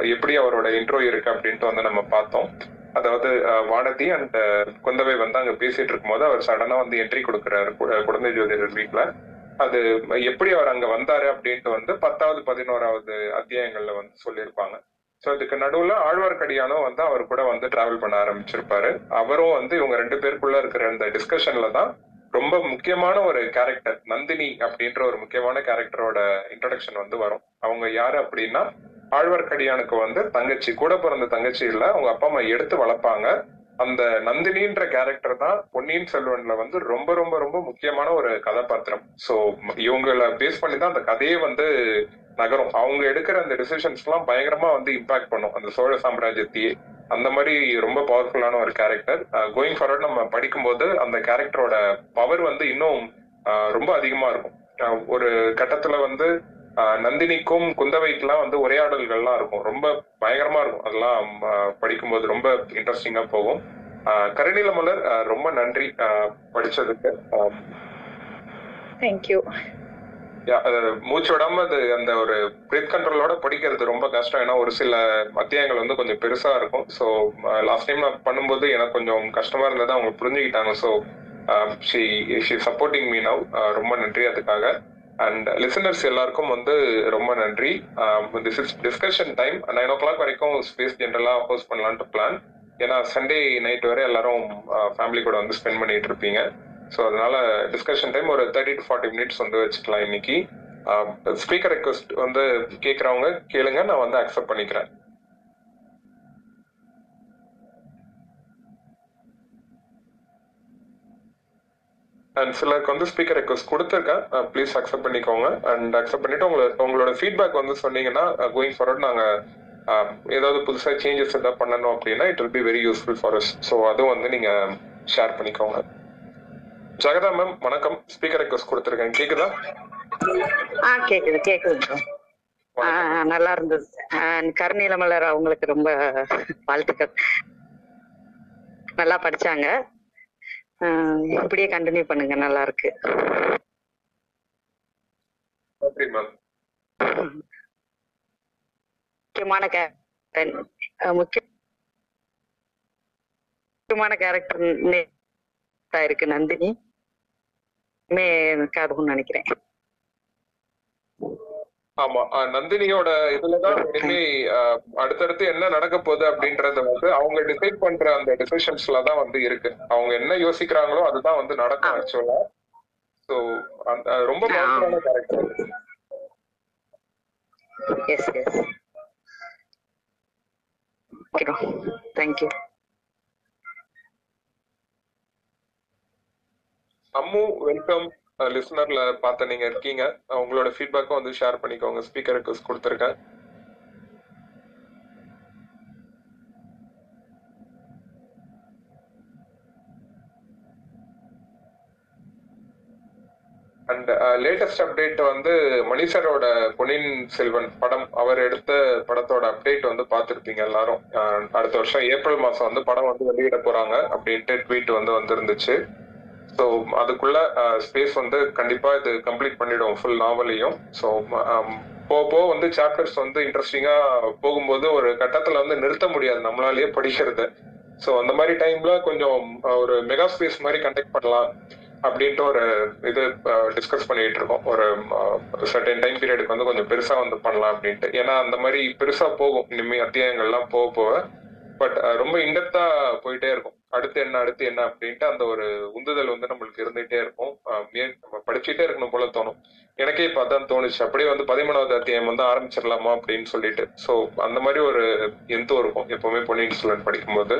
எப்படி அவரோட இன்ட்ரோ இருக்கு அப்படின்ட்டு வந்து நம்ம பார்த்தோம். அதாவது வானதி அண்ட் குந்தவை வந்து அங்க பேசிட்டு இருக்கும்போது அவர் சடனா வந்து என்ட்ரி கொடுக்குறாரு கு- குழந்தை ஜோதிடர் வீட்ல அது எப்படி அவர் அங்க வந்தாரு அப்படின்ட்டு வந்து பத்தாவது பதினோராவது அத்தியாயங்கள்ல வந்து சொல்லியிருப்பாங்க. சோ இதுக்கு நடுவுல ஆழ்வார்க்கடியானும் வந்து அவர் கூட வந்து டிராவல் பண்ண ஆரம்பிச்சிருப்பாரு. அவரும் வந்து இவங்க ரெண்டு பேருக்குள்ள இருக்கிற அந்த டிஸ்கஷன்ல தான் ரொம்ப முக்கியமான ஒரு கேரக்டர் நந்தினி அப்படின்ற ஒரு முக்கியமான கேரக்டரோட இன்ட்ரடக்ஷன் வந்து வரும். அவங்க யாரு அப்படின்னா ஆழ்வார்க்கடியானுக்கு வந்து தங்கச்சி கூட பிறந்த தங்கச்சி இல்ல அவங்க அப்பா அம்மா எடுத்து வளர்ப்பாங்க. அந்த நந்தினின்ற கேரக்டர் தான் பொன்னியின் செல்வன்ல வந்து ரொம்ப ரொம்ப ரொம்ப முக்கியமான ஒரு கதாபாத்திரம். சோ இவங்கள பேஸ் பண்ணி தான் அந்த கதையே வந்து நகரும். அவங்க எடுக்கிற அந்த டிசிஷன்ஸ் எல்லாம் பயங்கரமா வந்து இம்பாக்ட் பண்ணும். அந்த சோழ சாம்ராஜ்யத்தையே. அந்த மாதிரி ரொம்ப பவர்ஃபுல்லான ஒரு கேரக்டர் கோயிங் ஃபார்வர்ட் நம்ம படிக்கும்போது அந்த கேரக்டரோட பவர் வந்து இன்னும் ரொம்ப அதிகமா இருக்கும். ஒரு கட்டத்துல வந்து நந்தினிக்கும் குந்தவைக்கெல்லாம் வந்து உரையாடல்கள்லாம் இருக்கும். ரொம்ப பயங்கரமா இருக்கும். அதெல்லாம் படிக்கும்போது ரொம்ப இன்ட்ரெஸ்டிங்கா போகும். ஆஹ் மலர் ரொம்ப நன்றி ஆஹ் படிச்சதுக்கு. ஆஹ் தேங்க்யூ மூச்சு விடாம அது அந்த ஒரு பிரீத் கண்ட்ரோலோட படிக்கிறது ரொம்ப கஷ்டம். ஏன்னா ஒரு சில அத்தியாயங்கள் வந்து கொஞ்சம் பெருசா இருக்கும். ஸோ லாஸ்ட் டைம் நான் பண்ணும்போது எனக்கு கொஞ்சம் கஷ்டமா இருந்தது. அவங்க புரிஞ்சுக்கிட்டாங்க. So she she supporting me now ரொம்ப நன்றி அதுக்காக. அண்ட் லிசனர்ஸ் எல்லாருக்கும் வந்து ரொம்ப நன்றி. This is discussion time nine o'clock வரைக்கும் ஸ்பேஸ் ஜென்ரலா ஹோஸ்ட் பண்ணலான்ட்டு பிளான் ஏன்னா சண்டே நைட் வரை எல்லாரும் ஃபேமிலி கூட வந்து ஸ்பெண்ட் பண்ணிட்டு இருப்பீங்க. ஸோ அதனால டிஸ்கஷன் டைம் ஒரு தேர்ட்டி டு ஃபார்ட்டி மினிட்ஸ் வந்து வச்சுக்கலாம் இன்னைக்கு. ஸ்பீக்கர் ரெக்வஸ்ட் வந்து கேட்குறவங்க கேளுங்க நான் வந்து அக்செப்ட் பண்ணிக்கிறேன். அண்ட் சிலருக்கு வந்து ஸ்பீக்கர் ரெக்வஸ்ட் கொடுத்துருக்கேன். ப்ளீஸ் அக்செப்ட் பண்ணிக்கோங்க. அண்ட் அக்செப்ட் பண்ணிட்டு உங்களை உங்களோட ஃபீட்பேக் வந்து சொன்னீங்கன்னா கோயிங் ஃபார்வர்ட் நாங்கள் ஏதாவது புதுசாக சேஞ்சஸ் எதாவது பண்ணணும் அப்படின்னா it will be very useful for us so அதுவும் வந்து நீங்கள் ஷேர் பண்ணிக்கோங்க. ஜெகதா மேம் வணக்கம். ஸ்பீக்கர் ரெக்வஸ்ட் கொடுத்துருக்கேன். கேக்குதா? ஆ கேக்குது கேக்குது நல்லா இருந்தது. ஆ, கருநீல மலர் அவங்களுக்கு ரொம்ப வாழ்த்துக்கள். நல்லா படிச்சாங்க. இப்படியே கண்டினியூ பண்ணுங்க. நல்லா இருக்கு. மேம் முக்கியமான கேரக்டர் கேரக்டர் இருக்கு நந்தினி. மே அதுவும் நினைக்கிறேன். ஆமா நந்தினியோட இதுலதான் இனிமே அடுத்தடுத்து என்ன நடக்க போகுது அப்படின்றத வந்து அவங்க டிசைட் பண்ற அந்த டிசிஷன்ஸ்ல தான் வந்து இருக்கு. அவங்க என்ன யோசிக்கிறாங்களோ அதுதான் வந்து நடக்கும் ஆக்சுவலா சோ ரொம்ப பவர்ஃபுல்லான character yes yes thank you Ammu welcome லிசனர்ல பார்த்த நீங்க இருக்கீங்க. உங்களோட ஃபீட்பேக்கும் வந்து ஷேர் பண்ணிக்கோங்க. ஸ்பீக்கர் ரெக்வஸ்ட் கொடுத்துருக்கேன். அண்ட் லேட்டஸ்ட் அப்டேட் வந்து மணிஷரோட பொன்னியின் செல்வன் படம். அவர் எடுத்த படத்தோட அப்டேட் வந்து பார்த்துருப்பீங்க எல்லாரும். அடுத்த வருஷம் ஏப்ரல் மாசம் வந்து படம் வந்து வெளியிட போறாங்க அப்படின்ட்டு ட்வீட் வந்து வந்திருந்துச்சு. ஸோ அதுக்குள்ள uh, ஸ்பேஸ் வந்து கண்டிப்பா இது கம்ப்ளீட் பண்ணிடும் ஃபுல் நாவலையும் ஸோ போக போக வந்து சாப்டர்ஸ் வந்து இன்ட்ரெஸ்டிங்கா போகும்போது ஒரு கட்டத்துல வந்து நிறுத்த முடியாது நம்மளாலேயே படிக்கிறது. ஸோ அந்த மாதிரி டைம்ல கொஞ்சம் ஒரு மெகா ஸ்பேஸ் மாதிரி கண்டக்ட் பண்ணலாம் அப்படின்ட்டு ஒரு இது டிஸ்கஸ் பண்ணிட்டு இருக்கோம். ஒரு சர்டன் டைம் பீரியடுக்கு வந்து கொஞ்சம் பெருசா வந்து பண்ணலாம் அப்படின்ட்டு. ஏன்னா அந்த மாதிரி பெருசா போகும். இனிமே அத்தியாயங்கள்லாம் போக போக. பட் ரொம்ப இன்டெப்தா போயிட்டே இருக்கும். அடுத்து என்ன அடுத்து என்ன அப்படின்ட்டு அந்த ஒரு உந்துதல் வந்து நம்மளுக்கு இருந்துகிட்டே இருக்கும். நம்ம படிச்சுட்டே இருக்கணும் போல தோணும். எனக்கே இப்போ அதான் தோணுச்சு. அப்படியே வந்து பதிமூணாவது அத்தியாயம் வந்து ஆரம்பிச்சிடலாமா அப்படின்னு சொல்லிட்டு. ஸோ அந்த மாதிரி ஒரு எந்தோ இருக்கும் எப்பவுமே பொன்னியின் செல்வன் படிக்கும்போது.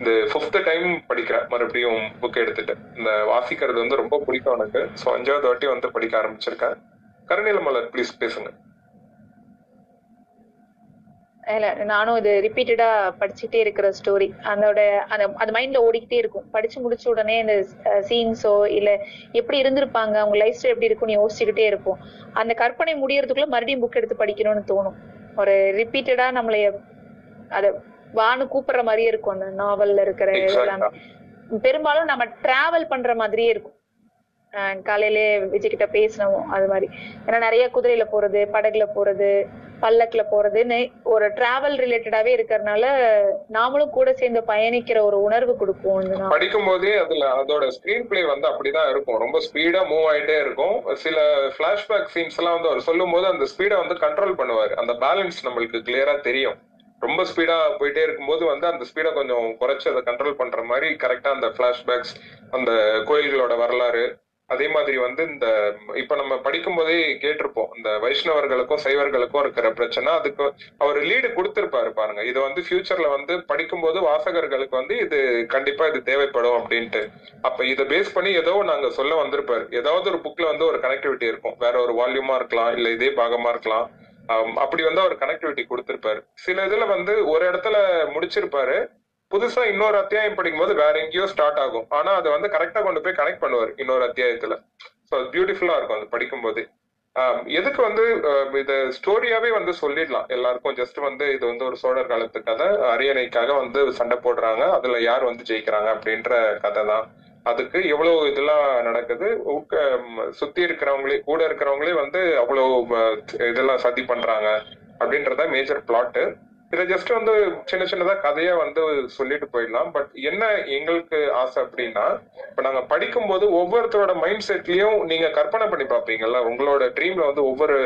இந்த ஃபிஃப்த் டைம் படிக்கிறேன். மறுபடியும் புக் எடுத்துட்டு இந்த வாசிக்கிறது வந்து ரொம்ப பிடிக்கும் எனக்கு. ஸோ அஞ்சாவது வாட்டி வந்து படிக்க ஆரம்பிச்சிருக்கேன். கருணையில மலர் ப்ளீஸ் பேசுங்க. நானும் இது ரிப்பீட்டடா படிச்சுட்டே இருக்கிற ஸ்டோரி அதோட அந்த அது மைண்ட்ல ஓடிக்கிட்டே இருக்கும். படிச்சு முடிச்ச உடனே இந்த சீன்ஸோ இல்ல எப்படி இருந்திருப்பாங்க அவங்க லைஃப் ஸ்டைல் எப்படி இருக்கும்னு யோசிச்சுக்கிட்டே இருப்போம். அந்த கற்பனை முடியறதுக்குள்ள மறுபடியும் புக் எடுத்து படிக்கணும்னு தோணும். ஒரு ரிப்பீட்டடா நம்மளைய அத வான்னு கூப்பிடுற மாதிரியே இருக்கும் அந்த நாவல்ல இருக்கிற இதெல்லாமே பெரும்பாலும் நம்ம டிராவல் பண்ற மாதிரியே இருக்கும். காலையிலே விஜய் கிட்ட பேசினோம் அது மாதிரி. ஏன்னா நிறைய குதிரையில போறது படகுல போறது பல்லக்குல போறதுன்னு ஒரு டிராவல் ரிலேட்டடாவே இருக்கிறதுனால நாமளும் கூட சேர்ந்து பயணிக்கிற ஒரு உணர்வு கொடுக்கும் படிக்கும் போதே அதுல அதோட ஸ்கிரீன் பிளே வந்து அப்படிதான் இருக்கும். ரொம்ப ஸ்பீடா மூவ் ஆயிட்டே இருக்கும். சில பிளாஷ்பேக் சீன்ஸ் எல்லாம் வந்து அவர் சொல்லும் போது அந்த ஸ்பீடை வந்து கண்ட்ரோல் பண்ணுவார். அந்த பேலன்ஸ் நம்மளுக்கு கிளியரா தெரியும். ரொம்ப ஸ்பீடா போயிட்டே இருக்கும்போது வந்து அந்த ஸ்பீடை கொஞ்சம் குறைச்சு அதை கண்ட்ரோல் பண்ற மாதிரி கரெக்டா அந்த பிளாஷ்பேக்ஸ் அந்த கோயில்களோட வரலாறு அதே மாதிரி வந்து இந்த இப்ப நம்ம படிக்கும் போதே கேட்டிருப்போம் இந்த வைஷ்ணவர்களுக்கும் சைவர்களுக்கும் இருக்கிற பிரச்சனை அதுக்கு அவர் லீடு கொடுத்திருப்பாரு பாருங்க. இது வந்து ஃபியூச்சர்ல வந்து படிக்கும்போது வாசகர்களுக்கு வந்து இது கண்டிப்பா இது தேவைப்படும் அப்படின்ட்டு. அப்ப இதை பேஸ் பண்ணி ஏதோ நாங்க சொல்ல வந்திருப்பாரு. ஏதாவது ஒரு புக்ல வந்து ஒரு கனெக்டிவிட்டி இருக்கும். வேற ஒரு வால்யூமா இருக்கலாம் இல்ல இதே பாகமா இருக்கலாம். அப்படி வந்து அவர் கனெக்டிவிட்டி கொடுத்திருப்பாரு. சில இதுல வந்து ஒரு இடத்துல முடிச்சிருப்பாரு. புதுசா இன்னொரு அத்தியாயம் படிக்கும்போது வேற எங்கேயோ ஸ்டார்ட் ஆகும். ஆனா அதை வந்து கரெக்டா கொண்டு போய் கனெக்ட் பண்ணுவார் இன்னொரு அத்தியாயத்துல. ஸோ அது பியூட்டிஃபுல்லா இருக்கும் அது படிக்கும்போது. எதுக்கு வந்து இது ஸ்டோரியாவே வந்து சொல்லிடலாம். எல்லாருக்கும் ஜஸ்ட் வந்து இது வந்து ஒரு சோழர் காலத்து கதை. அரியணைக்காக வந்து சண்டை போடுறாங்க. அதுல யார் வந்து ஜெயிக்கிறாங்க அப்படின்ற கதை தான். அதுக்கு எவ்வளவு இதெல்லாம் நடக்குது? உட்க- சுத்தி இருக்கிறவங்களே கூட இருக்கிறவங்களே வந்து அவ்வளவு இதெல்லாம் சதி பண்றாங்க அப்படின்றத மேஜர் பிளாட்டு இதை ஜஸ்ட் வந்து சின்ன சின்னதா கதையா வந்து சொல்லிட்டு போயிடலாம். பட் என்ன எங்களுக்கு ஆசை அப்படின்னா இப்ப நாங்க படிக்கும் போது ஒவ்வொருத்தரோட மைண்ட் செட்லயும் நீங்க கற்பனை பண்ணி பாப்பீங்கல்ல உங்களோட ட்ரீம்ல வந்து ஒவ்வொரு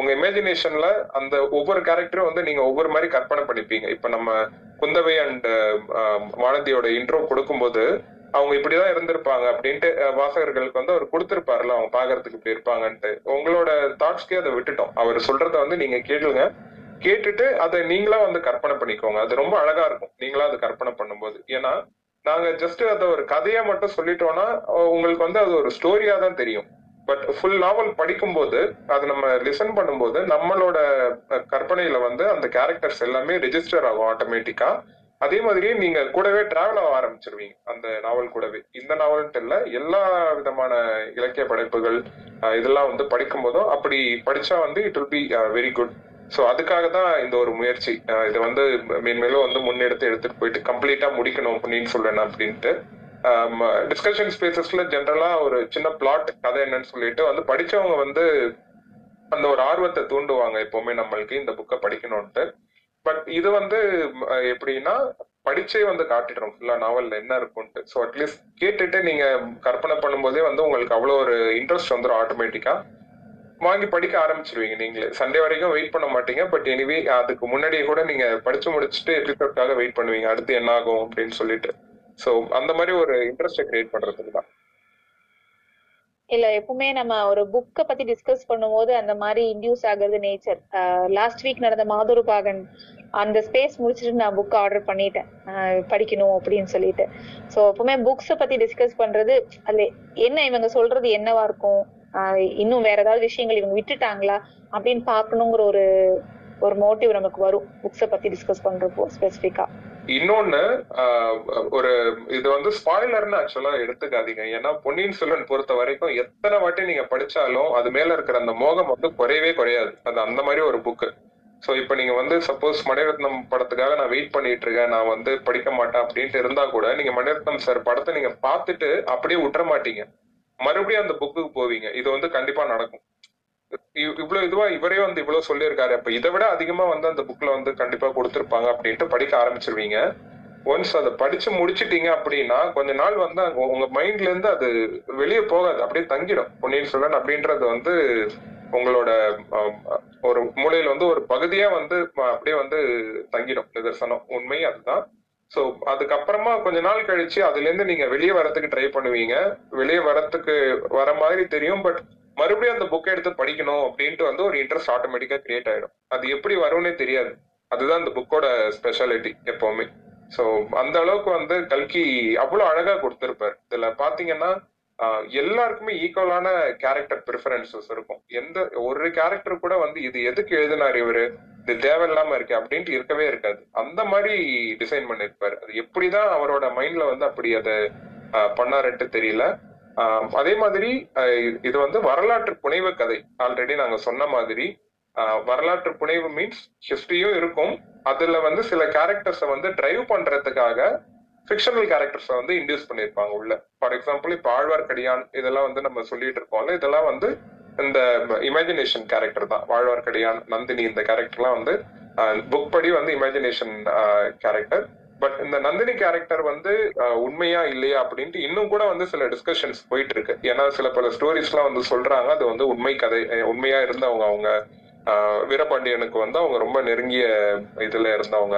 உங்க இமேஜினேஷன்ல அந்த ஒவ்வொரு கேரக்டரும் வந்து நீங்க ஒவ்வொரு மாதிரி கற்பனை பண்ணிப்பீங்க. இப்ப நம்ம குந்தவை அண்ட் வானதியோட இன்ட்ரோ கொடுக்கும்போது அவங்க இப்படிதான் இருந்திருப்பாங்க அப்படின்ட்டு வாசகர்களுக்கு வந்து அவர் கொடுத்திருப்பாருல அவங்க பாக்குறதுக்கு இப்படி இருப்பாங்கன்ட்டு. உங்களோட தாட்ஸ்க்கே அதை விட்டுட்டோம். அவர் சொல்றத வந்து நீங்க கேளுங்க. கேட்டுட்டு அதை நீங்களா வந்து கற்பனை பண்ணிக்கோங்க. அது ரொம்ப அழகா இருக்கும். நீங்களா அதை கற்பனை பண்ணும்போது. ஏன்னா நாங்க ஜஸ்ட் அதை ஒரு கதையா மட்டும் சொல்லிட்டோம்னா உங்களுக்கு வந்து அது ஒரு ஸ்டோரியா தான் தெரியும். பட் ஃபுல் நாவல் படிக்கும்போது அது நம்ம லிசன் பண்ணும்போது நம்மளோட கற்பனையில வந்து அந்த கேரக்டர்ஸ் எல்லாமே ரெஜிஸ்டர் ஆகும் ஆட்டோமேட்டிக்கா அதே மாதிரியே நீங்க கூடவே டிராவல் ஆக ஆரம்பிச்சிருவீங்க. அந்த நாவல் கூடவே. இந்த நாவல்ன்ட்டு இல்ல எல்லா விதமான இலக்கிய படைப்புகள் இதெல்லாம் வந்து படிக்கும் போதும் அப்படி படிச்சா வந்து it will be very good so அதுக்காக தான் இந்த ஒரு முயற்சி. இதை வந்து மேன்மேலும் வந்து முன்னெடுத்து எடுத்துட்டு போயிட்டு கம்ப்ளீட்டா முடிக்கணும் அப்படின்னு சொல்லணும் அப்படின்ட்டு. டிஸ்கஷன் ஸ்பேசஸ்ல ஜென்ரலா ஒரு சின்ன பிளாட் கதை என்னன்னு சொல்லிட்டு வந்து படிச்சவங்க வந்து அந்த ஒரு ஆர்வத்தை தூண்டுவாங்க எப்பவுமே நம்மளுக்கு இந்த புக்கை படிக்கணும்ட்டு பட் இது வந்து எப்படின்னா படிச்சே வந்து காட்டிடுறோம் ஃபுல்லா நாவல்ல என்ன இருக்கும்ட்டு ஸோ அட்லீஸ்ட் கேட்டுட்டு நீங்க கற்பனை பண்ணும்போதே வந்து உங்களுக்கு அவ்வளோ ஒரு இன்ட்ரெஸ்ட் வந்துடும் ஆட்டோமேட்டிக்கா வாங்கி படிக்க ஆரம்பிச்சிருவீங்க நீங்களே. சண்டே வரைக்கும் வெயிட் பண்ண மாட்டீங்க. பட் எனிவே அதுக்கு முன்னாடியே கூட நீங்க படிச்சு முடிச்சுட்டு எபிசோட்காக வெயிட் பண்ணுவீங்க. அடுத்து என்ன ஆகும் அப்படின்னு சொல்லிட்டு. ஸோ அந்த மாதிரி ஒரு இன்ட்ரெஸ்ட கிரியேட் பண்றதுக்கு தான். இல்ல எப்பவுமே நம்ம ஒரு புக்க பத்தி டிஸ்கஸ் பண்ணும்போது அந்த மாதிரி இன்டியூஸ் ஆகுறது நேச்சர் லாஸ்ட் வீக் நடந்த மாதுரு பாகன் அந்த ஸ்பேஸ் முடிச்சுட்டு நான் புக் ஆர்டர் பண்ணிட்டேன். படிக்கணும் அப்படின்னு சொல்லிட்டு. சோ எப்பவுமே புக்ஸ பத்தி டிஸ்கஸ் பண்றது அதுல என்ன இவங்க சொல்றது என்னவா இருக்கும்? இன்னும் வேற ஏதாவது விஷயங்கள் இவங்க விட்டுட்டாங்களா அப்படின்னு பாக்கணுங்கிற ஒரு ஒரு மோட்டிவ் நமக்கு வரும். புக்ஸ பத்தி டிஸ்கஸ் பண்றப்போ ஸ்பெசிபிக்கா இன்னொன்னு ஆஹ், ஒரு இது வந்து ஸ்பாய்லர்னு ஆக்சுவலா எடுத்துக்காதீங்க. ஏன்னா பொன்னியின் செல்வன் பொறுத்த வரைக்கும் எத்தனை வாட்டி நீங்க படிச்சாலும் அது மேல இருக்கிற அந்த மோகம் வந்து குறையவே குறையாது. அது அந்த மாதிரி ஒரு புக்கு சோ இப்ப நீங்க வந்து சப்போஸ் மணிரத்னம் படத்துக்காக நான் வெயிட் பண்ணிட்டு இருக்கேன் நான் வந்து படிக்க மாட்டேன் அப்படின்ட்டு இருந்தா கூட நீங்க மணிரத்னம் சார் படத்தை நீங்க பார்த்துட்டு அப்படியே விட்டுற மாட்டீங்க மறுபடியும் அந்த புக்குக்கு போவீங்க. இது வந்து கண்டிப்பா நடக்கும். இவ்- இவ்வளவு இதுவா இவரே வந்து இவ்வளவு சொல்லியிருக்காரு. அப்ப இதை விட அதிகமா வந்து அந்த புக்ல வந்து கண்டிப்பா கொடுத்திருப்பாங்க அப்படின்ட்டு படிக்க ஆரம்பிச்சிருவீங்க. ஒன்ஸ் அதை படிச்சு முடிச்சிட்டீங்க அப்படின்னா கொஞ்ச நாள் வந்து உங்க மைண்ட்ல இருந்து அது வெளியே போகாது. அப்படியே தங்கிடும். பொன்னியின் செல்வன் அப்படின்றது வந்து உங்களோட ஒரு மூலையில வந்து ஒரு பகுதியா வந்து அப்படியே வந்து தங்கிடும். நிதர்சனம் உண்மை அதுதான். சோ அதுக்கப்புறமா கொஞ்ச நாள் கழிச்சு அதுல இருந்து நீங்க வெளியே வரத்துக்கு ட்ரை பண்ணுவீங்க. வெளியே வரத்துக்கு வர மாதிரி தெரியும் பட் மறுபடியும் அந்த புக்கை எடுத்து படிக்கணும் அப்படின்ட்டு வந்து ஒரு இன்ட்ரெஸ்ட் ஆட்டோமேட்டிக்கா கிரியேட் ஆயிடும். அது எப்படி வரும்னே தெரியாது. அதுதான் அந்த புக்கோட ஸ்பெஷாலிட்டி எப்பவுமே. சோ அந்த அளவுக்கு வந்து கல்கி அவ்வளவு அழகா கொடுத்திருப்பாரு. இதுல பாத்தீங்கன்னா எல்லாருக்குமே ஈக்குவலான கேரக்டர் ப்ரிஃபரன்சஸ் இருக்கும். எந்த ஒரு கேரக்டர் கூட வந்து இது எதுக்கு எழுதினார் இவரு? இது தேவையில்லாம இருக்கு அப்படின்ட்டு இருக்கவே இருக்காது. அந்த மாதிரி டிசைன் பண்ணிருப்பாரு. அது எப்படிதான் அவரோட மைண்ட்ல வந்து அப்படி அதை பண்ணாருன்ட்டு தெரியல. அதே மாதிரி இது வந்து வரலாற்று புனைவு கதை. ஆல்ரெடி நாங்க சொன்ன மாதிரி வரலாற்று புனைவு மீன்ஸ் ஹிஸ்டரியும் இருக்கும். அதுல வந்து சில கேரக்டர்ஸை வந்து டிரைவ் பண்றதுக்காக ஃபிக்ஷனல் கேரக்டர்ஸை வந்து இன்டியூஸ் பண்ணியிருப்பாங்க உள்ள. ஃபார் எக்ஸாம்பிள் இப்போ ஆழ்வார்க்கடியான் இதெல்லாம் வந்து நம்ம சொல்லிட்டு இருக்கோம்ல இதெல்லாம் வந்து இந்த இமேஜினேஷன் கேரக்டர் தான். வாழ்வார்க்கடியான் நந்தினி இந்த கேரக்டர்லாம் வந்து புக் படி வந்து இமேஜினேஷன் கேரக்டர் பட் இந்த நந்தினி கேரக்டர் வந்து உண்மையா இல்லையா அப்படின்ட்டு இன்னும் கூட வந்து சில டிஸ்கஷன்ஸ் போயிட்டு இருக்கு ஏன்னா சில பல ஸ்டோரிஸ்லாம் வந்து சொல்றாங்க அது வந்து உண்மை கதை உண்மையா இருந்தவங்க அவங்க வீரபாண்டியனுக்கு வந்து அவங்க ரொம்ப நெருங்கிய இதுல இருந்தவங்க.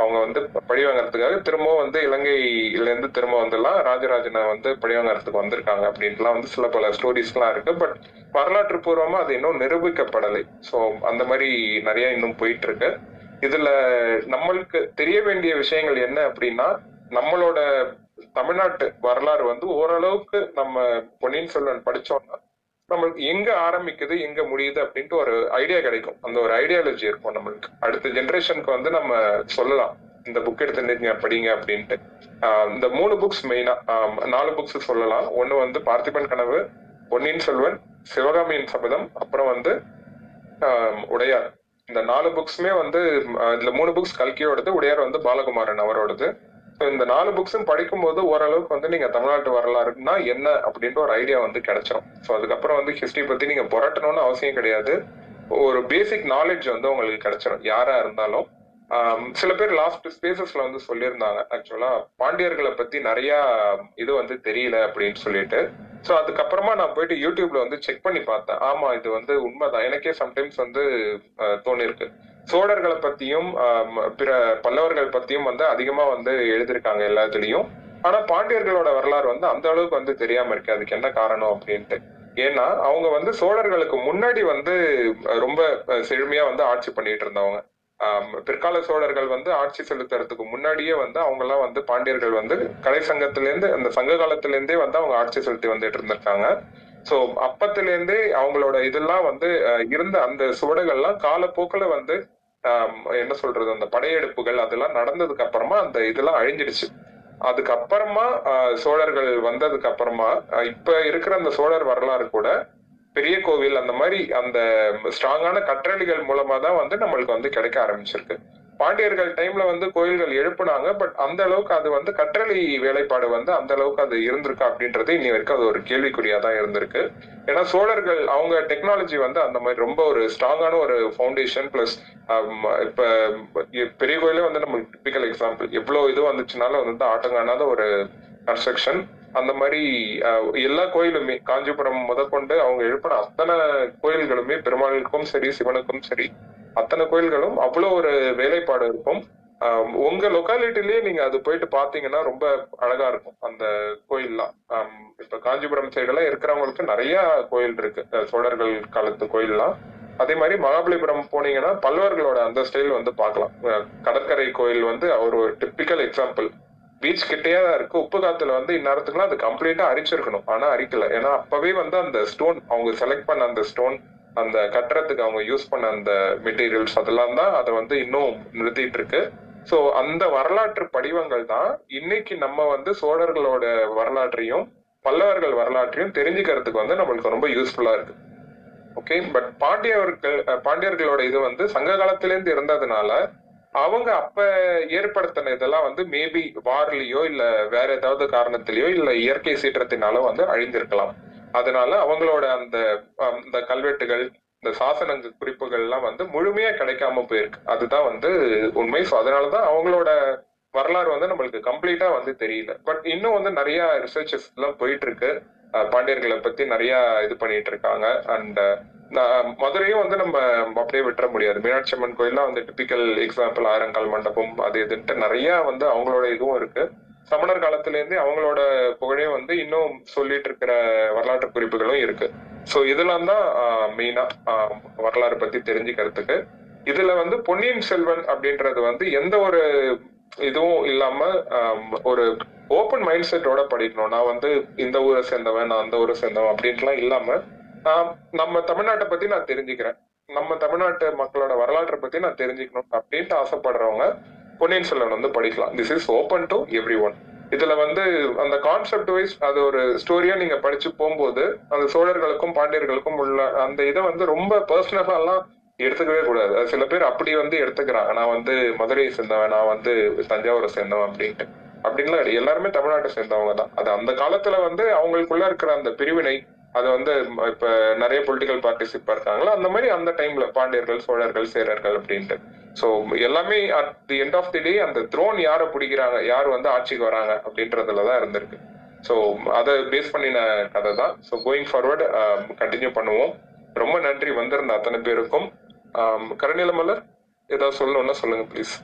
அவங்க வந்து பழிவாங்குறதுக்காக திரும்பவும் வந்து இலங்கையில இருந்து திரும்ப வந்துலாம் ராஜராஜனை வந்து பழிவாங்கறதுக்கு வந்திருக்காங்க அப்படின்ட்டுலாம் வந்து சில பல ஸ்டோரிஸ்லாம் இருக்கு. பட் வரலாற்று பூர்வமா அது இன்னும் நிரூபிக்கப்படலை. சோ அந்த மாதிரி நிறைய இன்னும் போயிட்டு இருக்கு இதுல நம்மளுக்கு தெரிய வேண்டிய விஷயங்கள் என்ன அப்படின்னா நம்மளோட தமிழ்நாட்டு வரலாறு வந்து ஓரளவுக்கு நம்ம பொன்னியின் செல்வன் படிச்சோம்னா நம்மளுக்கு எங்க ஆரம்பிக்குது எங்க முடியுது அப்படின்ட்டு ஒரு ஐடியா கிடைக்கும். அந்த ஒரு ஐடியாலஜி இருக்கும் நம்மளுக்கு. அடுத்த ஜென்ரேஷனுக்கு வந்து நம்ம சொல்லலாம். இந்த புக் எடுத்து நீங்க படிங்க அப்படின்ட்டு. இந்த மூணு புக்ஸ் மெயினா நாலு புக்ஸ் சொல்லலாம். ஒன்னு வந்து பார்த்திபன் கனவு பொன்னியின் செல்வன் சிவகாமியின் சபதம் அப்புறம் வந்து உடையார். இந்த நாலு புக்ஸுமே வந்து இதுல மூணு புக்ஸ் கல்கியோடது உடையார் வந்து பாலகுமாரன் அவரோடது. இந்த நாலு புக்ஸும் படிக்கும்போது ஓரளவுக்கு வந்து நீங்க தமிழ்நாட்டு வரலாறுனா என்ன அப்படின்ற ஒரு ஐடியா வந்து கிடைச்சிரும். ஸோ அதுக்கப்புறம் வந்து ஹிஸ்டரி பத்தி நீங்க புரட்டணும்னு அவசியம் கிடையாது. ஒரு பேசிக் நாலேஜ் வந்து உங்களுக்கு கிடைச்சிடும் யாரா இருந்தாலும் சில பேர் லாஸ்ட் ஸ்பேசஸ்ல வந்து சொல்லியிருந்தாங்க. ஆக்சுவலா பாண்டியர்களை பத்தி நிறைய இது வந்து தெரியல அப்படின்னு சொல்லிட்டு. ஸோ அதுக்கப்புறமா நான் போயிட்டு யூடியூப்ல வந்து செக் பண்ணி பார்த்தேன். ஆமா இது வந்து உண்மைதான். எனக்கே சம்டைம்ஸ் வந்து தோணிருக்கு சோழர்களை பத்தியும் பிற பல்லவர்கள் பத்தியும் வந்து அதிகமா வந்து எழுதியிருக்காங்க எல்லாத்துலயும். ஆனா பாண்டியர்களோட வரலாறு வந்து அந்த அளவுக்கு வந்து தெரியாம இருக்கு. அதுக்கு என்ன காரணம் அப்படின்ட்டு. ஏன்னா அவங்க வந்து சோழர்களுக்கு முன்னாடி வந்து ரொம்ப செழுமையா வந்து ஆட்சி பண்ணிட்டு இருந்தவங்க. பிற்கால சோழர்கள் வந்து ஆட்சி செலுத்துறதுக்கு முன்னாடியே வந்து அவங்க எல்லாம் வந்து பாண்டியர்கள் வந்து கலை சங்கத்திலேருந்து அந்த சங்க காலத்திலேருந்தே வந்து அவங்க ஆட்சி செலுத்தி வந்துட்டு இருந்திருக்காங்க. சோ அப்பத்துல இருந்தே அவங்களோட இதெல்லாம் வந்து அஹ், இருந்த அந்த சுவடுகள்லாம் காலப்போக்கில் வந்து என்ன சொல்றது அந்த படையெடுப்புகள் அதெல்லாம் நடந்ததுக்கு அப்புறமா அந்த இதெல்லாம் அழிஞ்சிடுச்சு. அதுக்கப்புறமா ஆஹ், சோழர்கள் வந்ததுக்கு அப்புறமா இப்ப இருக்கிற அந்த சோழர் வரலாறு கூட பெரிய கோவில் அந்த மாதிரி அந்த ஸ்ட்ராங்கான கற்றளிகள் மூலமா தான் வந்து நம்மளுக்கு வந்து கிடைக்க ஆரம்பிச்சிருக்கு. பாண்டியர்கள் டைம்ல வந்து கோயில்கள் எழுப்புனாங்க பட் அந்த அளவுக்கு அது வந்து கற்றளை வேலைப்பாடு வந்து அந்த அளவுக்கு அது இருந்திருக்கா அப்படின்றது இன்னி வரைக்கும் அது ஒரு கேள்விக்குறியா தான் இருந்திருக்கு. ஏன்னா சோழர்கள் அவங்க டெக்னாலஜி வந்து அந்த மாதிரி ரொம்ப ஒரு ஸ்ட்ராங்கான ஒரு ஃபவுண்டேஷன் பிளஸ் இப்ப பெரிய கோயிலே வந்து நம்ம டிபிக்கல் எக்ஸாம்பிள் எவ்வளவு இது வந்துச்சுனாலும் வந்து ஆட்டங்கானாத ஒரு கன்ஸ்ட்ரக்ஷன் அந்த மாதிரி எல்லா கோயிலுமே காஞ்சிபுரம் முதற்கொண்டு அவங்க எழுப்பின அத்தனை கோயில்களுமே பெருமாளுக்கும் சரி சிவனுக்கும் சரி அத்தனை கோயில்களும் அவ்வளவு ஒரு வேலைப்பாடு இருக்கும். உங்க லொக்காலிட்டிலேயே நீங்க அது போயிட்டு பாத்தீங்கன்னா ரொம்ப அழகா இருக்கும் அந்த கோயில்லாம். இப்ப காஞ்சிபுரம் சைடுல இருக்கிறவங்களுக்கு நிறைய கோயில் இருக்கு. சோழர்கள் காலத்து கோயில்லாம். அதே மாதிரி மகாபலிபுரம் போனீங்கன்னா பல்லவர்களோட அந்த ஸ்டைல் வந்து பார்க்கலாம். அஹ் கடற்கரை கோயில் வந்து ஒரு டிப்பிக்கல் எக்ஸாம்பிள் பீச் கிட்டேயே தான் இருக்கு. உப்பு காத்துல வந்து இந்நேரத்துக்குலாம் அது கம்ப்ளீட்டா அரிச்சிருக்கணும். ஆனா அரிக்கல. ஏன்னா அப்பவே வந்து அந்த ஸ்டோன் அவங்க செலக்ட் பண்ண அந்த ஸ்டோன் அந்த கட்டுறதுக்கு அவங்க யூஸ் பண்ண அந்த மெட்டீரியல்ஸ் அதெல்லாம் தான் அதை வந்து இன்னும் நிறுத்திட்டு இருக்கு. ஸோ அந்த வரலாற்று படிவங்கள் தான் இன்னைக்கு நம்ம வந்து சோழர்களோட வரலாற்றையும் பல்லவர்கள் வரலாற்றையும் தெரிஞ்சுக்கிறதுக்கு வந்து நம்மளுக்கு ரொம்ப யூஸ்ஃபுல்லா இருக்கு. ஓகே பட் பாண்டியர்கள் பாண்டியர்களோட இது வந்து சங்க காலத்திலேருந்து இருந்ததுனால அவங்க அப்ப ஏற்படுத்தின இதெல்லாம் வந்து மேபி வார்லயோ இல்ல வேற ஏதாவது காரணத்திலயோ இல்ல இயற்கை சீற்றத்தினாலோ வந்து அழிந்திருக்கலாம் அதனால அவங்களோட அந்த இந்த கல்வெட்டுகள் இந்த சாசனங்க குறிப்புகள் எல்லாம் வந்து முழுமையா கிடைக்காம போயிருக்கு. அதுதான் வந்து உண்மை. ஸோ அதனாலதான் அவங்களோட வரலாறு வந்து நம்மளுக்கு கம்ப்ளீட்டா வந்து தெரியல. பட் இன்னும் வந்து நிறைய ரிசர்ச்சஸ் எல்லாம் போயிட்டு இருக்கு பாண்டியர்களை பத்தி நிறைய இது பண்ணிட்டு இருக்காங்க அண்ட் மதுரையும் வந்து நம்ம அப்படியே விட்டுற முடியாது. மீனாட்சி அம்மன் கோயில்லாம் வந்து டிபிக்கல் எக்ஸாம்பிள் ஆயிரங்கால் மண்டபம் அது இதுன்ட்டு நிறைய வந்து அவங்களோட இதுவும் இருக்கு. சமணர் காலத்துல இருந்தே அவங்களோட புகழையும் வந்து இன்னும் சொல்லிட்டு இருக்கிற வரலாற்று குறிப்புகளும் இருக்கு. சோ இதெல்லாம் தான் மெயினா வரலாறு பத்தி தெரிஞ்சுக்கிறதுக்கு. இதுல வந்து பொன்னியின் செல்வன் அப்படின்றது வந்து எந்த ஒரு இதுவும் இல்லாம ஒரு ஓப்பன் மைண்ட் செட்டோட படிக்கணும். நான் வந்து இந்த ஊரை சேர்ந்தவன் நான் அந்த ஊரை சேர்ந்தவன் அப்படின்ட்டுலாம் இல்லாம நம்ம தமிழ்நாட்டை பத்தி நான் தெரிஞ்சுக்கிறேன். நம்ம தமிழ்நாட்டு மக்களோட வரலாற்றை பத்தி நான் தெரிஞ்சுக்கணும் அப்படின்ட்டு ஆசைப்படுறவங்க பொன்னியின் செல்வன் வந்து படிக்கலாம். This is open to everyone இதுல வந்து அந்த கான்செப்ட் வைஸ் அது ஒரு ஸ்டோரியா நீங்க படிச்சு போகும்போது அந்த சோழர்களுக்கும் பாண்டியர்களுக்கும் உள்ள அந்த இதை வந்து ரொம்ப பர்சனலாலாம் எடுத்துக்கவே கூடாது. அது சில பேர் அப்படி வந்து எடுத்துக்கிறாங்க. நான் வந்து மதுரையை சேர்ந்தவன் நான் வந்து தஞ்சாவூரை சேர்ந்தவன் அப்படின்ட்டு. அப்படின்லாம் கிடையாது. எல்லாருமே தமிழ்நாட்டை சேர்ந்தவங்க தான். அது அந்த காலத்துல வந்து அவங்களுக்குள்ள இருக்கிற அந்த பிரிவினை அது வந்து இப்ப நிறைய பொலிட்டிக்கல் பார்ட்டிஸ் இப்ப இருக்காங்களா? அந்த மாதிரி அந்த டைம்ல பாண்டியர்கள் சோழர்கள் சேரர்கள் அப்படின்ட்டு. சோ எல்லாமே at the end of the day அந்த த்ரோன் யாரை பிடிக்கிறாங்க யார் வந்து ஆட்சிக்கு வராங்க அப்படின்றதுல தான் இருந்திருக்கு. ஸோ அதை பேஸ் பண்ணின கதை தான். ஸோ கோயிங் ஃபார்வர்ட் கண்டினியூ பண்ணுவோம். ரொம்ப நன்றி வந்திருந்த அத்தனை பேருக்கும். ஆம், கருணீல மலர் ஏதாவது சொல்லணும்னா சொல்லுங்க ப்ளீஸ்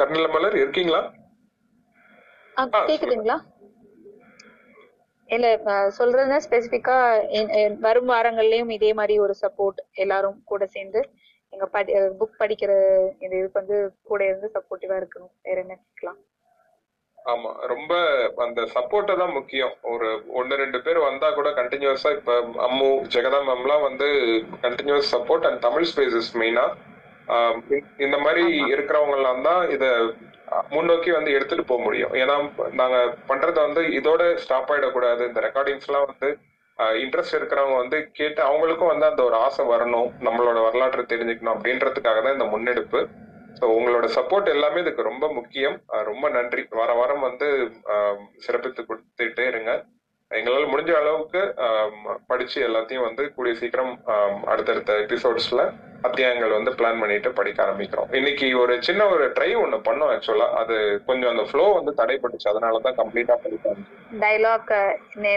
கருணீல மலர் இருக்கீங்களா? கேக்குதுங்களா? இல்ல அஹ், சொல்றதுன்னா ஸ்பெசிபிக்கா வரும் வாரங்கள்லயும் இதே மாதிரி ஒரு சப்போர்ட் எல்லாரும் கூட சேர்ந்து எங்க படி புக் படிக்கிற இந்த இதுக்கு வந்து கூட இருந்து சப்போர்ட்டிவா இருக்கணும். வேற என்ன கேட்கலாம்? ஆமா ரொம்ப அந்த சப்போர்ட் தான் முக்கியம். ஒரு ஒன்னு ரெண்டு பேர் வந்தா கூட கண்டினியூஸா இப்ப அம்மு ஜெகதா மேம்லாம் வந்து continuous support and Tamil spaces மெயினா இந்த மாதிரி இருக்கிறவங்க எல்லாம் தான் இத முன்னோக்கி வந்து எடுத்துட்டு போக முடியும். ஏன்னா நாங்க பண்றது வந்து இதோட ஸ்டாப் ஆயிடக்கூடாது. இந்த ரெக்கார்டிங்ஸ் எல்லாம் வந்து இன்ட்ரெஸ்ட் இருக்கிறவங்க வந்து கேட்டு அவங்களுக்கும் வந்து அந்த ஒரு ஆசை வரணும். நம்மளோட வரலாற்றை தெரிஞ்சுக்கணும் அப்படின்றதுக்காக தான் இந்த முன்னெடுப்பு. ஸோ உங்களோட சப்போர்ட் எல்லாமே இதுக்கு ரொம்ப முக்கியம். ரொம்ப நன்றி. வார வாரம் வந்து சிறப்பித்து கொடுத்துட்டே இருங்க. எங்களால் முடிஞ்ச அளவுக்கு படிச்சு எல்லாத்தையும் வந்து கூடிய சீக்கிரம் அடுத்தடுத்த எபிசோட்ஸ்ல அத்தியாயங்கள் வந்து பிளான் பண்ணிட்டு படிக்க ஆரம்பிக்கிறோம். இன்னைக்கு ஒரு சின்ன ஒரு ட்ரை ஒண்ணு பண்ணோம் ஆக்சுவலா அது கொஞ்சம் அந்த ஃப்ளோ வந்து தடைப்பட்டுச்சு அதனால தான் கம்ப்ளீட்டா படிக்காம டைலாக்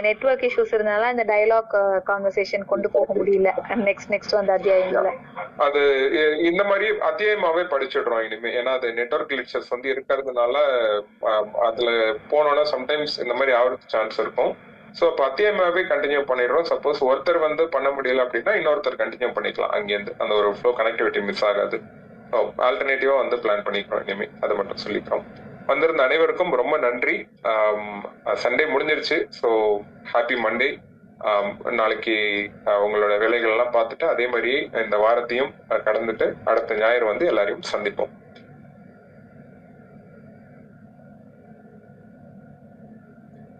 நெட்வொர்க் இஷ்யூஸ் இருந்தனால இந்த டைலாக் கான்வர்சேஷன் கொண்டு போக முடியல. நெக்ஸ்ட் நெக்ஸ்ட் வந்த அத்தியாயங்கள. அது இந்த மாதிரி அத்தியாயமாவே படிச்சிடுறோம் இனிமே. ஏன்னா அது நெட்வொர்க் கிளிச்சர்ஸ் வந்து இருக்கிறதுனால அதுல போனோம்னா சம்டைம்ஸ் இந்த மாதிரி ஆகிறதுக்கு சான்ஸ் இருக்கும். ஸோ அப்போ அத்தியாயமாவே கண்டினியூ பண்ணிடுறோம். சப்போஸ் ஒருத்தர் வந்து பண்ண முடியல அப்படின்னா இன்னொருத்தர் கண்டினியூ பண்ணிக்கலாம். அங்கேருந்து அந்த ஒரு ஃப்ளோ கனெக்டிவிட்டி மிஸ் ஆகாது. ஸோ ஆல்டர்னேட்டிவா வந்து பிளான் பண்ணிக்கிறோம் இனிமே. அதை மட்டும் சொல்லிக்கிறோம். வந்திருந்த அனைவருக்கும் ரொம்ப நன்றி. சண்டே முடிஞ்சிருச்சு. ஸோ ஹாப்பி மண்டே நாளைக்கு உங்களோட வேலைகள் எல்லாம் பார்த்துட்டு அதே மாதிரி இந்த வாரத்தையும் கடந்துட்டு அடுத்த ஞாயிறு வந்து எல்லாரையும் சந்திப்போம்.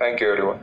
Thank you everyone